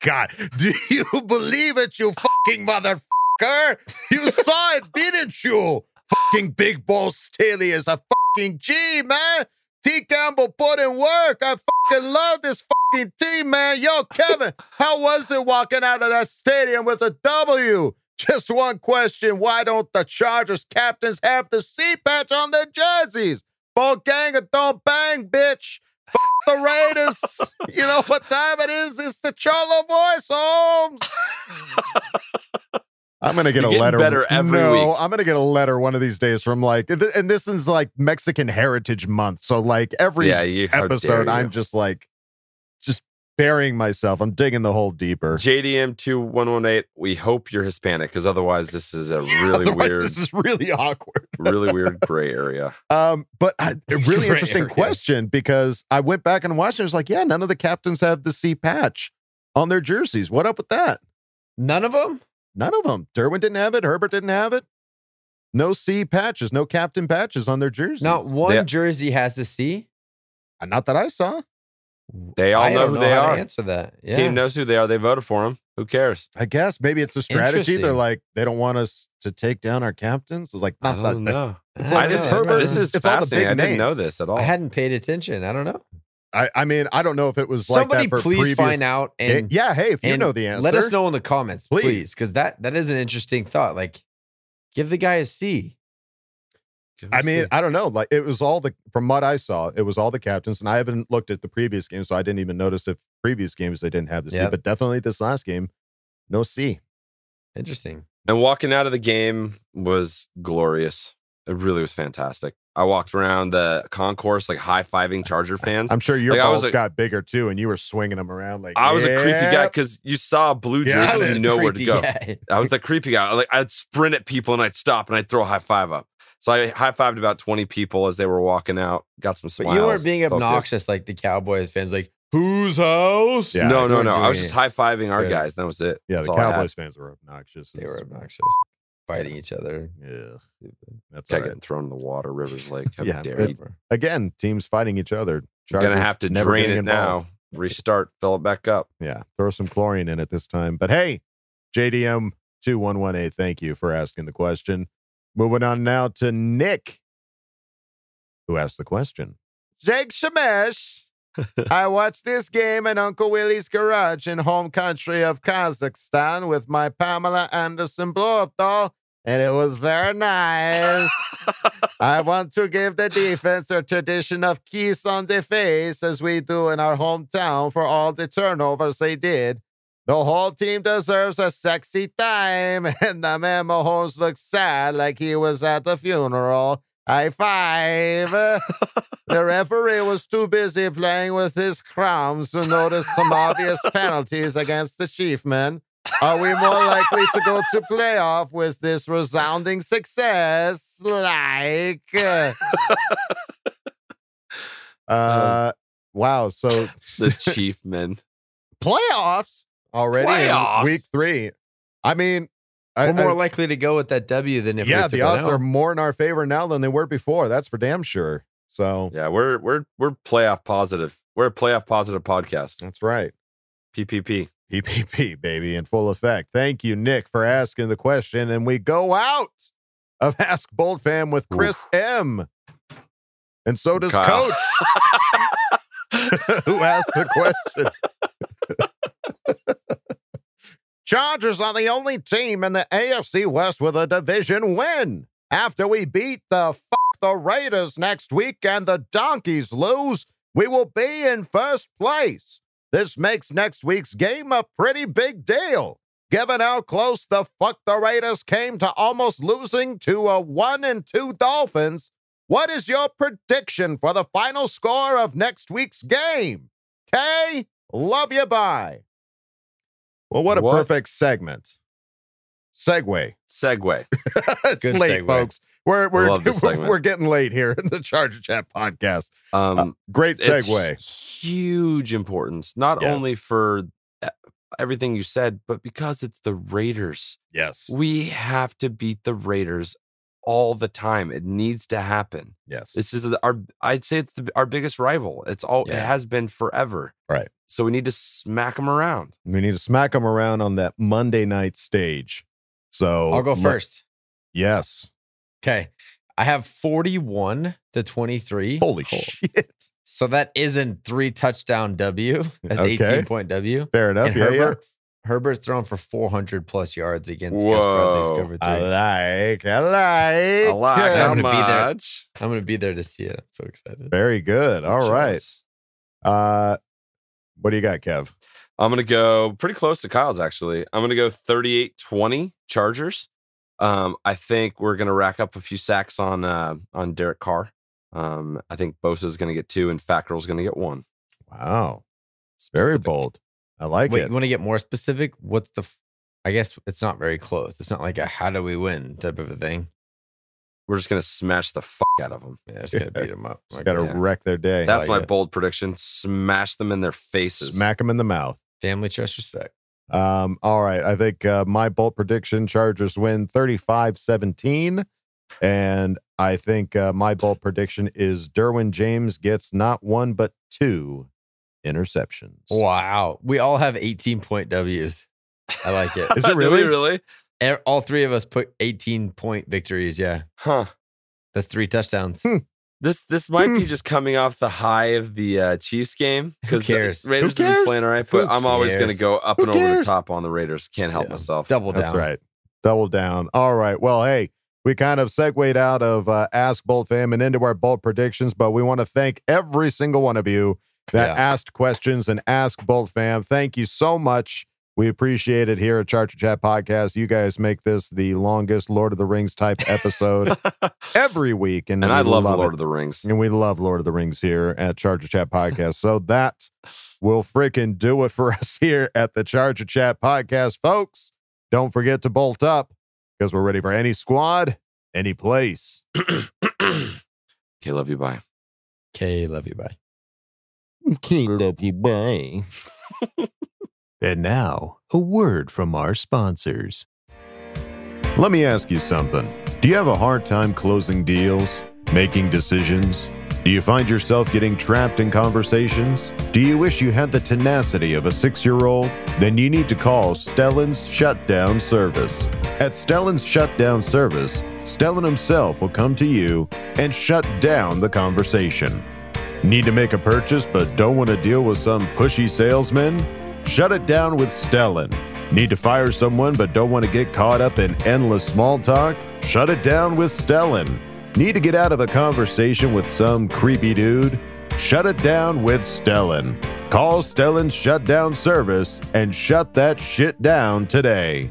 God, do you believe it, you fucking motherfucker? You saw it, didn't you? Fucking Big Ball Staley is a fucking G, man. T. Campbell put in work. I fucking love this fucking team, man. Yo, Kevin, how was it walking out of that stadium with a W? Just one question. Why don't the Chargers captains have the C patch on their jerseys? Ball gang and don't bang, bitch. F- the Raiders. you know what time it is? It's the Cholo voice, Holmes. I'm gonna get You're a letter. better every no, week. I'm gonna get a letter one of these days from like, and this is like Mexican Heritage Month. So like every Yeah, you- episode. I'm just like, just burying myself. I'm digging the hole deeper. JDM two one one eight. We hope you're Hispanic, because otherwise this is a really Otherwise, weird, This is really awkward. really weird gray area. Um, but I, a really Gray interesting area. question because I went back and watched. it. I was like, yeah, none of the captains have the C patch on their jerseys. What up with that? None of them. None of them. Derwin didn't have it. Herbert didn't have it. No C patches. No captain patches on their jerseys. Not one Yeah. jersey has the C. Not that I saw. They all I know don't who they how to are. Answer that. Yeah. Team knows who they are. They voted for him. Who cares? I guess maybe it's a strategy. They're like they don't want us to take down our captains. It's like I don't that- know. It's like don't it's know. Herbert. This is it's fascinating. I didn't know this at all. I hadn't paid attention. I don't know. I, I mean, I don't know if it was Somebody like that for please previous find out and yeah. Hey, if you know the answer, Let us know in the comments, Please. please, because that that is an interesting thought. Like, give the guy a C. I mean, I don't know. Like it was all the from what I saw, it was all the captains, and I haven't looked at the previous games, so I didn't even notice if previous games they didn't have the C. Yep. But definitely this last game, no C. Interesting. And walking out of the game was glorious. It really was fantastic. I walked around the concourse like high fiving Charger fans. I'm sure your Like, I was balls like- got bigger too, and you were swinging them around like I was a creepy guy because you saw a blue Yeah, I jersey was and you know where to go. guy. I was the creepy guy. Like I'd sprint at people and I'd stop and I'd throw a high five up. So I high fived about 20 people as they were walking out. Got some But smiles. you weren't being Felt good. obnoxious like the Cowboys fans. Like, whose house? Yeah, no, no, no. I was just high fiving our Good. guys. That was it. Yeah, That's the all I had. Cowboys fans were obnoxious. They were obnoxious, fighting each other. Yeah, that's Guy all right. getting thrown in the water, Rivers Lake. How Yeah, dare but you? again, teams fighting each other. You're gonna have to drain it involved. now. Restart, fill it back up. Yeah, throw some chlorine in it this time. But hey, JDM two one one eight. Thank you for asking the question. Moving on now to Nick, who asked the question. Jagshemash. I watched this game in Uncle Willie's garage in home country of Kazakhstan with my Pamela Anderson blow up doll, and it was very nice. I want to give the defense a tradition of kiss on the face as we do in our hometown for all the turnovers they did. The whole team deserves a sexy time, and the man Mahomes looks sad like he was at the funeral. High five. the referee was too busy playing with his crowns to notice some obvious penalties against the Chiefmen. Are we more likely to go to playoff with this resounding success? Like, uh, uh, wow. So The chief men. playoffs already in Playoffs? week three. I mean, We're more I- likely to go with that W than if yeah, took the odds out. are more in our favor now than they were before. That's for damn sure. So Yeah, we're we're we're playoff positive. We're a playoff positive podcast. that's right. PPP. PPP, baby, in full effect. Thank you, Nick, for asking the question. And we go out of Ask Bolt Fam with Chris M. And so does Kyle. Coach, who asked the question. Chargers are the only team in the AFC West with a division win. After we beat the fuck the Raiders next week and the Donkeys lose, we will be in first place. This makes next week's game a pretty big deal, given how close the fuck the Raiders came to almost losing to a one and two Dolphins. What is your prediction for the final score of next week's game? Kay, love you, bye. Well, what a What? perfect segment. Segue. Segue. it's Good late, segue. folks. We're we're we're, we're getting late here in the Charger Chat podcast. Um, Great it's segue. huge importance, not Yes. only for uh, everything you said, but because it's the Raiders. Yes. We have to beat the Raiders all the time. It needs to happen. Yes. This is our I'd say it's the, our biggest rival. It's all it has been forever. Right. So we need to smack them around. We need to smack them around on that Monday night stage. So I'll go let- first. Yes. Okay. I have 41 to 23. Holy shit. So that isn't three touchdown W. That's Okay. 18 point W. Fair enough. And yeah, yeah. Herbert, Herbert's thrown for 400 plus yards against Gus Bradley's Whoa. cover three. I like, I like. I like I'm gonna be there. I'm gonna be there to see it. I'm so excited. Very good. All right. Chance. Uh, what do you got, Kev? I'm going to go pretty close to Kyle's, actually. I'm going to go 38 20 Chargers. Um, I think we're going to rack up a few sacks on uh, on Derek Carr. Um, I think Bosa is going to get two, and Fackrell's going to get one. Wow. It's very bold. I like Wait, it. you want to get more specific? What's the? F- I guess it's not very close. It's not like a "how do we win" type of a thing. We're just going to smash the fuck out of them. Yeah, just gonna beat them up. I Got to Yeah. wreck their day. That's my it. bold prediction. Smash them in their faces. Smack them in the mouth. Family trust respect. Um, all right. I think uh, my bold prediction Chargers win 35 17. And I think uh, my bold prediction is Derwin James gets not one, but two interceptions. Wow, we all have 18 point W's. I like it. Is it really? really? All three of us put 18 point victories. Yeah, Huh. The three touchdowns. This this might Hmm. be just coming off the high of the uh, Chiefs game because cares? Raiders Who have been playing all right, but Who I'm always going to go up and over the top on the Raiders. Can't help Yeah. myself. Double down. That's right. Double down. All right. Well, hey, we kind of segued out of uh, Ask Bolt Fam and into our Bolt predictions, but we want to thank every single one of you that Yeah. asked questions and Ask Bolt Fam. Thank you so much. We appreciate it here at Charger Chat Podcast. You guys make this the longest Lord of the Rings type episode every week, and, and we I love, it. Lord of the Rings. And we love Lord of the Rings here at Charger Chat Podcast. so that will freaking do it for us here at the Charger Chat Podcast, folks. Don't forget to bolt up because we're ready for any squad, any place. Okay, love you. Bye. Okay, love you. Bye. Okay, love you, bye. And now, a word from our sponsors. Let me ask you something. Do you have a hard time closing deals, making decisions? Do you find yourself getting trapped in conversations? Do you wish you had the tenacity of a six year old? Then you need to call Stellan's Shutdown Service. At Stellan's Shutdown Service, Stellan himself will come to you and shut down the conversation. Need to make a purchase but don't want to deal with some pushy salesman? Shut it down with Stellan. Need to fire someone but don't want to get caught up in endless small talk? Shut it down with Stellan. Need to get out of a conversation with some creepy dude? Shut it down with Stellan. Call Stellan's shutdown service and shut that shit down today.